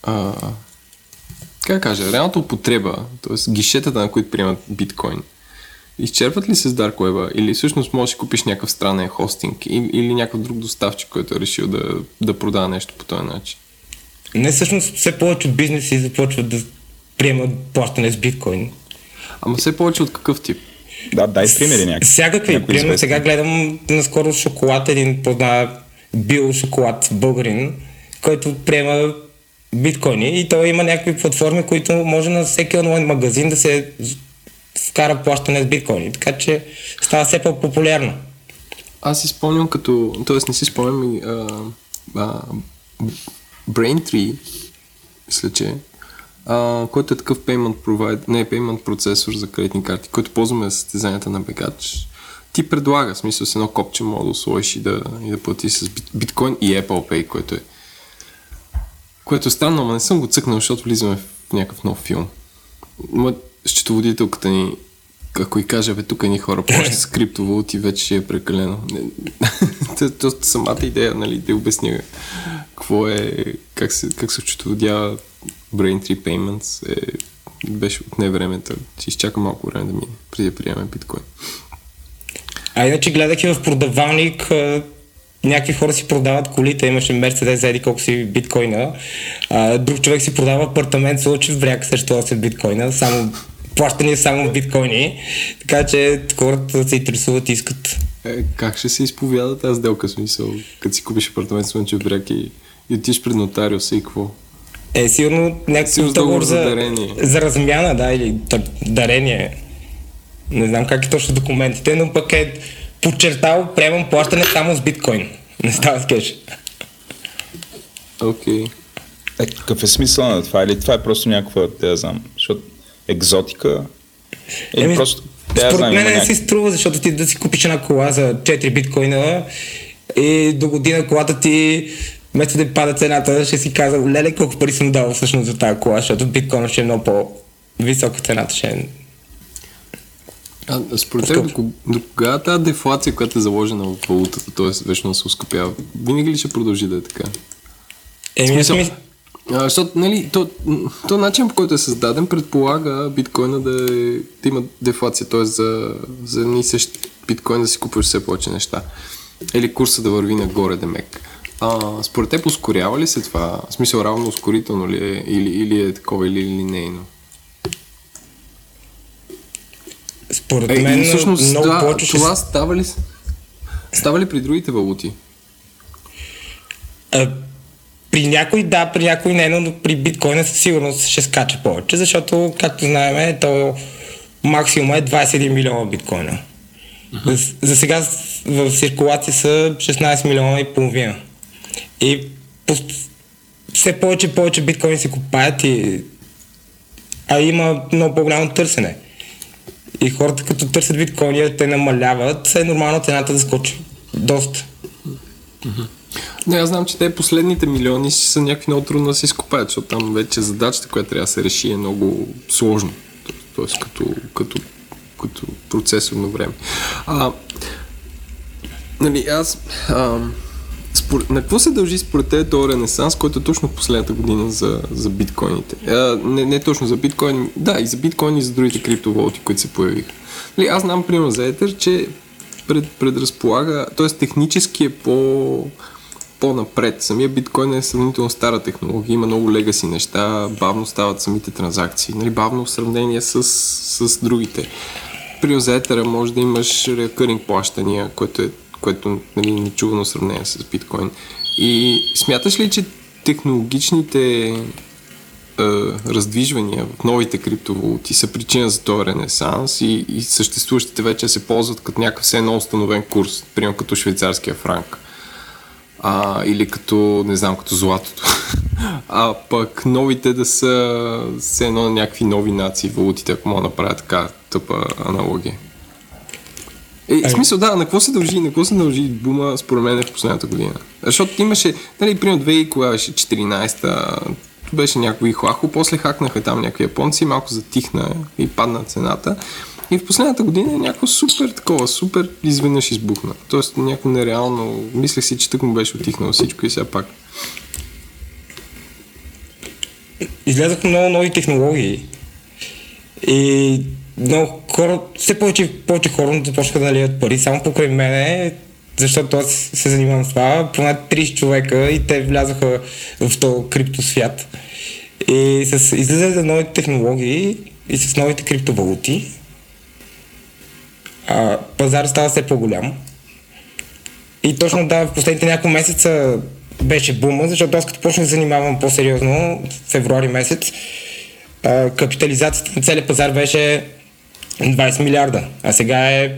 а, как да кажа, реалната употреба, т.е. гишетата, на които приемат биткоин, изчерпват ли се с Dark Web или всъщност можеш да си купиш някакъв странен хостинг или някакъв друг доставчик, който е решил да, да продава нещо по този начин? Не, всъщност все повече бизнеси започват да приемат плащане с биткоин. Ама все повече от какъв тип? Да, дай примери някакви. Всякакви. Примерно сега гледам наскоро шоколад, един позна бил шоколад българин, който приема биткоини и той има някакви платформи, които може на всеки онлайн магазин да се вкара плащане с биткоини. Така че става все по-популярно. Аз си спомням като, т.е. не си спомням и Braintree, мисля, че а, който е такъв payment provide, не payment процесор за кредитни карти, който ползваме за състезанията на бегач. Ти предлага, смисъл с едно копче мога да сложиш и да, и да платиш с бит- биткоин и Apple Pay, което е което е странно, ама не съм го цъкнал, защото влизаме в някакъв нов филм. Ма, счетоводителката ни, ако и каже, бе, тук ни хора плащат с криптовалути, вече е прекалено. То, самата идея, нали, да обясня какво е, как се, как се счетоводява Braintree Payments, е, беше от не времето. Ще изчака малко време да мине, преди да приемем биткоин. А иначе гледах и в продавалник, някакви хора си продават колите, имаше Мерцедес за еди колко си биткоина, а, друг човек си продава апартамент в Лъчев бряг срещу 8 биткоина, само плащане само в биткоини, така че хората се интересуват и искат. Е, как ще се изповяда тази сделка, в смисъл, като си купиш апартамент в Слънчев бряг и, и отиш пред нотариуса и какво? Е, сигурно някакъв договор за дарение. за размяна, да, или дарение. Не знам как е точно документите, но пък е подчертал, приемам плащане само с биткоин. Не става с кеш. Окей. Е, какъв е смисъл на това? Или това е просто някаква, да я знам, защото екзотика? Или Еми, просто, да Според знам, мен не някакви... си струва, защото ти да си купиш една кола за 4 биткоина и до година колата ти вместо да пада цената, ще си казва, леле, колко пари съм дал всъщност за тази кола, защото биткоина ще е много по-висока цената. Ще е... А, според теб, до, кога- до кога тази дефлация, която е заложена в валутата, т.е. вечно се ускъпява, винаги ли ще продължи да е така? Еми, Смисъл, а, защото, нали, то, то начин, по който е създаден, предполага биткоина да, е, да има дефлация, т.е. за, за едни и същи биткоин да си купуваш все повече неща. Или курса да върви нагоре, демек. А, според теб ускорява ли се това? В смисъл равно ускорително ли е? Или, или е такова, или линейно? Според Е, мен всъщност много това, повече ще... това става ли, става ли при другите валути? А, при някой да, при някой не, но при биткоина със сигурност ще скача повече, защото, както знаем, то максимум е 21 милиона биткоина. За, за сега в циркулация са 16 милиона и половина. И пост- все повече и повече биткоини се купаят и а има много по-голямо търсене. И хората като търсят биткоини, те намаляват, е нормално цената да скочи доста. Не, аз знам, че те последните милиони са някакви много трудно да се изкопаят, защото там вече задачата, която трябва да се реши е много сложно. То- Тоест като, като, като процесорно време. А, нали, аз... А, според, на какво се дължи според те този ренесанс, който е точно последната година за, за биткоините? А, не, не точно за биткоин, да, и за биткоин и за другите криптовалути, които се появиха. Нали, аз знам, примерно за Етher, че пред, предразполага, т.е. технически е по, по-напред. Самия биткоин е сравнително стара технология, има много легаси неща, бавно стават самите транзакции, нали, бавно в сравнение с, с другите. при за може да имаш рекъринг плащания, което е което нали, нечувано сравнение с биткоин. И смяташ ли, че технологичните е, раздвижвания в новите криптовалути са причина за този ренесанс и, и съществуващите вече се ползват като някакъв все едно установен курс, примерно като швейцарския франк. А, или като, не знам, като златото. а пък новите да са все едно на някакви нови нации валутите, ако мога да направя така тъпа аналогия. Е, в смисъл, да, на какво се дължи, на какво се дължи бума, според мен, в последната година? Защото имаше, нали, примерно 2 кога беше 14-та, беше някой хлахо, после хакнаха там някакви японци, малко затихна и падна цената. И в последната година е някакво супер такова, супер изведнъж избухна. Тоест някакво нереално, мислех си, че тък му беше отихнало всичко и сега пак. Излязаха много нови технологии. И много хора, все повече, повече хора започнаха да наливат пари само покрай мене, защото аз се занимавам с това. Поне 30 човека и те влязаха в този криптосвят. И с излизане за новите технологии и с новите криптовалути, а, пазар става все по-голям. И точно да, в последните няколко месеца беше бума, защото аз като почнах да занимавам по-сериозно в февруари месец, а, капитализацията на целият пазар беше 20 милиарда, а сега е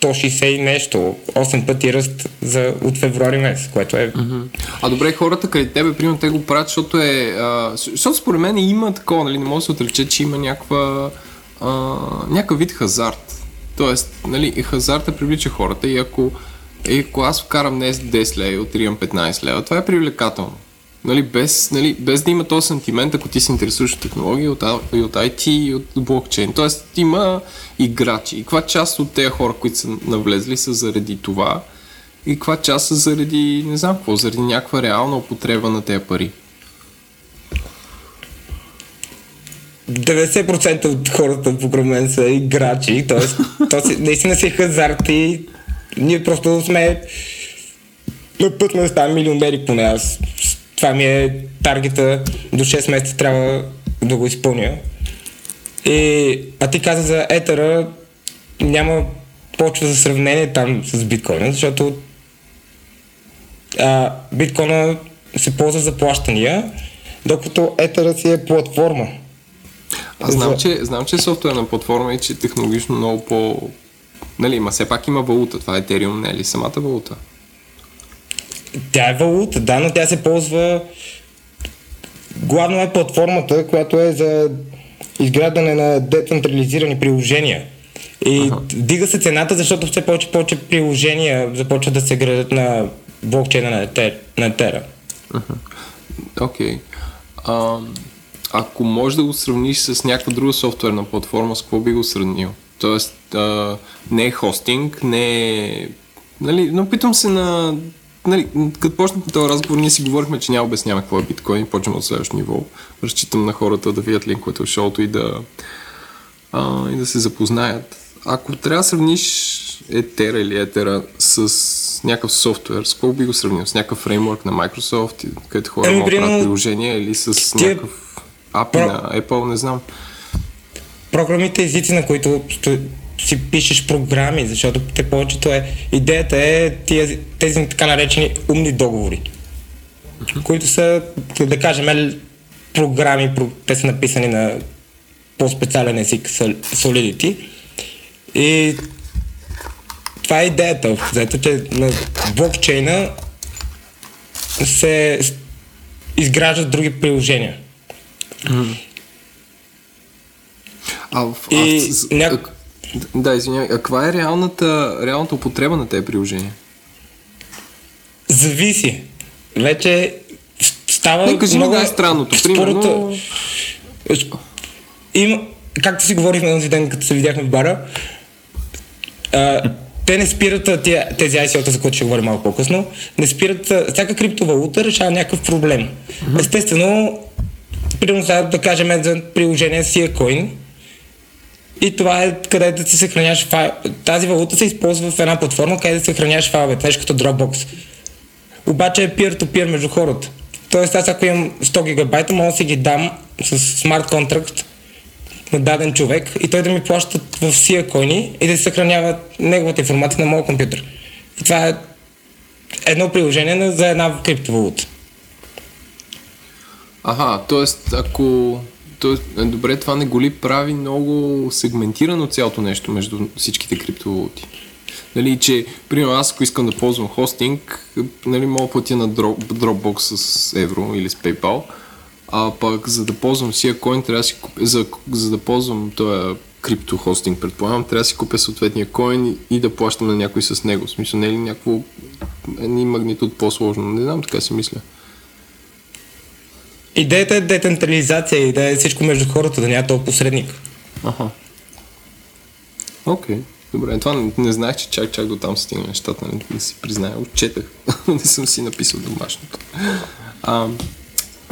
160 и нещо, 8 пъти ръст за, от февруари месец, което е... А добре, хората къде тебе, примерно, те го правят, защото е... А, защото според мен има такова, нали, не може да се отрече, че има някаква... А, някакъв вид хазарт. Тоест, нали, хазарта привлича хората и ако, и ако аз вкарам днес 10 лева и отривам 15 лева, това е привлекателно. Нали, без, нали, без да има този сантимент, ако ти се интересуваш от технологии, от, и от IT, и от блокчейн. Тоест има играчи. И каква част от тези хора, които са навлезли, са заради това, и каква част са заради, не знам какво, заради някаква реална употреба на тези пари. 90% от хората покрай мен са играчи, т.е. то си, наистина си хазарт и ние просто сме на път на да ставаме милионери поне аз. Това ми е таргета, до 6 месеца трябва да го изпълня. И, а ти каза за етера, няма почва за сравнение там с биткоина, защото а, биткоина се ползва за плащания, докато етера си е платформа. Аз знам, че, знам, че е софтуерна платформа и че технологично много по... Нали, ма все пак има валута. Това е Ethereum, не е ли самата валута? Тя е валута, да, но тя се ползва... Главно е платформата, която е за изграждане на децентрализирани приложения. И ага. дига се цената, защото все повече повече приложения започват да се градят на блокчейна на, етер, на Етера. Окей. Okay. ако можеш да го сравниш с някаква друга софтуерна платформа, с какво би го сравнил? Тоест, а, не е хостинг, не е... Нали, но питам се на нали, като почнахме този разговор, ние си говорихме, че няма обясняваме какво е биткоин, почваме от следващото ниво. Разчитам на хората да видят линковете в шоуто и да, а, и да се запознаят. Ако трябва да сравниш Етера или Етера с някакъв софтуер, с какво би го сравнил? С някакъв фреймворк на Microsoft, където хора могат да правят приложения или с Тия... някакъв API Про... на Apple, не знам. Програмите езици, на които си пишеш програми, защото те повечето е... Идеята е тези, тези така наречени умни договори, които са, да кажем, програми, те са написани на по-специален език, Solidity. И това е идеята, заето, че на блокчейна се изграждат други приложения. Mm. А, и а, ня... Да, извинявай. А каква е реалната, реалната употреба на тези приложения? Зависи. Вече става Не, кажи много... ми най-странното. Примерно... Има, както си говорихме този ден, като се видяхме в бара, а, те не спират тия, тези ICO-та, за които ще говорим малко по-късно, не спират, всяка криптовалута решава някакъв проблем. Естествено, примерно да кажем за приложение CiaCoin, и това е където си съхраняваш файл. Тази валута се използва в една платформа, където съхраняваш файлове, е като Dropbox. Обаче е peer-to-peer между хората. Тоест аз ако имам 100 гигабайта, мога да си ги дам с смарт контракт на даден човек и той да ми плаща в сия койни и да се съхранява неговата информация на моят компютър. И това е едно приложение за една криптовалута. Аха, т.е. ако... Тоест, е, добре, това не го ли прави много сегментирано цялото нещо между всичките криптовалути? Нали, че, примерно, аз ако искам да ползвам хостинг, нали, мога да платя на Drop- Dropbox с евро или с PayPal, а пък за да ползвам коин, трябва да си купя, за, за да ползвам този крипто хостинг, предполагам, трябва да си купя съответния коин и да плащам на някой с него. В смисъл, не е ли някакво ни магнитуд по-сложно? Не знам, така си мисля. Идеята е децентрализация и да е всичко между хората, да няма толкова посредник. Аха. Окей. Добре, това не, не знаех, че чак чак до там стигна нещата, нали, да си призная. Отчетах. не съм си написал домашното. А,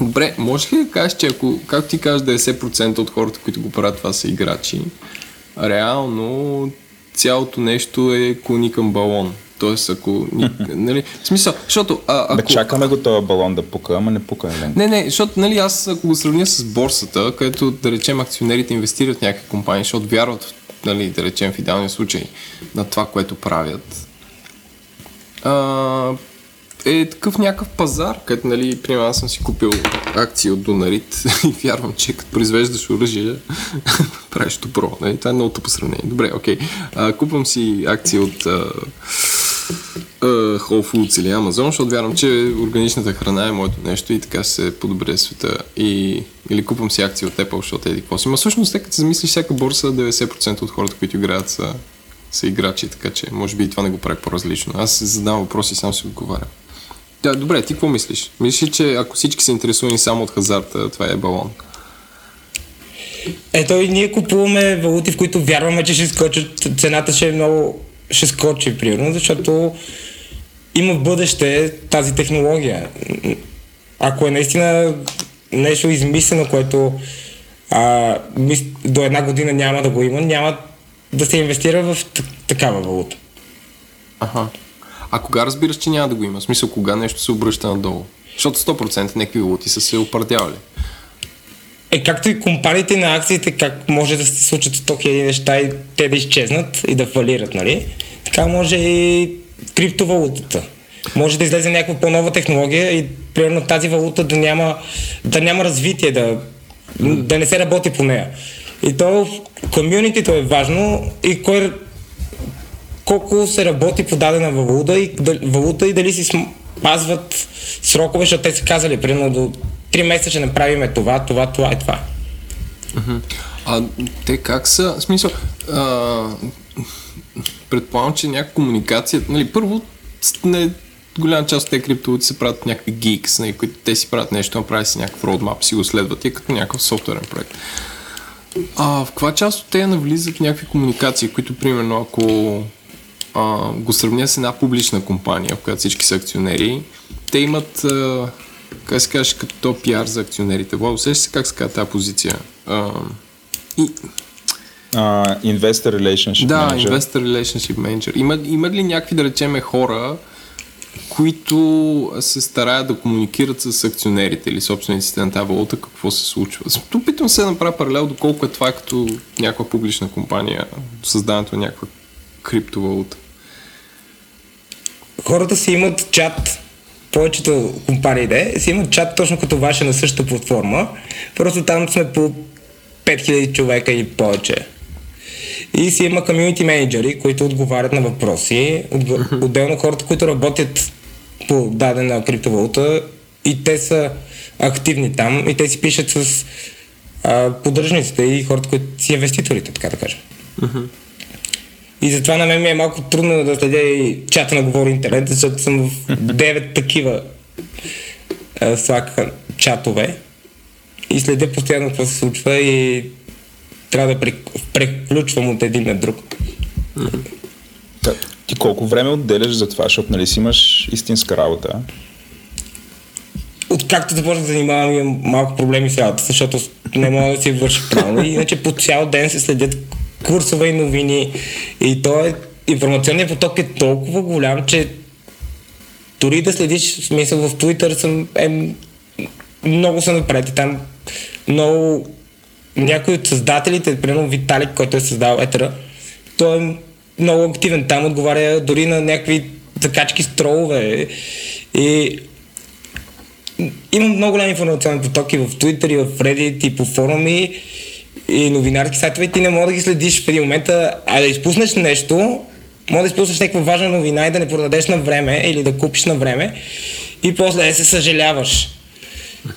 добре, може ли да кажеш, че ако, както ти кажеш, 90% от хората, които го правят, това са играчи, реално цялото нещо е клони към балон. Тоест, ако... нали, в смисъл, защото... А, ако, Бе, чакаме го този балон да пука, ама не пука, не, не, защото нали, аз ако го сравня с борсата, където да речем акционерите инвестират в някакви компании, защото вярват, нали, да речем в идеалния случай, на това, което правят, а, е такъв някакъв пазар, където, нали, примерно аз съм си купил акции от Донарит и вярвам, че като произвеждаш оръжие, правиш добро. Нали? Това е много тъпо сравнение. Добре, окей. А, купвам си акции от а, Whole Foods или Amazon, защото вярвам, че органичната храна е моето нещо и така се подобре света. И, или купвам си акции от Apple, защото еди какво си. Ма всъщност, като се замислиш, всяка борса, 90% от хората, които играят са, са играчи, така че може би и това не го прави по-различно. Аз задавам въпроси и сам си отговарям. Да, добре, ти какво мислиш? Мислиш, ли, че ако всички са интересувани само от хазарта, това е балон? Ето и ние купуваме валути, в които вярваме, че ще скочат, цената ще е много, ще скочи, примерно, защото има бъдеще тази технология. Ако е наистина нещо измислено, което а, мис- до една година няма да го има, няма да се инвестира в такава валута. Аха. А кога разбираш, че няма да го има? В смисъл, кога нещо се обръща надолу? Защото 100% някакви валути са се опардявали. Е, както и компаниите на акциите, как може да се случат 100 000 неща и те да изчезнат и да фалират, нали? Така може и криптовалутата. Може да излезе някаква по-нова технология и примерно тази валута да няма, да няма развитие, да, да не се работи по нея. И то комюнитито е важно и кой, колко се работи по дадена валута и, валута и дали си спазват срокове, защото те са казали, примерно до 3 месеца ще направим това, това, това и това. А те как са? В смисъл, а, предполагам, че някаква комуникация... Нали, първо, не, голяма част от тези криптовалути се правят някакви гикс, нали, които те си правят нещо, направи си някакъв roadmap, си го следват и е като някакъв софтуерен проект. А в каква част от те навлизат някакви комуникации, които примерно ако а, го сравня с една публична компания, в която всички са акционери, те имат, а, как се каже, като то пиар за акционерите. Влад, усещаш се как се казва тази позиция? А, и, Uh, investor Relationship да, Manager. Investor Relationship Manager. Има, има ли някакви, да речеме, хора, които се стараят да комуникират с акционерите или собствениците на тази валута, какво се случва? Опитвам се да направя паралел доколко е това е като някаква публична компания, създаването на някаква криптовалута. Хората си имат чат, повечето компании де, си имат чат точно като ваше на същата платформа, просто там сме по 5000 човека и повече. И си има комьюнити менеджери, които отговарят на въпроси, отделно хората, които работят по дадена криптовалута и те са активни там и те си пишат с а, поддръжниците и хората, които си инвеститорите, така да кажем. И затова на мен ми е малко трудно да следя и чата на Говори Интернет, защото съм в 9 такива а, Slack чатове и следя постоянно какво се случва и трябва да прек- преключвам от един на друг. Ти колко време отделяш за това, защото нали си имаш истинска работа? Откакто започнах да занимавам, имам малко проблеми с работа, защото не мога да си върша правилно. Иначе по цял ден се следят курсове и новини. И то е, информационният поток е толкова голям, че дори да следиш, в смисъл в Twitter съм, е, много са напред и там много някой от създателите, примерно Виталик, който е създал Етера, той е много активен там, отговаря дори на някакви закачки с тролове. И има много големи информационни потоки в Twitter и в Reddit и по форуми и новинарски сайтове ти не мога да ги следиш в един момент, а да изпуснеш нещо, може да изпуснеш някаква важна новина и да не продадеш на време или да купиш на време и после да се съжаляваш.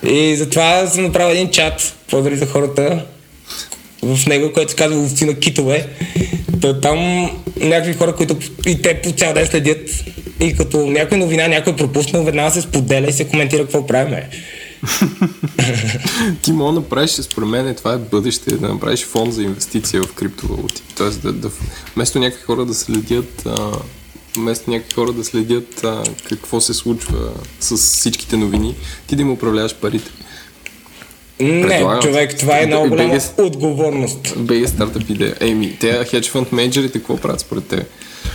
И затова съм направил един чат, благодаря за хората в него, който се казва ловци на китове. Та, там някакви хора, които и те по цял ден следят и като някой новина някой е пропуснал, веднага се споделя и се коментира какво правиме. Ти мога да направиш, според мен, това е бъдеще, да направиш фонд за инвестиция в криптовалути. Тоест, да, да, вместо някакви хора да следят а, вместо някакви хора да следят а, какво се случва с всичките новини, ти да им управляваш парите. Не, Предлагам. човек, това е много голяма BG отговорност. БГ стартъп идея. Еми, те хедж фонд менеджерите какво правят според те?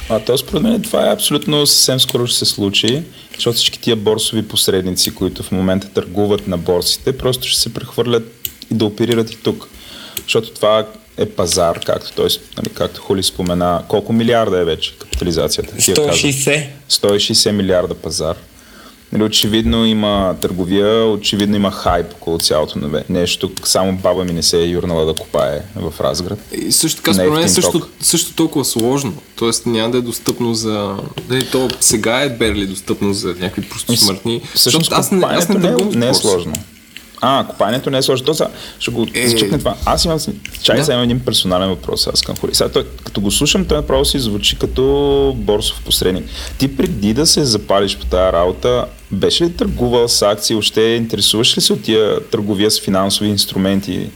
А то според мен това е абсолютно съвсем скоро ще се случи, защото всички тия борсови посредници, които в момента търгуват на борсите, просто ще се прехвърлят и да оперират и тук. Защото това е пазар, както, той, нали, както Хули спомена. Колко милиарда е вече капитализацията? Ти я каза. 160. 160 милиарда пазар. Нали, очевидно има търговия, очевидно има хайп около цялото наве. Нещо, само баба ми не се е юрнала да копае в Разград. И също така, е според мен, ефтин също, ток. също толкова сложно. Тоест няма да е достъпно за... Дали, то сега е берли достъпно за някакви просто смъртни. Всъщност, аз не, аз не не, е, не е сложно. А, копаенето не е сложно. То сега ще го Е, зачекне това. Аз имам, чай да. един персонален въпрос аз към Хули. Сега той, като го слушам, той направо си звучи като борсов посредник. Ти преди да се запалиш по тази работа, беше ли търгувал с акции, още интересуваш ли се от тия търговия с финансови инструменти?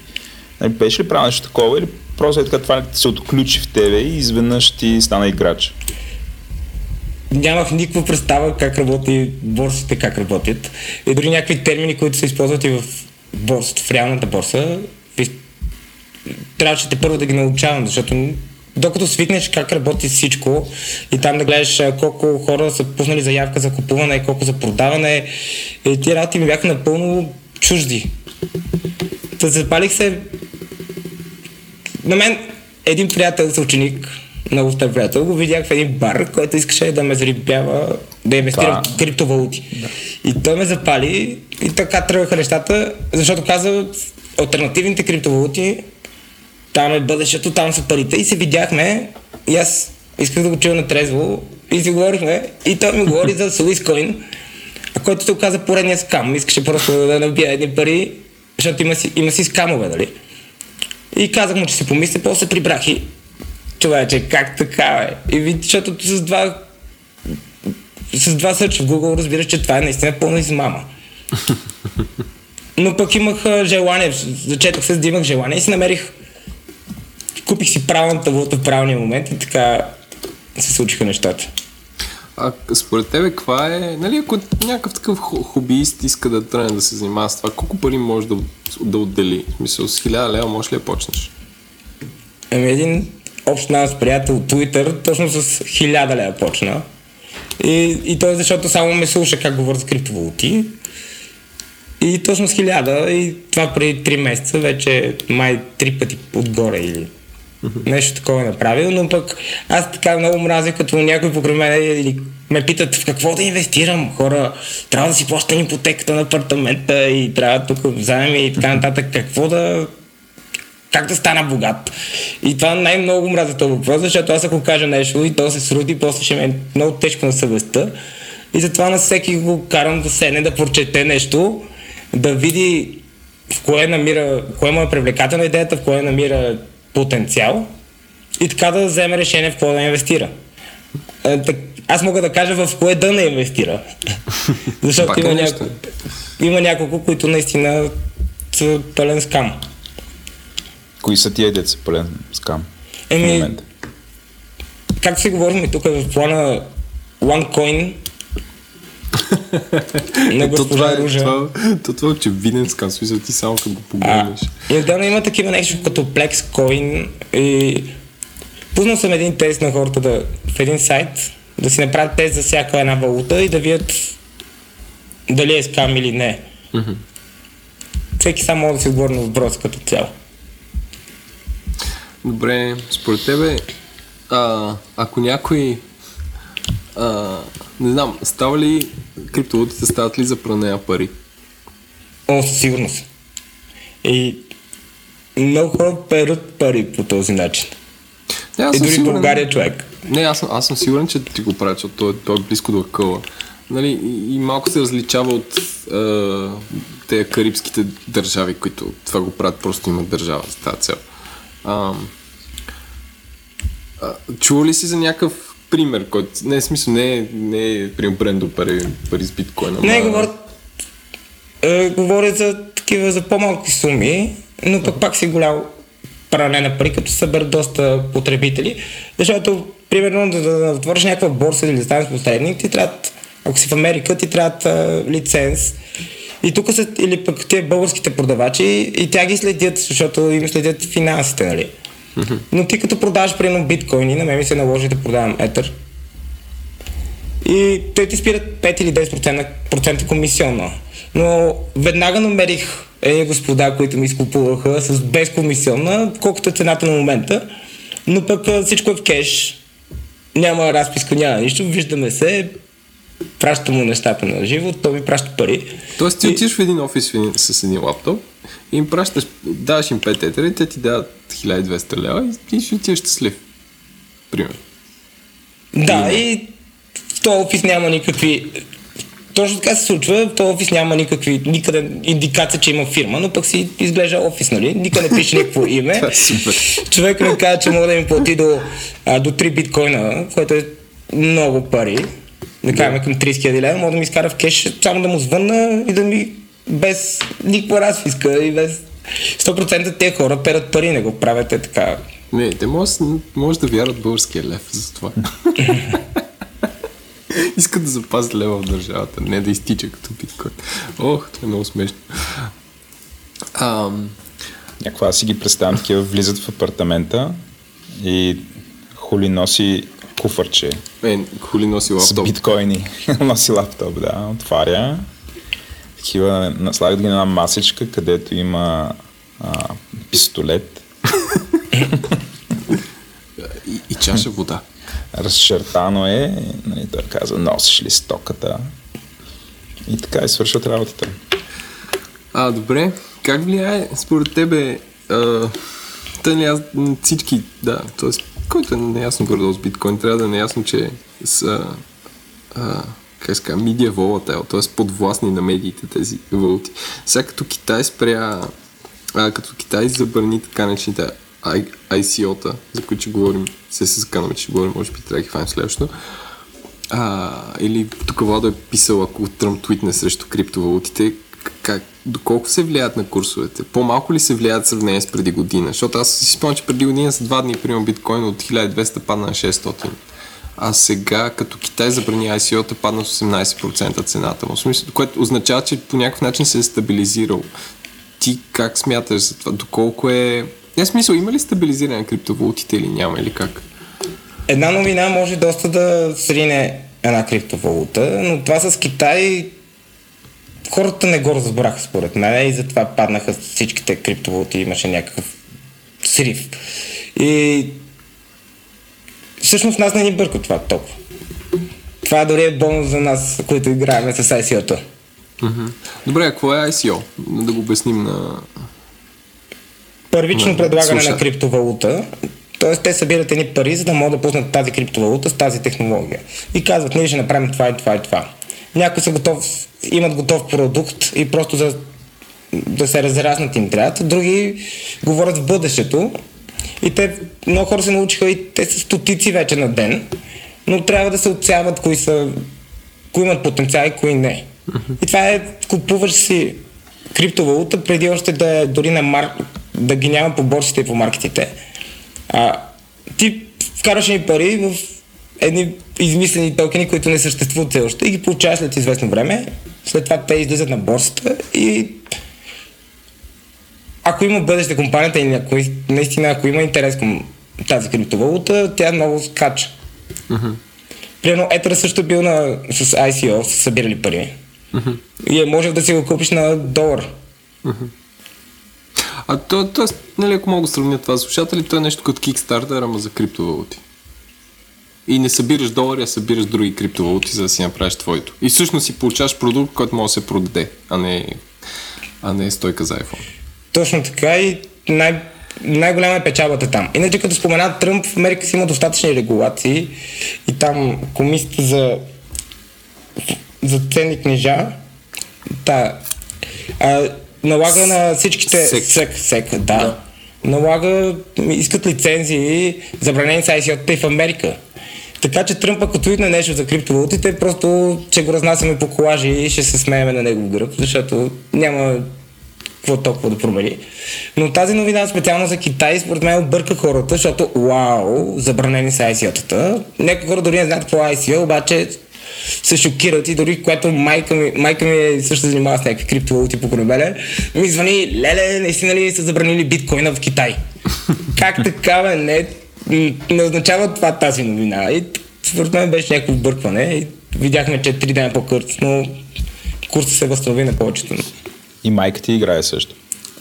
Нали, Беше ли правил нещо такова или просто е така това се отключи в тебе и изведнъж ти стана играч? Нямах никаква представа как работи борсите, как работят. И дори някакви термини, които се използват и в борсата, в реалната борса, трябваше те първо да ги научавам, защото докато свикнеш как работи всичко и там да гледаш колко хора са пуснали заявка за купуване, колко за продаване, и тия работи ми бяха напълно чужди. Та запалих се на мен един приятел, съученик, много стар приятел, го видях в един бар, който искаше да ме зарибява, да инвестира в криптовалути. И той ме запали и така тръгнаха нещата, защото каза альтернативните криптовалути, там е бъдещето, там са парите и се видяхме и аз исках да го чуя на трезво и си говорихме и той ми говори за а който се оказа поредния скам. Искаше просто да набия едни пари, защото има си, има си скамове, нали? И казах му, че си помисля, после се прибрах и човече, как така, бе? И ви, защото с два с два сърча в Google разбираш, че това е наистина пълна измама. Но пък имах желание, зачетох се, да имах желание и си намерих купих си правилната валута в правилния момент и така се случиха нещата. А според тебе, каква е, нали, ако някакъв такъв хо- хобиист иска да тръгне да се занимава с това, колко пари може да, да отдели? В смисъл, с 1000 лева можеш ли да почнеш? Ами един общ наш приятел Twitter точно с 1000 лева почна. И, и то е защото само ме слуша как говоря за криптовалути. И точно с 1000 и това преди 3 месеца вече май три пъти отгоре или нещо такова е направил, но пък аз така много мразя, като някой покрай мен или ме питат в какво да инвестирам. Хора, трябва да си плащам ипотеката на апартамента и трябва тук заеми и така нататък. Какво да как да стана богат. И това най-много мразя този въпрос, защото аз ако кажа нещо и то се срути, после ще ми е много тежко на съвестта. И затова на всеки го карам да седне, да прочете нещо, да види в кое намира, кое му е привлекателна идеята, в кое намира потенциал и така да вземе решение в какво да инвестира. Е, Аз мога да кажа в кое да не инвестира. Защото има, няко... има няколко, които наистина са пълен скам. Кои са тия деца пълен скам в Еми, момента? както си говорим тук в плана OneCoin на то, това госпожа е, Ружа. това, то, това е очевиден скам, в смисъл ти само като го погледнеш. и отделно има такива нещо като PlexCoin и пуснал съм един тест на хората да, в един сайт да си направят тест за всяка една валута и да видят дали е скам или не. Всеки сам може да си отговори на въпроса като цяло. Добре, според тебе, а, ако някой а, не знам, става ли криптовалутите стават ли за пране на пари? О, със сигурност. И много хора перат пари по този начин. Не, аз И дори сигурен- България човек. Не, аз съм, аз съм сигурен, че ти го правят, защото той, той е близко до акъла. Нали, и, и малко се различава от е, тези карибските държави, които това го правят, просто имат държава за тази цел. А, а, чува ли си за някакъв пример, който... Не, в смисъл, не е, не е пример Брендо пари, пари с биткоина. Не, ама- говорят, е, говорят за такива, за по-малки суми, но пък пак си голямо пране на пари, като съберат доста потребители. Защото, примерно, да, да, отвориш някаква борса или да станеш посредник, ти трябва, ако си в Америка, ти трябва а, лиценз. И тук са, или пък те българските продавачи, и тя ги следят, защото им следят финансите, нали? Но ти като продаваш, примерно, биткоини, на мен ми се наложи да продавам етър. И те ти спират 5 или 10% процента комисионно. Но веднага намерих едни господа, които ми изкупуваха с без комисионна, колкото е цената на момента. Но пък всичко е в кеш. Няма разписка, няма нищо. Виждаме се, пращам му нещата на живо, той ми праща пари. Тоест ти И- отиваш в един офис с един лаптоп и им пращаш, даваш им 5 етера и те ти дават 1200 лева и ти ще отиваш щастлив. Пример. Да, и в този офис няма никакви... Точно така се случва, в този офис няма никакви, никъде индикация, че има фирма, но пък си изглежда офис, нали? Никъде не пише никакво име. Е. Човек ми каза, че мога да ми плати до, а, до 3 биткоина, което е много пари. Да кажем към 30 000 лева, мога да ми изкара в кеш, само да му звънна и да ми без никаква разписка и без... 100% тези хора перат пари, не го правят е така. Не, те може, може да вярват българския лев за това. Искат да запазят лева в държавата, не да изтича като биткоин. Ох, това е много смешно. Ам, Някаква аз си ги представям такива, влизат в апартамента и Хули носи куфърче е, хули носи с лаптоп. биткоини. носи лаптоп, да, отваря. Такива, наслагат ги на една масичка, където има а, пистолет, И, и чаша вода. разчертано е, нали, той казва, носиш ли стоката? И така и свършват работата. А, добре. Как влияе според тебе а, тъй аз- всички, да, т.е. който е неясно горе с биткоин, трябва да е неясно, че са а, как казва, media volatile, т.е. подвластни на медиите тези валути. Сега като Китай спря, а, като Китай забрани така наречените ICO-та, за които ще говорим, се се заканаме, че ще говорим, може би трябва да ги хванем следващото. А, или тук Владо е писал, ако Тръмп твитне срещу криптовалутите, как, доколко се влияят на курсовете? По-малко ли се влияят в сравнение с преди година? Защото аз си спомням, че преди година за два дни, примерно, биткоин от 1200 падна на 600. А сега, като Китай забрани ICO-та, падна с 18% цената му. Смисъл, което означава, че по някакъв начин се е стабилизирал. Ти как смяташ за това? Доколко е... Не, смисъл, има ли стабилизиране на криптовалутите или няма? Или как? Една новина може доста да срине една криптовалута, но това с Китай хората не го разбраха според мен и затова паднаха всичките криптовалути, имаше някакъв срив. И всъщност нас не ни бърка това толкова. Това дори е бонус за нас, които играем с ICO-то. Добре, а какво е ICO? Да го обясним на... Първично Не, предлагане слушай. на криптовалута, т.е. те събират едни пари, за да могат да пуснат тази криптовалута с тази технология. И казват, ние ще направим това и това и това. Някои са готов, имат готов продукт и просто за да се разраснат им трябва. Други говорят в бъдещето и те, много хора се научиха и те са стотици вече на ден, но трябва да се отсяват кои са, кои имат потенциал и кои не. И това е, купуваш си криптовалута преди още да е дори на мар... да ги няма по борсите и по маркетите. А, ти вкараш ни пари в едни измислени токени, които не съществуват все още и ги получаваш след известно време. След това те излизат на борсата и ако има бъдеще компанията и ако, наистина ако има интерес към тази криптовалута, тя много скача. Примерно Етър също е бил на, с ICO, са събирали пари. И е можел да си го купиш на долар. А то, то, нали, ако мога да сравня това с слушатели, то е нещо като Kickstarter, ама за криптовалути. И не събираш долари, а събираш други криптовалути, за да си направиш твоето. И всъщност си получаваш продукт, който може да се продаде, а не, а не стойка за iPhone. Точно така и най- най-голяма е печалбата там. Иначе като спомена Тръмп, в Америка си има достатъчни регулации и там комисията за, за ценни книжа да, а, налага на всичките... Сек. Сек, сек да. да. Налага, искат лицензии, забранени са ICO-тата и в Америка. Така че Тръмп, ако твитне нещо за криптовалутите, просто ще го разнасяме по колажи и ще се смееме на негов гръб, защото няма какво толкова да промени. Но тази новина специално за Китай според мен обърка хората, защото вау, забранени са ICO-тата. Някои хора дори не знаят какво е ICO, обаче се шокират и дори което майка ми, майка ми е също занимава с някакви криптовалути по корабеле, ми звъни, леле, наистина ли са забранили биткоина в Китай? как така, бе? Не, не означава това тази новина. И според мен беше някакво объркване. И видяхме, че три дена по-късно курсът се възстанови на повечето. И майка ти играе също.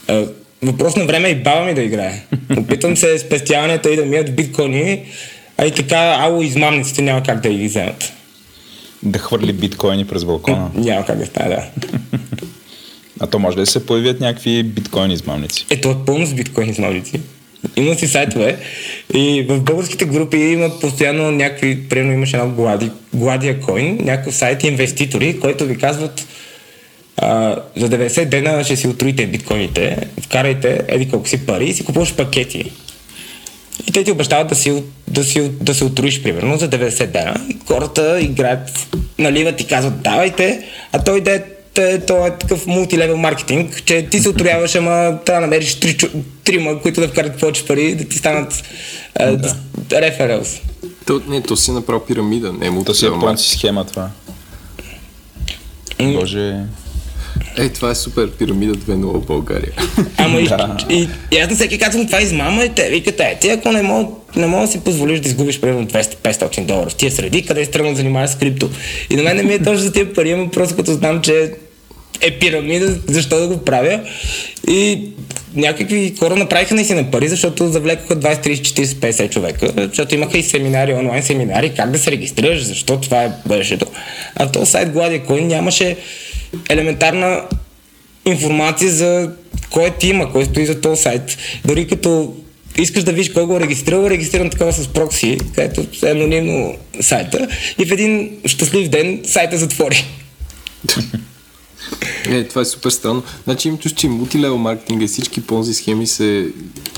А, Въпрос на време и баба ми да играе. Опитвам се спестяванията и да мият биткоини, а и така, ало, измамниците няма как да ги вземат. Да хвърли биткоини през балкона. Няма как да стане, да. А то може да се появят някакви биткоин измамници. Ето е пълно с биткоин измамници. Има си сайтове и в българските групи има постоянно някакви, примерно имаше едно Глади, Гладия Coin, някакъв сайт инвеститори, които ви казват а, за 90 дена ще си отруите биткоините, вкарайте еди колко си пари и си купуваш пакети. И те ти обещават да, си, да, си, да се отруиш, примерно, за 90 дена. И хората играят, наливат и казват, давайте, а той да е то е такъв мултилевел маркетинг, че ти се отрояваш, ама трябва да намериш три, трима, които да вкарат повече пари, да ти станат е, да. рефералс. То, не, то си е направо пирамида, не е му То си е схема това. Боже... Е, това е супер пирамида 2.0 в България. Ама Да. и, и, и, аз на всеки казвам, това е измама и те викат, е, ти ако не мога, не мога да си позволиш да изгубиш примерно 200-500 долара в тия среди, къде си тръгнал да занимаваш с крипто. И на мен не ми е точно за тия пари, ама просто като знам, че е пирамида, защо да го правя. И някакви хора направиха наистина пари, защото завлекоха 20, 30, 40, 50 човека, защото имаха и семинари, онлайн семинари, как да се регистрираш, защо това е бъдещето. А този сайт Gladia Coin нямаше елементарна информация за кой ти има, кой стои за този сайт. Дори като искаш да видиш кой го е регистрирал, е регистриран такова с прокси, където е анонимно сайта и в един щастлив ден сайта затвори. Е, това е супер странно. Значи им чуш, че мултилевел маркетинга и всички понзи схеми се...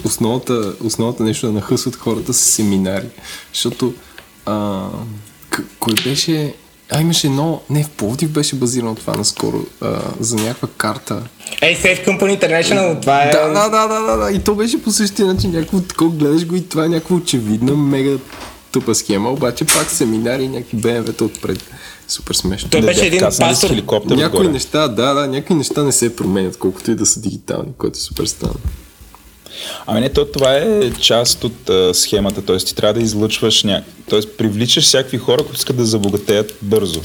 Основата, основата нещо да нахъсват хората с семинари. Защото... А, к- кой беше... А, имаше едно... Не, в Пловдив беше базирано това наскоро. А, за някаква карта. Ей, Safe Company International, това е... Да, да, да, да, да, да. И то беше по същия начин. Някакво такова гледаш го и това е някаква очевидна, мега тъпа схема, обаче пак семинари и някакви БМВ-та отпред. Супер смешно. Той беше един пастор. Някои неща, да, да, някои неща не се променят, колкото и да са дигитални, което е супер странно. Ами не, то, това е част от а, схемата, т.е. ти трябва да излъчваш ня... т.е. привличаш всякакви хора, които искат да забогатеят бързо.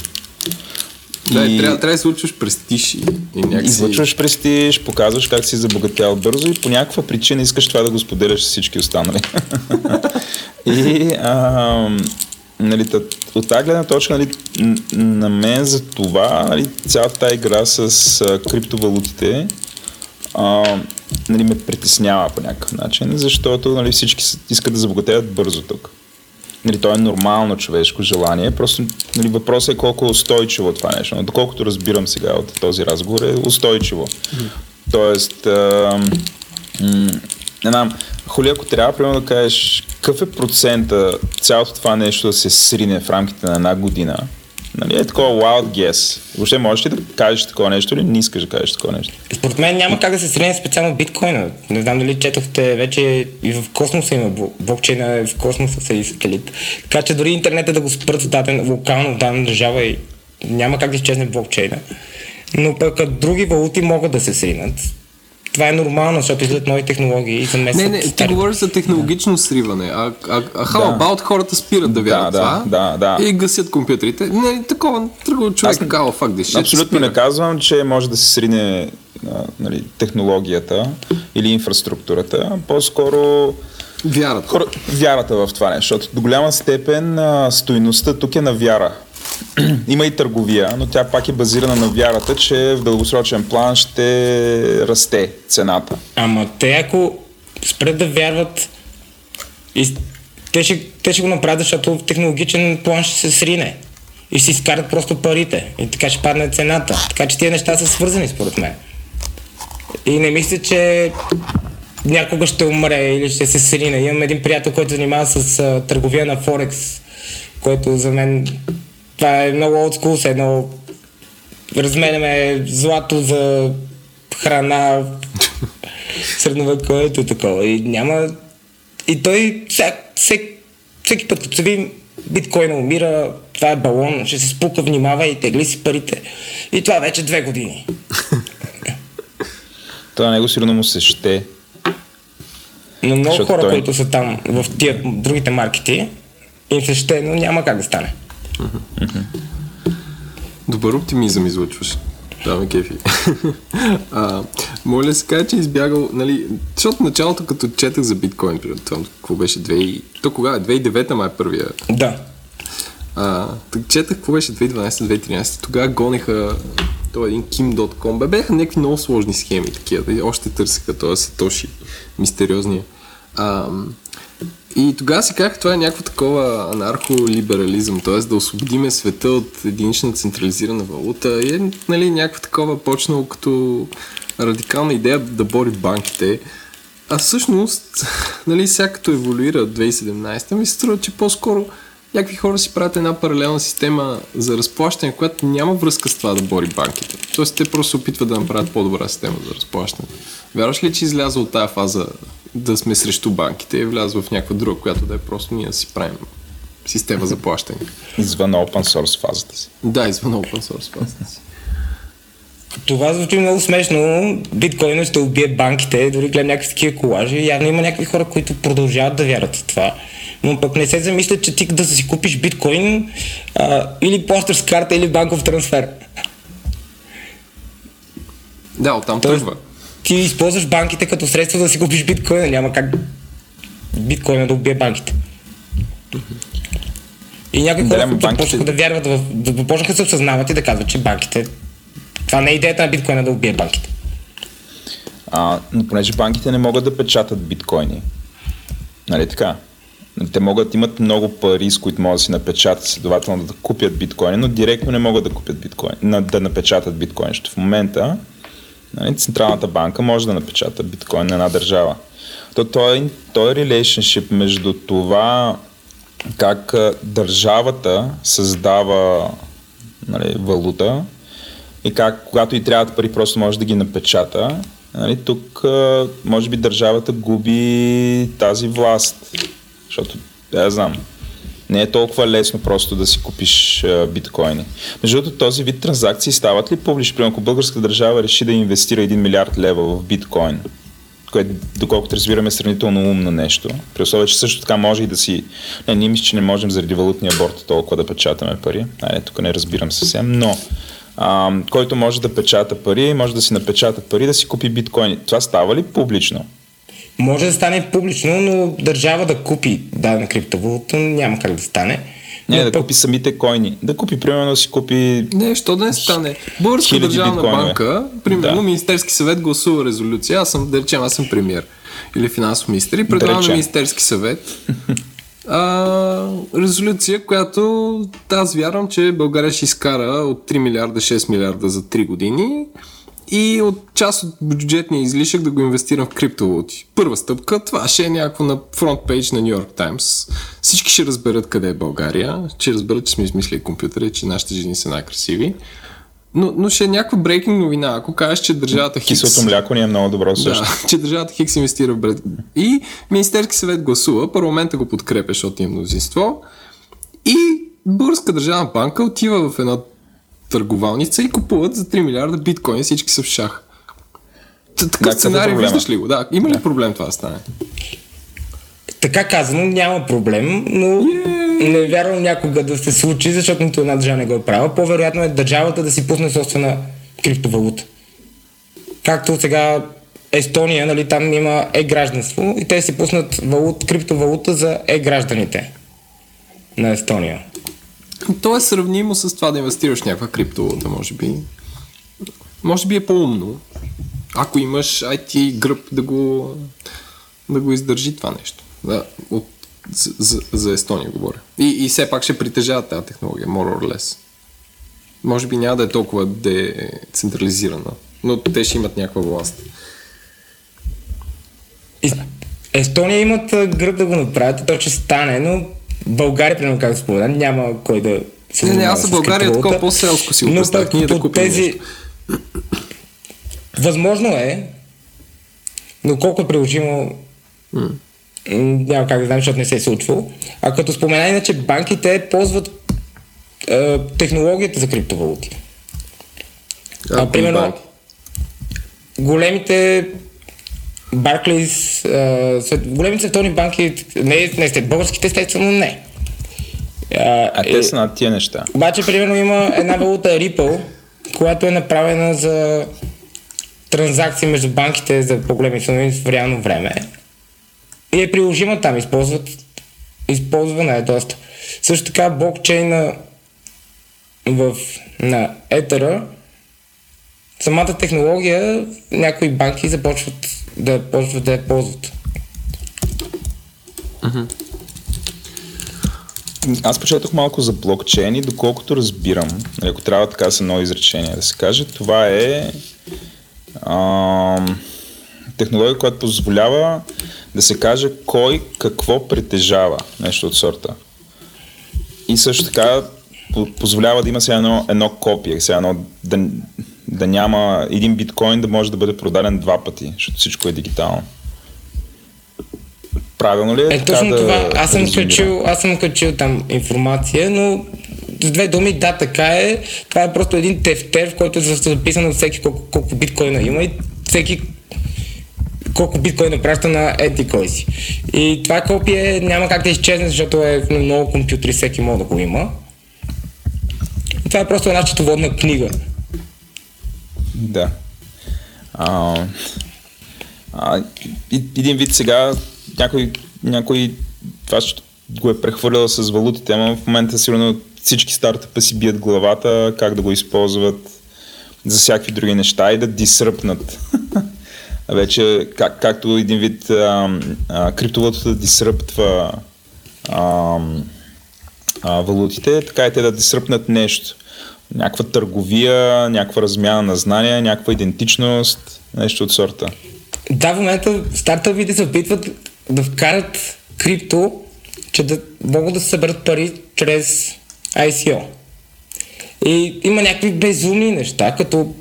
Да, и... Трябва, трябва да се престиж и, някакси... Излъчваш престиж, показваш как си забогатял бързо и по някаква причина искаш това да го споделяш с всички останали. и а, нали, от тази гледна точка нали, на мен за това нали, цялата игра с а, криптовалутите а, нали, ме притеснява по някакъв начин, защото нали, всички искат да забогатеят бързо тук. Нали, то е нормално човешко желание, просто нали, въпросът е колко е устойчиво това нещо. Но доколкото разбирам сега от този разговор е устойчиво. Тоест, а, м- не знам, Хули, ако трябва, примерно да кажеш, какъв е процента цялото това нещо да се срине в рамките на една година, нали, е такова wild guess. Въобще можеш ли да кажеш такова нещо или не искаш да кажеш такова нещо? Според мен няма как да се сравни специално биткоина. Не знам дали четохте вече и в космоса има бл- блокчейна, е в космоса са и сателит. Така че дори интернета да го спрат в даден, локално в дадена държава и няма как да изчезне блокчейна. Но пък други валути могат да се сринат. Това е нормално, защото излизат нови технологии и замесват Не, не, ти старите. говориш за технологично сриване, а, а, а how Да. about хората спират да вярват да, това да, да. и гасят компютрите. Не, такова тръгва човек Аз- кава факт, деши. Абсолютно не казвам, че може да се срине нали, технологията или инфраструктурата. По-скоро Вярата. хора, вярата в това нещо, защото до голяма степен а, стойността тук е на вяра. Има и търговия, но тя пак е базирана на вярата, че в дългосрочен план ще расте цената. Ама те ако спрят да вярват, те, ще, те ще го направят, защото в технологичен план ще се срине. И ще си изкарат просто парите. И така ще падне цената. Така че тия неща са свързани според мен. И не мисля, че някога ще умре или ще се срине. Имам един приятел, който занимава с търговия на Форекс, който за мен това е много олдскул, все едно разменяме злато за храна, средновековието и такова. И няма... И той всяк, всек, всеки път, като се види биткоина умира, това е балон, ще се спука, внимава и тегли си парите. И това вече две години. Това него сигурно му се ще. Но много Защото хора, той- които са там в тия другите маркети, им се ще, но няма как да стане. Добър оптимизъм излъчваш. Да, ме кефи. а, моля се каже, че избягал, нали, защото началото като четах за биткоин, това, какво беше 2... То кога? 2009 май е първия. Да. А, так четах какво беше 2012-2013. Тогава гонеха той един kim.com. Бе, бяха някакви много сложни схеми такива. Още търсеха този Сатоши, мистериозния. А, и тогава си казах, това е някакво такова анархолиберализъм, т.е. да освободиме света от единична централизирана валута. И е нали, някакво такова почнало като радикална идея да бори банките. А всъщност, нали, сега като еволюира от 2017, ми се струва, че по-скоро някакви хора си правят една паралелна система за разплащане, която няма връзка с това да бори банките. Тоест те просто опитват да направят по-добра система за разплащане. Вярваш ли, че изляза от тази фаза да сме срещу банките и влязла в някаква друга, която да е просто ние да си правим система за плащане? Извън open source фазата си. Да, извън open source фазата си. Това звучи много смешно. Биткоин ще убие банките, дори гледам някакви такива колажи. Явно има някакви хора, които продължават да вярват в това. Но пък не се замислят, че ти да си купиш биткоин а, или плащаш с карта, или банков трансфер. Да, оттам Тоест, тръгва. Ти използваш банките като средство да си купиш биткоина. Няма как биткоина да убие банките. И някои хора, банките- почнаха да вярват в... да започнаха да се осъзнават и да казват, че банките... Това не е идеята на биткоина да убие банките. А, но понеже банките не могат да печатат биткоини. Нали така? Те могат, имат много пари, с които могат да си напечатат, следователно да купят биткоини, но директно не могат да купят биткоин, на, да напечатат биткоин. В момента нали, Централната банка може да напечата биткоин на една държава. То, той, той relationship между това как държавата създава нали, валута и как, когато и трябват пари, просто може да ги напечата. Нали, тук, може би, държавата губи тази власт. Защото, я знам, не е толкова лесно просто да си купиш а, биткоини. Между другото, този вид транзакции стават ли публични? Примерно, ако българска държава реши да инвестира 1 милиард лева в биткоин, което, доколкото разбираме, е сравнително умно нещо. При условие, че също така може и да си... Не, ние мисля, че не можем заради валутния борт толкова да печатаме пари. Айде, тук не разбирам съвсем, но а, който може да печата пари, може да си напечата пари, да си купи биткоини. Това става ли публично? Може да стане публично, но държава да купи дадена криптовалута няма как да стане. Не, Но да пък- купи самите койни. Да купи, примерно, да си купи... Не, що да не стане? Българска държавна биткоинове. банка, примерно Да. Министерски съвет гласува резолюция, аз съм, да речем, аз съм премьер или финансов министр и предлагам на речем. Министерски съвет а, резолюция, която аз вярвам, че България ще изкара от 3 милиарда 6 милиарда за 3 години и от част от бюджетния излишък да го инвестирам в криптовалути. Първа стъпка, това ще е някакво на фронт пейдж на Нью Йорк Таймс. Всички ще разберат къде е България, ще разберат, че сме измислили компютъра и че нашите жени са най-красиви. Но, но ще е някаква брейкинг новина, ако кажеш, че държавата Хикс... Киселото мляко ни е много добро също. Да, че държавата Хикс инвестира в бред. И Министерски съвет гласува, парламента го подкрепя, защото има мнозинство. И Българска държавна банка отива в една търговалница и купуват за 3 милиарда биткоини, всички са в шах. Такъв е сценарий виждаш ли го? Да, има ли проблем това да стане? Така казано, няма проблем, но не вярвам някога да се случи, защото нито една държава не го е правила. По-вероятно е държавата да си пусне собствена криптовалута. Както сега Естония, нали, там има е-гражданство и те си пуснат валут, криптовалута за е-гражданите на Естония. То е сравнимо с това да инвестираш някаква криптовалута, може би. Може би е по-умно, ако имаш IT гръб да го, да го издържи това нещо. Да, от, за, за, Естония говоря. И, и все пак ще притежават тази технология, more or less. Може би няма да е толкова децентрализирана, но те ще имат някаква власт. И Естония имат гръб да го направят, то ще стане, но България, примерно, както спомена, няма кой да се Не, не, аз с България е такова по-селско си го Но пък Ние да купим тези... нещо. Възможно е, но колко е приложимо, няма как да знам, защото не се е случвало. А като спомена иначе, банките ползват е, технологията за криптовалути. А, Ако примерно, банки. големите Барклис, големите световни банки, не, не сте, българските естествено не. А, А те са над тия неща. обаче, примерно, има една валута Ripple, която е направена за транзакции между банките за по-големи суми в реално време. И е приложима там, използват, използвана е доста. Също така блокчейна в, на Етера, самата технология, някои банки започват да, почват да я ползват. Аз почетох малко за блокчейн и доколкото разбирам, нали, ако трябва така с едно изречение да се каже, това е ам, технология, която позволява да се каже кой какво притежава, нещо от сорта. И също така позволява да има сега едно, едно копие, сега едно, да, да няма един биткоин да може да бъде продаден два пъти, защото всичко е дигитално. Правилно ли е? Е, точно да това. Аз съм, резюмирам? качил, аз съм качил там информация, но с две думи, да, така е. Това е просто един тефтер, в който е записано всеки колко, колко биткоина има и всеки колко биткоина праща на еди кой си. И това копие няма как да изчезне, защото е на много компютри, всеки може да го има. Това е просто една счетоводна книга. Да. А, а, един вид сега някой, някой това го е прехвърлял с валутите, ама в момента сигурно всички стартъпа си бият главата, как да го използват за всякакви други неща и да дисръпнат. Вече, как, както един вид а, а, криптовалутата дисръптва а, а, валутите, така и те да дисръпнат нещо. Някаква търговия, някаква размяна на знания, някаква идентичност, нещо от сорта. Да, в момента стартъпите се опитват да вкарат крипто, че да могат да съберат пари чрез ICO. И има някакви безумни неща, като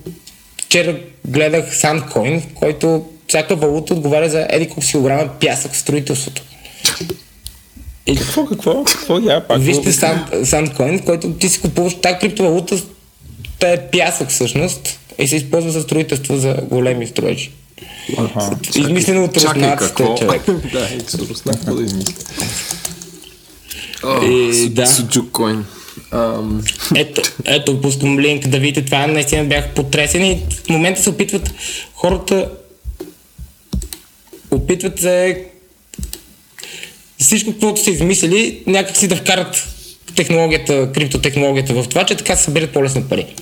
вчера гледах Sandcoin, който всяка валута отговаря за еди колко си пясък в строителството. И Какво, какво? Какво я пак? Вижте Sand, Sandcoin, в който ти си купуваш тази криптовалута, та е пясък всъщност и се използва за строителство за големи строежи. Аха. Измислено от руснаците, човек. да, и руснак, какво да измисля? И, О, да. Суджук койн. Ам, Ето, ето, пускам линк да видите това. Наистина бях потресени. В момента се опитват хората опитват се всичко, каквото са измислили, някак си да вкарат технологията, криптотехнологията в това, че така се събират по-лесно пари.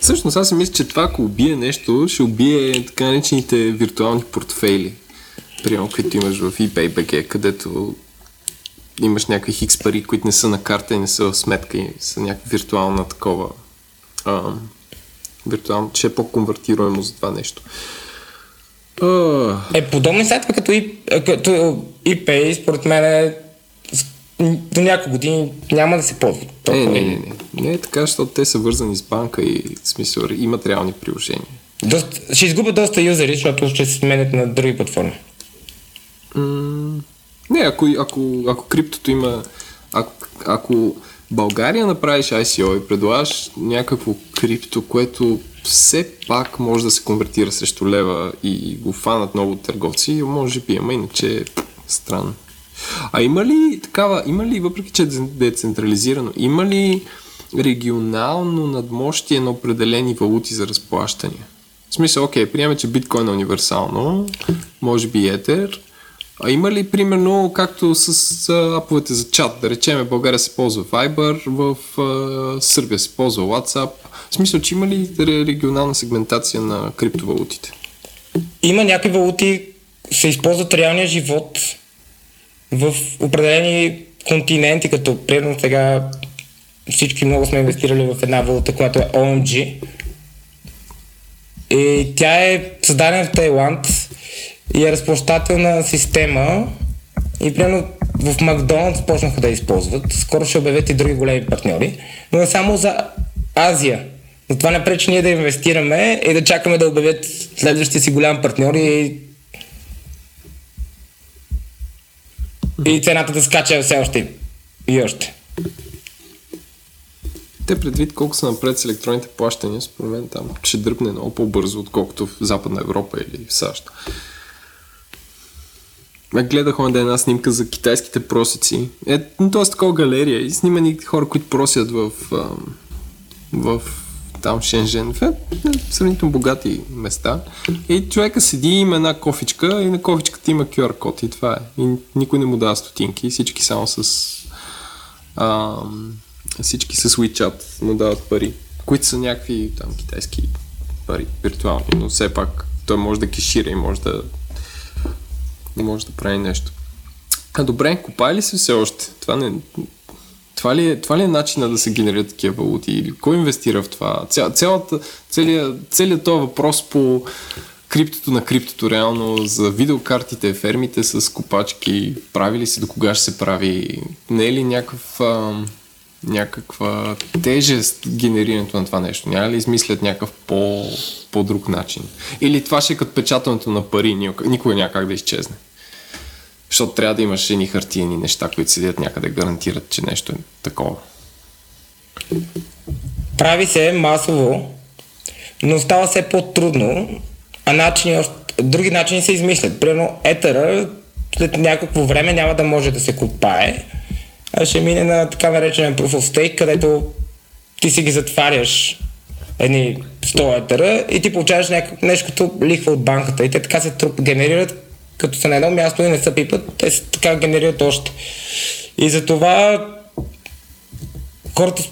Всъщност аз си мисля, че това ако убие нещо, ще убие така наречените виртуални портфейли. Примерно, които имаш в eBay BG, където имаш някакви хикс пари, които не са на карта и не са в сметка и са някаква виртуална такова. Ам, виртуално, че е по-конвертируемо за това нещо. Е, подобни сайтове като, и, като ePay, според мен е до няколко години няма да се ползват. не, толкова. не, не, не. Не е така, защото те са вързани с банка и в смисъл имат реални приложения. Доста, ще изгубят доста юзери, защото ще се сменят на други платформи. М, Не, ако, ако, ако криптото има. Ако, ако България направиш ICO и предлагаш някакво крипто, което все пак може да се конвертира срещу лева и го фанат много търговци, може би, ама иначе странно. А има ли такава, има ли, въпреки че е децентрализирано, има ли регионално надмощие на определени валути за разплащания? В смисъл, окей, приемаме, че биткоин е универсално, може би етер, а има ли, примерно, както с а, аповете за чат, да речем, България се ползва Viber, в а, Сърбия се ползва WhatsApp. В смисъл, че има ли регионална сегментация на криптовалутите? Има някакви валути, се използват реалния живот в определени континенти, като примерно сега всички много сме инвестирали в една валута, която е OMG. И тя е създадена в Тайланд и е разплащателна система и примерно в Макдоналдс почнаха да използват. Скоро ще обявят и други големи партньори, но е само за Азия. Но това не пречи ние да инвестираме и да чакаме да обявят следващия си голям партньор и и цената да скача все още и още. Те предвид колко са напред с електронните плащания, според мен там ще дръпне много по-бързо, отколкото в Западна Европа или в САЩ. Гледах онде една снимка за китайските просици. Е, т.е. такова галерия и снимани хора, които просят в, в там Шенжен, в сравнително богати места. И човека седи, има една кофичка и на кофичката има QR код и това е. И никой не му дава стотинки, всички само с а, всички с WeChat му дават пари, които са някакви там китайски пари, виртуални, но все пак той може да кешира и може да не може да прави нещо. А добре, купае ли се все още? Това, не, това, ли е, това ли е начина да се генерират такива валути? Или кой инвестира в това? Ця, цялата, целият, целият този въпрос по криптото на криптото реално за видеокартите, фермите с копачки, прави ли се, до кога ще се прави? Не е ли някакъв, а, някаква тежест генерирането на това нещо? Няма ли измислят някакъв по, по-друг начин? Или това ще е като печатането на пари, никога няма да изчезне? Защото трябва да имаш едни хартиени неща, които седят някъде гарантират, че нещо е такова. Прави се масово, но става все по-трудно, а начини, други начини се измислят. Примерно етера след някакво време няма да може да се копае, а ще мине на така наречен Proof of Stake, където ти си ги затваряш едни 100 етера и ти получаваш някак, нещо като лихва от банката и те така се труп, генерират като са на едно място и не са пипат, те се така генерират още. И затова хората,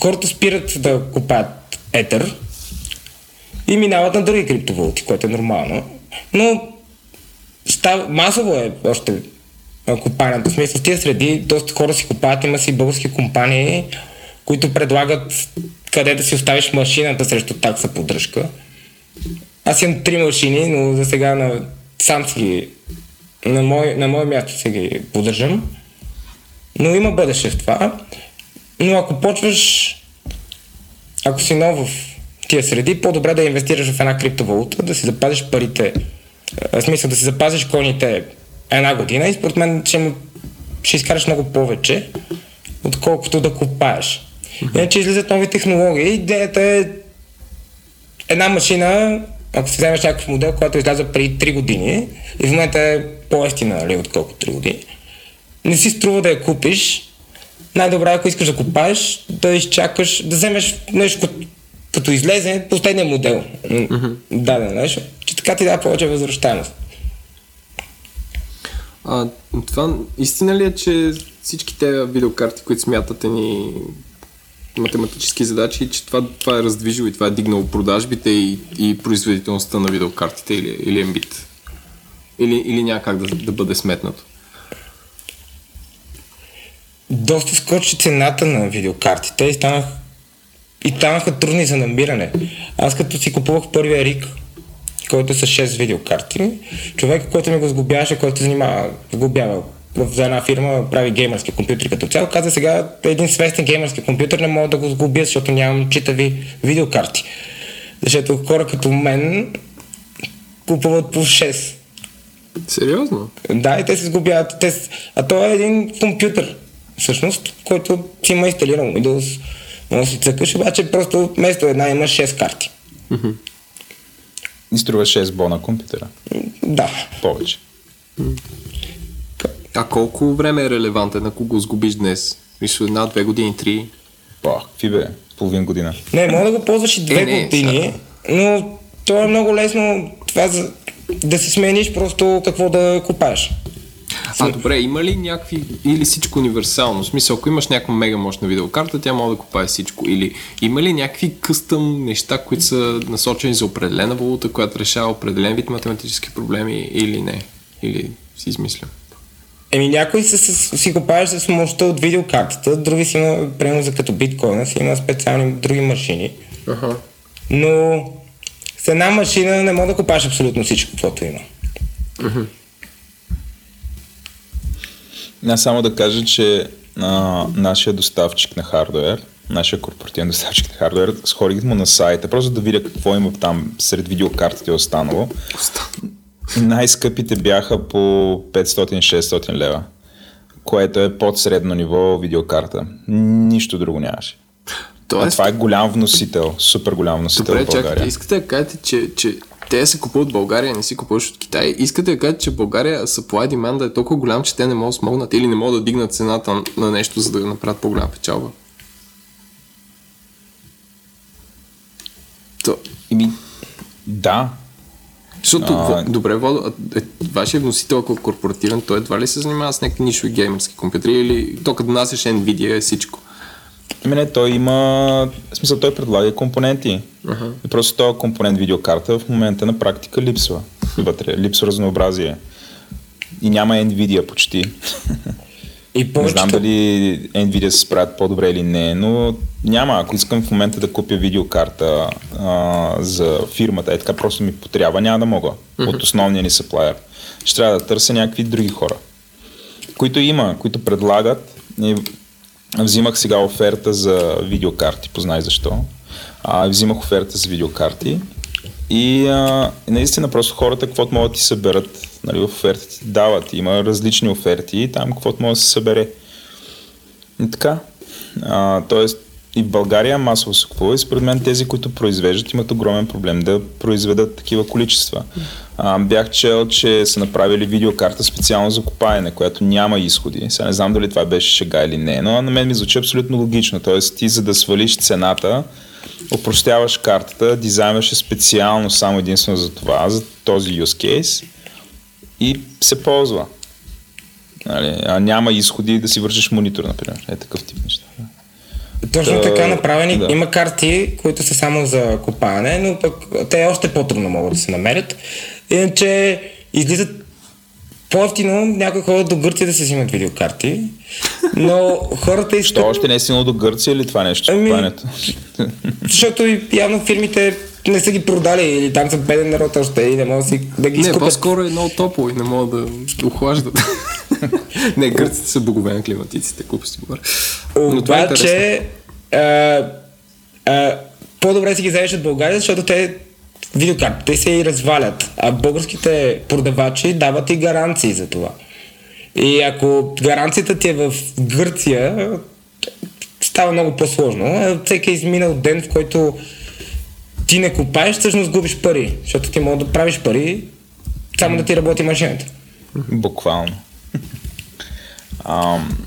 хората спират да купаят етер и минават на други криптовалути, което е нормално. Но став, масово е още купането. В смисъл, в тия среди доста хора си купаят, има си български компании, които предлагат къде да си оставиш машината срещу такса поддръжка. Аз имам три машини, но за сега на, сам си ги, на мое, на мое място си ги поддържам. Но има бъдеще в това. Но ако почваш, ако си нов в тия среди, по-добре да инвестираш в една криптовалута, да си запазиш парите, в смисъл да си запазиш коните една година и според мен ще, ще изкараш много повече, отколкото да купаеш. Иначе излизат нови технологии. Идеята е една машина, ако си вземеш някакъв модел, който изляза преди 3 години и в момента е по-ефтина, нали, отколкото 3 години, не си струва да я купиш. Най-добре, ако искаш да купаеш, да изчакаш, да вземеш нещо като, като излезе последния модел. Mm-hmm. Да, да, нещо, че така ти дава повече възвръщаемост. А, това истина ли е, че всички тези видеокарти, които смятате ни математически задачи, че това, това е раздвижило и това е дигнало продажбите и, и производителността на видеокартите или, или MBIT? Или, или няма как да, да бъде сметнато? Доста скочи цената на видеокартите и станах и станаха трудни за намиране. Аз като си купувах първия рик, който е с 6 видеокарти, човек, който ми го сгубяваше, който занимава, сгубява за една фирма прави геймърски компютри като цяло, каза сега един свестен геймърски компютър не мога да го сгубя, защото нямам читави видеокарти. Защото хора като мен купуват по 6. Сериозно? Да, и те се сгубяват. Те, а то е един компютър. всъщност, който си има инсталирал Windows, може да си цъкаш, обаче просто вместо една имаш 6 карти. И струва 6 бона компютъра. Да. Повече. А колко време е релевантен, ако го сгубиш днес? Мисля, една, две години, три. Пах, какви бе? Половин година. Не, може да го ползваш и две Е, не, години, но то е много лесно това за, да си смениш просто какво да купаеш. А добре, има ли някакви, или всичко универсално? В смисъл, ако имаш някаква мега мощна видеокарта, тя може да купае всичко. Или има ли някакви къстъм неща, които са насочени за определена валута, която решава определен вид математически проблеми или не? Или си измислям? Еми някои са, с, си купаеш с мощта от видеокартата, други си има, примерно за като биткоина, си има специални други машини. Аха. Но с една машина не мога да купаеш абсолютно всичко, каквото има. Аз само да кажа, че а, нашия доставчик на хардвер, нашия корпоративен доставчик на хардвер, сходих му на сайта, просто да видя какво има там сред видеокартите останало. Най-скъпите бяха по 500-600 лева, което е под средно ниво видеокарта. Нищо друго нямаше. А Тоест, това е голям вносител, супер голям вносител добре, в България. чакайте, искате да кажете, че, че те се купуват в България, не си купуваш от Китай. Искате да кажете, че България supply demand е толкова голям, че те не могат да смогнат или не могат да дигнат цената на нещо, за да направят по-голяма печалба. То, Ими, да, Защото, А, добре, а, е, вашия вносител, ако е корпоративен, той едва ли се занимава с някакви нишови геймерски компютри или то като насеш Nvidia е всичко. Ами не, той има... В смисъл, той предлага компоненти. Uh-huh. И просто този компонент видеокарта в момента на практика липсва. Вътре, липсва разнообразие. И няма Nvidia почти. И Не повечето... знам дали Nvidia се справят по-добре или не, но няма. Ако искам в момента да купя видеокарта а, за фирмата, е така просто ми потрябва, няма да мога. Uh-huh. От основния ни съплайер. Ще трябва да търся някакви други хора. Които има, които предлагат. И взимах сега оферта за видеокарти, познай защо. А, взимах оферта за видеокарти и а, наистина просто хората каквото могат да ти съберат нали, офертите ти дават. Има различни оферти и там каквото може да се събере. И така. А, тоест и в България масово се купува и според мен тези, които произвеждат, имат огромен проблем да произведат такива количества. А, бях чел, че са направили видеокарта специално за копаене, която няма изходи. Сега не знам дали това беше шега или не, но на мен ми звучи абсолютно логично. Тоест ти за да свалиш цената, опростяваш картата, дизайнваш специално само единствено за това, за този use case и се ползва. Нали, а няма изходи да си вържиш монитор, например. Е такъв тип неща. Точно Да, така направени. да. Има карти, които са само за копане, но пък те още по-трудно могат да се намерят. Иначе излизат по-ефтино някои ходят до Гърция да се взимат видеокарти, но хората искат... още не е стигнало до Гърция или това нещо? Ами- Копането? Защото явно фирмите не са ги продали или там са беден народ още и не могат да, си, да ги Не, изкупят. по-скоро е много топло и не могат да охлаждат. не, гърците са богове на климатиците, глупости говоря. Но това е. Обаче, а, а, по-добре си ги вземеш от България, защото те видеокартите се и развалят, а българските продавачи дават и гаранции за това. И ако гаранцията ти е в Гърция, става много по-сложно. Всеки изминал ден, в който ти не купаеш, всъщност губиш пари, защото ти можеш да правиш пари само да ти работи машината. Буквално. Ам,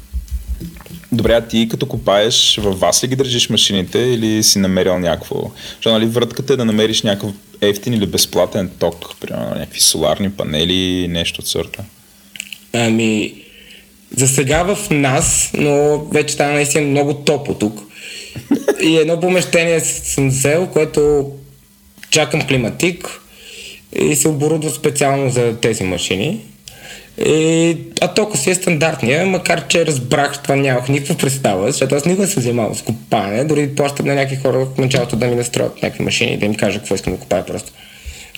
Добре, а ти като копаеш, във вас ли ги държиш машините или си намерил някакво? Защото нали, вратката е да намериш някакъв ефтин или безплатен ток, примерно някакви соларни панели, нещо от сорта. Ами, за сега в нас, но вече стана наистина много топло тук. И едно помещение съм взел, което чакам климатик и се оборудва специално за тези машини. И, а тока си е стандартния, макар че разбрах, това нямах никаква представа, защото аз никога не съм занимавал с копане, дори плащам на някакви хора в началото да ми настроят някакви машини, да им кажа какво искам да копая просто.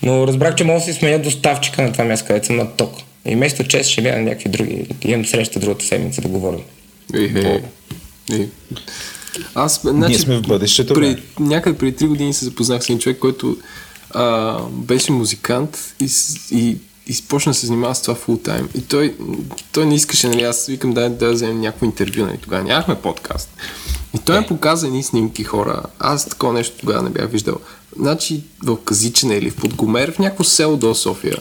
Но разбрах, че мога да си сменя доставчика на това място, където съм на ток. И вместо чест ще бяга на някакви други. Имам среща другата седмица да говорим. Е, е, е. Аз, значи, Ние сме в бъдещето. При, някъде преди три години се запознах с един човек, който а, беше музикант и, и и почна да се занимава с това фул тайм. И той, той не искаше, нали, аз викам да, да вземем някакво интервю, нали, тогава нямахме подкаст. И той ми показа едни снимки хора. Аз такова нещо тогава не бях виждал. Значи в Казичене или в Подгомер, в някакво село до София.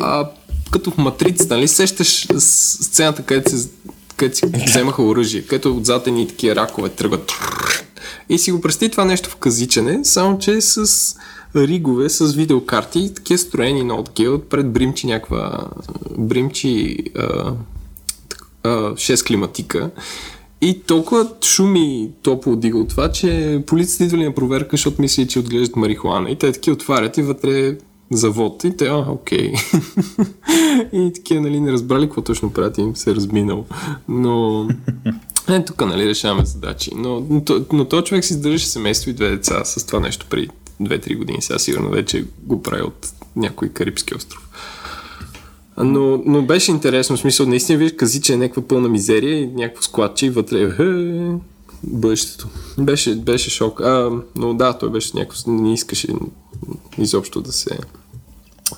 А, като в Матрицата, нали, сещаш сцената, където, се, където си вземаха оръжие, където отзад ни такива ракове тръгват. И си го представи това нещо в Казичене, само че с ригове, с видеокарти, такива строени много такива, отпред бримчи някаква бримчи а, а, 6 климатика. И толкова шуми топло дига от това, че полицията идвали на проверка, защото мисли, че отглеждат марихуана. И те таки отварят и вътре завод. И те, а, окей. и такива, нали, не разбрали какво точно правят и им се е разминал. Но... Е, тук, нали, решаваме задачи. Но, но, но този човек си издържаше семейство и две деца с това нещо преди 2-3 години. Сега сигурно вече го прави от някой карибски остров. Но, но беше интересно, в смисъл, наистина виж, кази, че е някаква пълна мизерия и някакво складче и вътре е бъдещето. Беше, беше шок. А, но да, той беше някакво, не искаше изобщо да се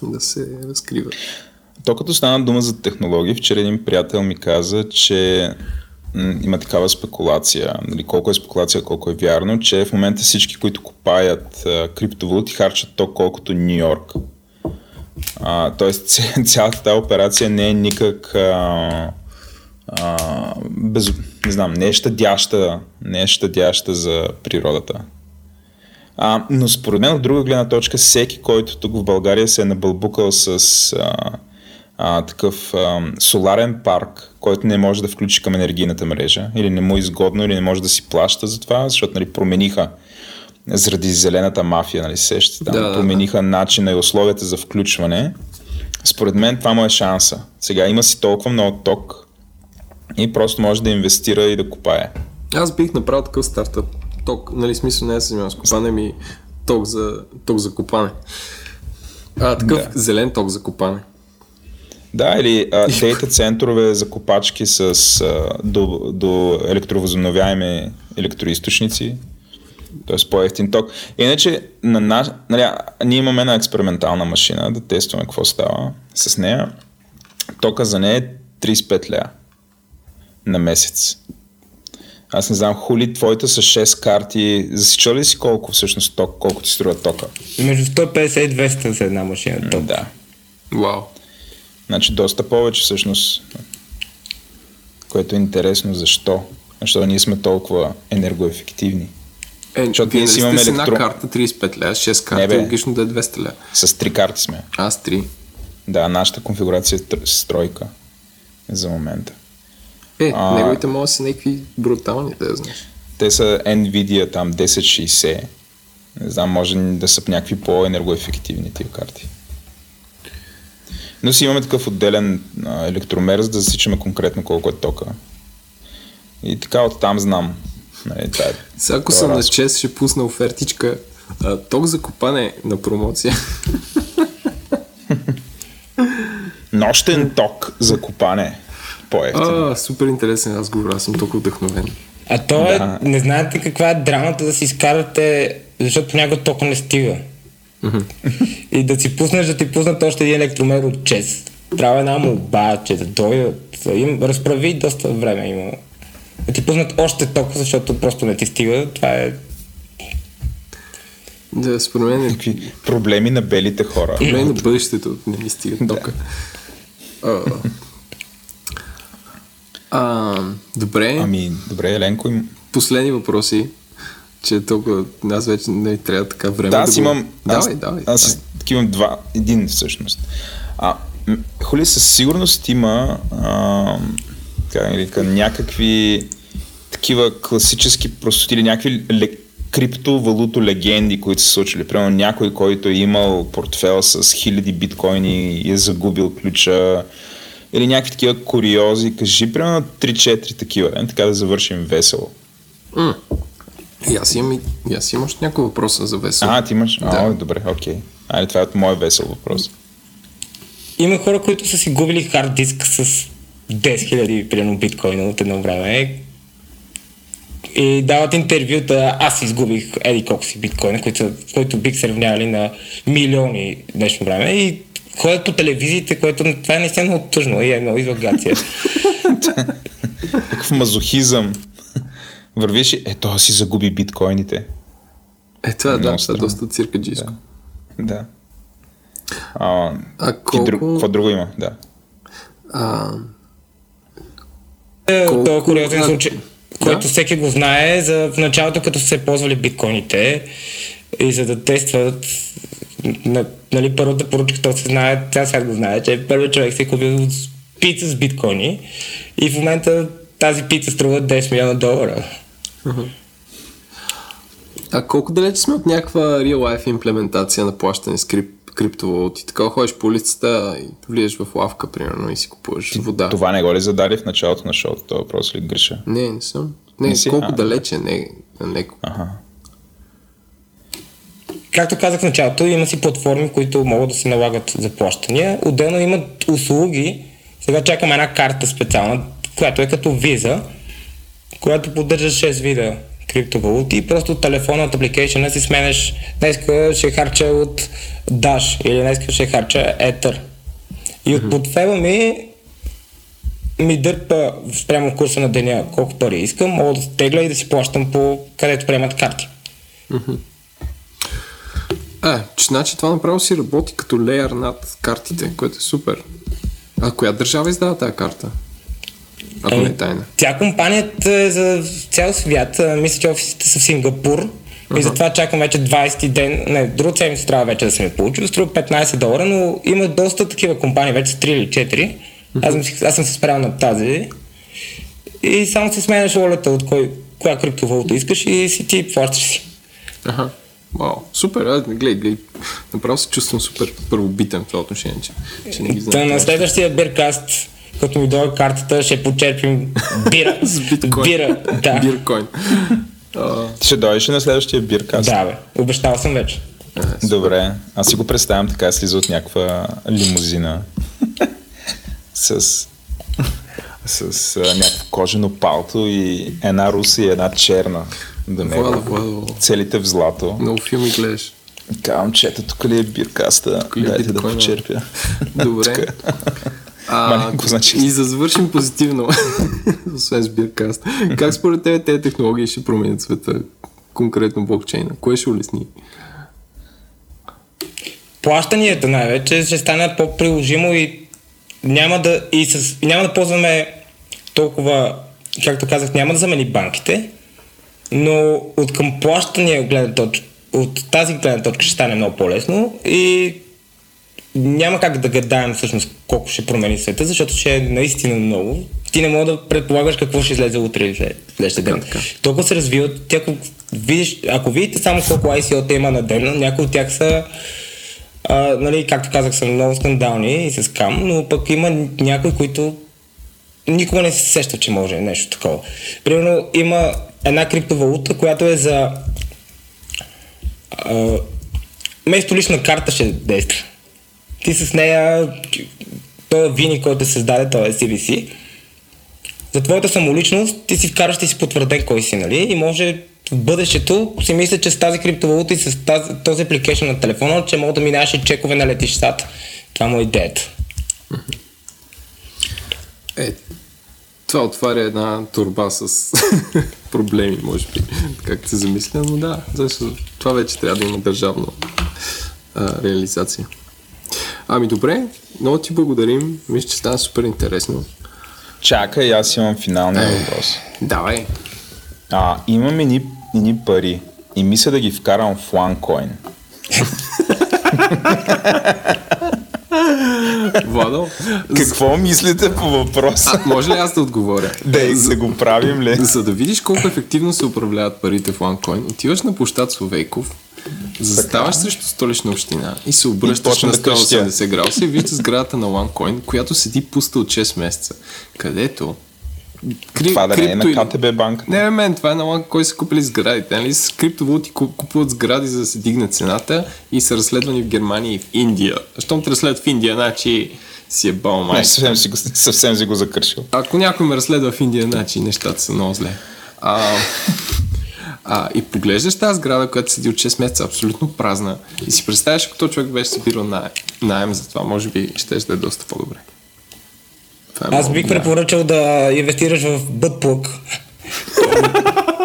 да се разкрива. То като стана дума за технологии, вчера един приятел ми каза, че има такава спекулация, нали, колко е спекулация, колко е вярно, че в момента всички, които купаят криптовалути, харчат то колкото Нью Йорк. А, тоест цялата тази операция не е никак а, а, без, не знам, не е щадяща, не е щадяща за природата. А, но според мен от друга гледна точка, всеки, който тук в България се е набълбукал с а, а, такъв а, соларен парк, който не може да включи към енергийната мрежа, или не му е изгодно, или не може да си плаща за това, защото нали, промениха заради зелената мафия, нали, се сещате, там, Да, да, да. промениха начина и условията за включване. Според мен това му е шанса. Сега има си толкова много ток и просто може да инвестира и да купае. Аз бих направил такъв стартъп. Ток, нали, смисъл не е да се занимавам с копане, ми ток за, ток за копане. А, такъв Да. зелен ток за копане. Да, или а, дейта центрове за копачки с, а, до, до електровъзобновяеми електроисточници, т.е. по-ефтин ток. Иначе, на наш, нали, ние имаме една експериментална машина, да тестваме какво става с нея. Тока за нея е 35 ля на месец. Аз не знам, хули, твоите са 6 карти. Засича ли си колко всъщност ток, колко ти струва тока? Между 150 и 200 за една машина. То. Да. Вау. Значи доста повече всъщност. Което е интересно защо. Защото ние сме толкова енергоефективни. Е, Защото ние си нали имаме с една карта 35 ля, 6 карти, Не, бе. логично да е 200 ля. С три карти сме. Аз 3. Да, нашата конфигурация е с тройка за момента. Е, А. неговите могат да са някакви брутални, да знаеш. Те са Nvidia там 1060. Не знам, може да са някакви по-енергоефективни тия карти. Но си имаме такъв отделен а, електромер, за да засичаме конкретно колко е тока. И така оттам знам. Нали, това е, Сега ако е съм на чест, ще пусна офертичка. А, ток за копане на промоция. Нощен ток за купане. По-ефтин. А, супер интересен разговор, аз съм толкова вдъхновен. А то е, Да. не знаете каква е драмата да си изкарате, защото понякога тока не стига. и да си пуснеш, да ти пуснат още един електромер от ЧЕС. Трябва една молба, че да дойдат. Им разправи доста време има. Да ти пуснат още ток, защото просто не ти стига. Това е... Да, според мен е Какви проблеми на белите хора. проблем на бъдещето, не ми стига тока. А, а, добре, Ами, добре, Еленко, им... последни въпроси, че толкова, аз вече не трябва така време Да, да аз го... имам. Давай, аз, давай. Аз давай. такива имам два. Един всъщност. А, м, хули, със сигурност има а, да ги нарека, някакви такива класически простоти или някакви ле, криптовалуто легенди, които са се случили. Примерно някой, който е имал портфел с хиляди биткоини и е загубил ключа. Или някакви такива куриози. Кажи примерно 3-4 такива, не? така да завършим весело. М. И аз имам, и, аз имам още няколко въпроса за весело. А, ти имаш? Да. А, добре, окей. Айде, това е мой весел въпрос. Има хора, които са си губили хард диск с 10 000 примерно биткоина от едно време и дават интервюта, аз изгубих еди колко си биткоина, които, които бих сравнявали на милиони днешно време и ходят по телевизиите, което това е наистина много тъжно и е много излагация. Такъв мазохизъм. Вървиш и, е, той си загуби биткоините. Е, това, Много да, това е доста циркаджийско. Да. А, А и колко... друг, какво друго има? Да. А, Е, Колко- Това е куриозен случай, който всеки го знае за в началото, като са се ползвали биткоините и за да тестват на, нали, първата поръчка, то се знае, цял свят го знае, че първият човек се е купил пица с биткоини и в момента тази пица струва 10 милиона долара. а колко далече сме от някаква real life имплементация на плащане с крип, криптовалути? Така ходиш по улицата и влизаш в лавка, примерно, и си купуваш вода. Това не го ли зададе в началото на шоуто, това въпрос ли греша? Не, не съм. Не, Не си? колко А, далече, не, леко. Ага. Както казах в началото, има си платформи, които могат да се налагат за плащания. Отделно имат услуги. Сега чакам една карта специална, която е като виза, която поддържа 6 вида криптовалути и просто телефона от апликейшена си сменеш днеска ще харча от Dash или днеска ще харча Ether. И от портфела ми ми дърпа спрямо курса на деня колко пари искам, мога да тегля и да си плащам по където приемат карти. А, че значи това направо си работи като леер над картите, което е супер. А коя държава издава тази карта? Ако не е тайна. Тя компанията е за цял свят. Мисля, че офисите са в Сингапур. И затова чакам вече 20 ден. Не, друг седмица трябва вече да се ми получи. Струва 15 долара, но има доста такива компании, вече са 3 или 4. Аз, съм, аз съм се спрял на тази. И само си сменяш волята от кой, коя криптовалута искаш и си ти плащаш си. Аха. Вау, супер, а, гледай, гледай. Направо се чувствам супер първобитен в това отношение, че, че не ги знам. на следващия биркаст, като ми дойде картата, ще почерпим бира. С биткоин. Бира, да. Биркоин. Ти ще дойдеш ли на следващия биркаст? Да, бе. Обещал съм вече. Добре, аз си го представям така, слиза от някаква лимузина с, с а, някакво кожено палто и една руса и една черна до него. Владо, Владо. Целите в злато. Много филми гледаш. Казвам, че ето тук ли е биркаста, ли е дайте да биткоина? почерпя. Добре. А, значи? И за завършим позитивно, освен с биркаст, как според тебе тези технологии ще променят света? Конкретно блокчейна. Кое ще улесни? плащанията най-вече ще стане по-приложимо и няма да, и с, и няма да ползваме толкова, както казах, няма да замени банките, но от към плащания гледна точка, от тази гледна точка ще стане много по-лесно и няма как да гадаем всъщност колко ще промени света, защото ще е наистина много. Ти не мога да предполагаш какво ще излезе утре или след- следващия ден. така. Толкова се развиват, ти ако, видиш, ако видите само колко ICO-та има на ден, някои от тях са а, нали, както казах, са много скандални и с кам, но пък има някои, които никога не се сеща, че може нещо такова. Примерно има една криптовалута, която е за а, вместо лична карта ще действа. Ти с нея, този вини, който създаде, този CBC, за твоята самоличност ти си вкараш, ти си потвърден кой си, нали? И може в бъдещето си мисля, че с тази криптовалута и с тази, този апликейшн на телефона, че мога да минаваш и чекове на летищата. Това му е идеята. Е, това отваря една турба с проблеми, може би, как се замисля, но да, защото това вече трябва да има държавна реализация. Ами добре, много ти благодарим, мисля, че стана супер интересно. Чакай, аз имам финалния въпрос. Давай. А, имам едни, едни пари и мисля да ги вкарам в OneCoin. Владо, Какво мислите по въпроса? а, може ли аз да отговоря? Да, да го правим ли? За да видиш колко ефективно се управляват парите в OneCoin, отиваш на площад Словейков, заставаш срещу столична община и се обръщаш почна на да крещя. 180 градуса и виждаш сградата на OneCoin, която седи пуста от 6 месеца, където кри, Това да не е крипто на КТБ банк. Не, бе, мен, това е на OneCoin, кой са купили сградите. Нали? С криптовалути ку- купуват сгради, за да се дигне цената и са разследвани в Германия и в Индия. Щом те разследват в Индия, значи си е бал май. Не, съвсем си го, съвсем си го закършил. Ако някой ме разследва в Индия, значи нещата са много зле. А, А, и поглеждаш тази сграда, която седи от 6 месеца, абсолютно празна. И си представяш, ако този човек беше събирал найем, найем за това, може би ще да е доста по-добре. Това е Аз бих добре. препоръчал да инвестираш в бътплък.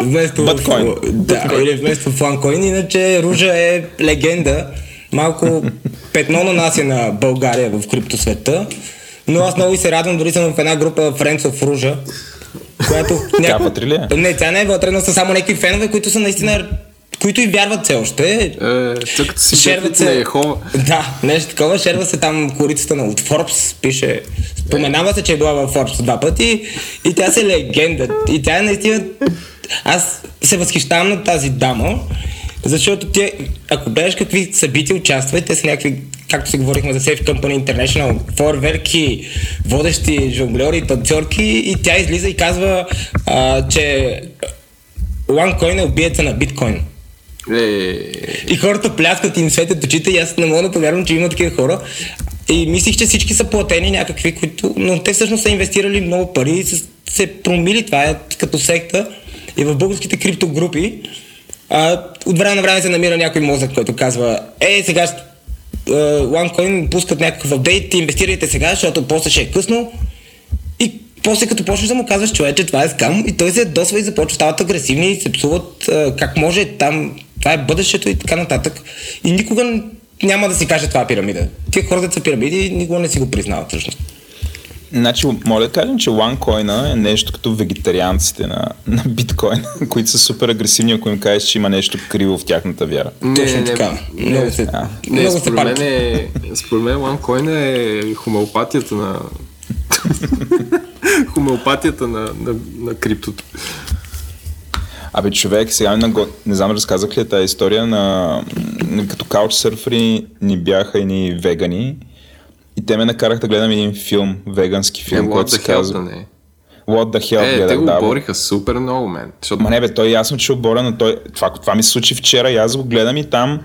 вместо Бъткоин. в, да, или вместо в ланкоин, иначе Ружа е легенда. Малко петно нанася на България в криптосвета. Но аз много и се радвам, дори съм в една група Friends of Ружа, която... Тя вътре ли е? Не, тя не е вътре, но са само някакви фенове, които са наистина които и вярват все още. Е, цъката си Шерват се. Ехова. Да, нещо такова. Шерва се там корицата на от Forbes. Пише. Споменава се, че е била в Forbes два пъти. И тя се легенда. И тя е наистина. Аз се възхищавам на тази дама. Защото тя, ако гледаш какви събития участва, те са някакви, както си говорихме за Safe Company International, фойерверки, водещи жонглери, танцорки и тя излиза и казва, а, че OneCoin е убиеца на биткоин. Е, И хората пляскат и им светят очите и аз не мога да повярвам, че има такива хора. И мислих, че всички са платени някакви, които... Но те всъщност са инвестирали много пари и са се промили. Това е като секта. И в българските криптогрупи а, от време на време се намира някой мозък, който казва е, сега OneCoin пускат някакъв апдейт, инвестирайте сега, защото после ще е късно. И после като почнеш да му казваш, човече, това е скам, и той се ядосва и започва стават агресивни и се псуват а, как може там, това е бъдещето и така нататък. И никога няма да си каже това е пирамида. Тия хора, дето са пирамиди, никога не си го признават всъщност. Значи, моля да кажем, че OneCoin е нещо като вегетарианците на, на биткоин, които са супер агресивни, ако им кажеш, че има нещо криво в тяхната вяра. Точно така. Много се, Не, не се според мен, е, според мен OneCoin е хомеопатията на... хомеопатията на, на, на криптото. Абе, човек, сега наго... не знам разказах ли е тази история на... като каучсърфери ни бяха и ни вегани и те ме накараха да гледам един филм, вегански Е, филм, който what се казва не е. What the hell Е, гледах, те го да, бориха супер много, мен. Защото Ма не бе, той ясно, че е оборен, но той, това, това ми се случи вчера и аз го гледам и там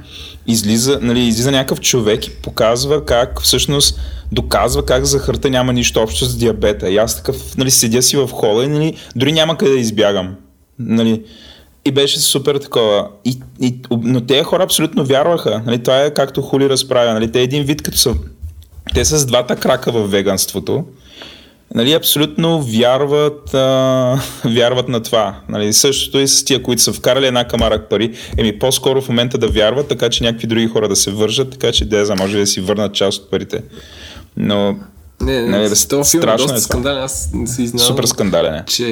излиза, нали, излиза някакъв човек и показва как всъщност доказва как захарта няма нищо общо с диабета. И аз такъв, нали, седя си в хола и нали, дори няма къде да избягам. Нали, и беше супер такова. И, и, но тези хора абсолютно вярваха. Нали, това е както Хули разправя. Нали, те е един вид като са... Те са с двата крака в веганството нали, абсолютно вярват, а, вярват на това. Нали, същото и с тия, които са вкарали една камара пари. Еми, по-скоро в момента да вярват, така че някакви други хора да се вържат, така че Деза може да си върнат част от парите. Но Не, не, Нали, не бе, с този филм е страшно доста е скандален. Аз не си знам, супер скандален е. че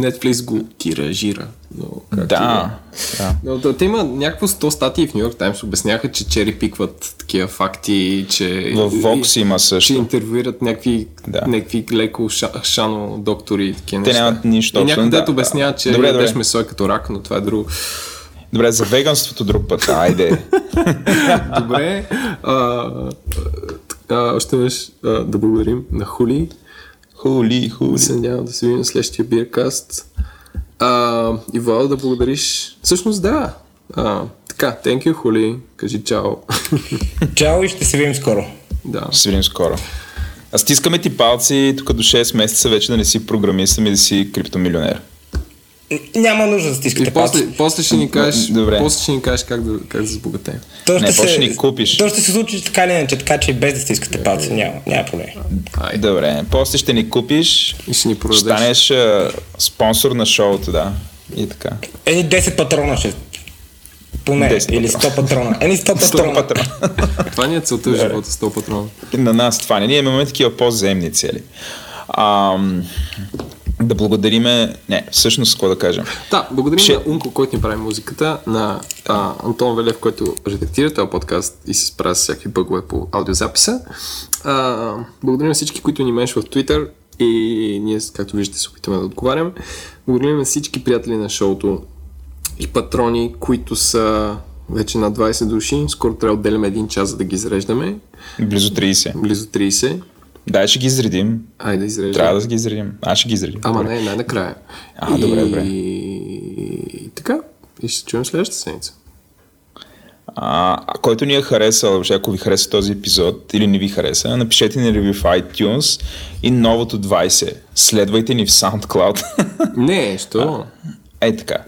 Netflix го тиражира. Но, как Да, да. Но да, те има някакво 100 статии в Нью Йорк Таймс обясняха, че чери пикват такива факти, че... В Vox има Че също. интервюират някакви, Да. някакви леко ша, шано доктори и такива Те нямат нищо И някой да. обяснява, че Добре, добре. месо е като рак, но това е друго. Добре, за веганството друг път. Айде. Добре. А, а, още веднъж да благодарим на Хули. Хули, хули. се надявам да се видим на следващия биркаст. А, и Владо да благодариш. Всъщност да. А, така, thank you, Хули. Кажи чао. Чао и ще се видим скоро. да. Ще се видим скоро. А стискаме ти палци тук до 6 месеца вече да не си програмист, ами да си криптомилионер. Няма нужда да И стискате после, палци. после ще ни кажеш, Добре. после ще ни кажеш как да, как да забогатеем. То Не, ще, после се, ще ни купиш. то ще се случи така или иначе, така че и без да стискате палци. Няма, няма проблем. Айде. Добре, после ще ни купиш, И ще ни продадеш. станеш а, спонсор на шоуто, да. И така. Ени 10 патрона ще. Поне. 10 Или 100 патрона. Ени 100 Сто патрона. патрона. Това ни е целта в живота, 100 патрона. на нас това не. Ние имаме такива по-земни цели. Ам, да благодариме... Не, всъщност, какво да кажем? Да, благодарим Ще- на Унко, който ни прави музиката, на а, Антон Велев, който редактира този подкаст и се справя с всякакви бъгове по аудиозаписа. А, благодарим на всички, които ни менш в Twitter и ние, както виждате, се опитваме да отговаряме. Благодарим на всички приятели на шоуто и патрони, които са вече над 20 души. Скоро трябва да отделяме един час, за да ги изреждаме. Близо 30. Близо 30. Дай ще ги изредим. Айде да изреждаме. Трябва да ги изредим. Аз ще ги изредим. Ама Добре. не, най-накрая. А, добре, добре. И така. И ще чуем следващата седмица. А, а който ни е харесал, ако ви хареса този епизод или не ви хареса, напишете ни ревю в iTunes и новото 20. Следвайте ни в SoundCloud. Не, що? Ей така.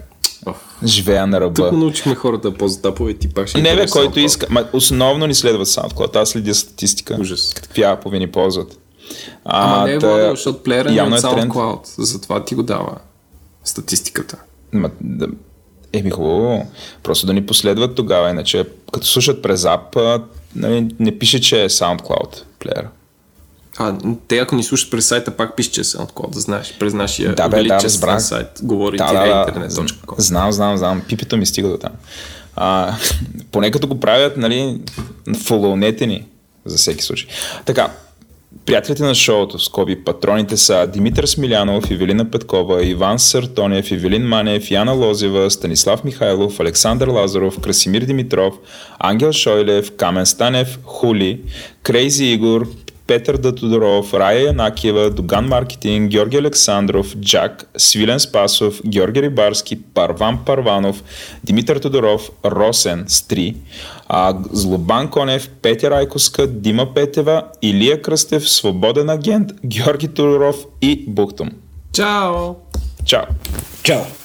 Живея на ръба. Тук научихме хората да ползват апове и пак ще Не бе, който SoundCloud. иска. Ма, основно ни следва SoundCloud. Аз следя статистика. Ужас. Какви апове ни ползват. Ама не е та- Владо, защото плеера е от е тренд. SoundCloud. Затова ти го дава статистиката. Ма, да, еми хубаво. Просто да ни последват тогава, иначе като слушат през ап, а, нали, не пише, че е SoundCloud плеер. А, те ако ни слушат през сайта, пак пише, че е SoundCloud, да знаеш. През нашия Да, бе, да, разбрах. сайт. Говори Да, да, интернет.com. Знам, знам, знам. Пипито ми стига до там. А, поне като го правят, нали, фолоунете ни, за всеки случай. Така, приятелите на шоуто, скоби, патроните са Димитър Смилянов, Ивелина Петкова, Иван Съртонев, Ивелин Манев, Яна Лозева, Станислав Михайлов, Александър Лазаров, Красимир Димитров, Ангел Шойлев, Камен Станев, Хули, Крейзи Игор, Петър Датодоров, Рая Янакиева, Доган Маркетинг, Георги Александров, Джак, Свилен Спасов, Георги Рибарски, Парван Парванов, Димитър Тодоров, Росен Стри, а, Злобан Конев, Петя Райковска, Дима Петева, Илия Кръстев, Свободен агент, Георги Тодоров и Бухтум. Чао! Чао! Чао!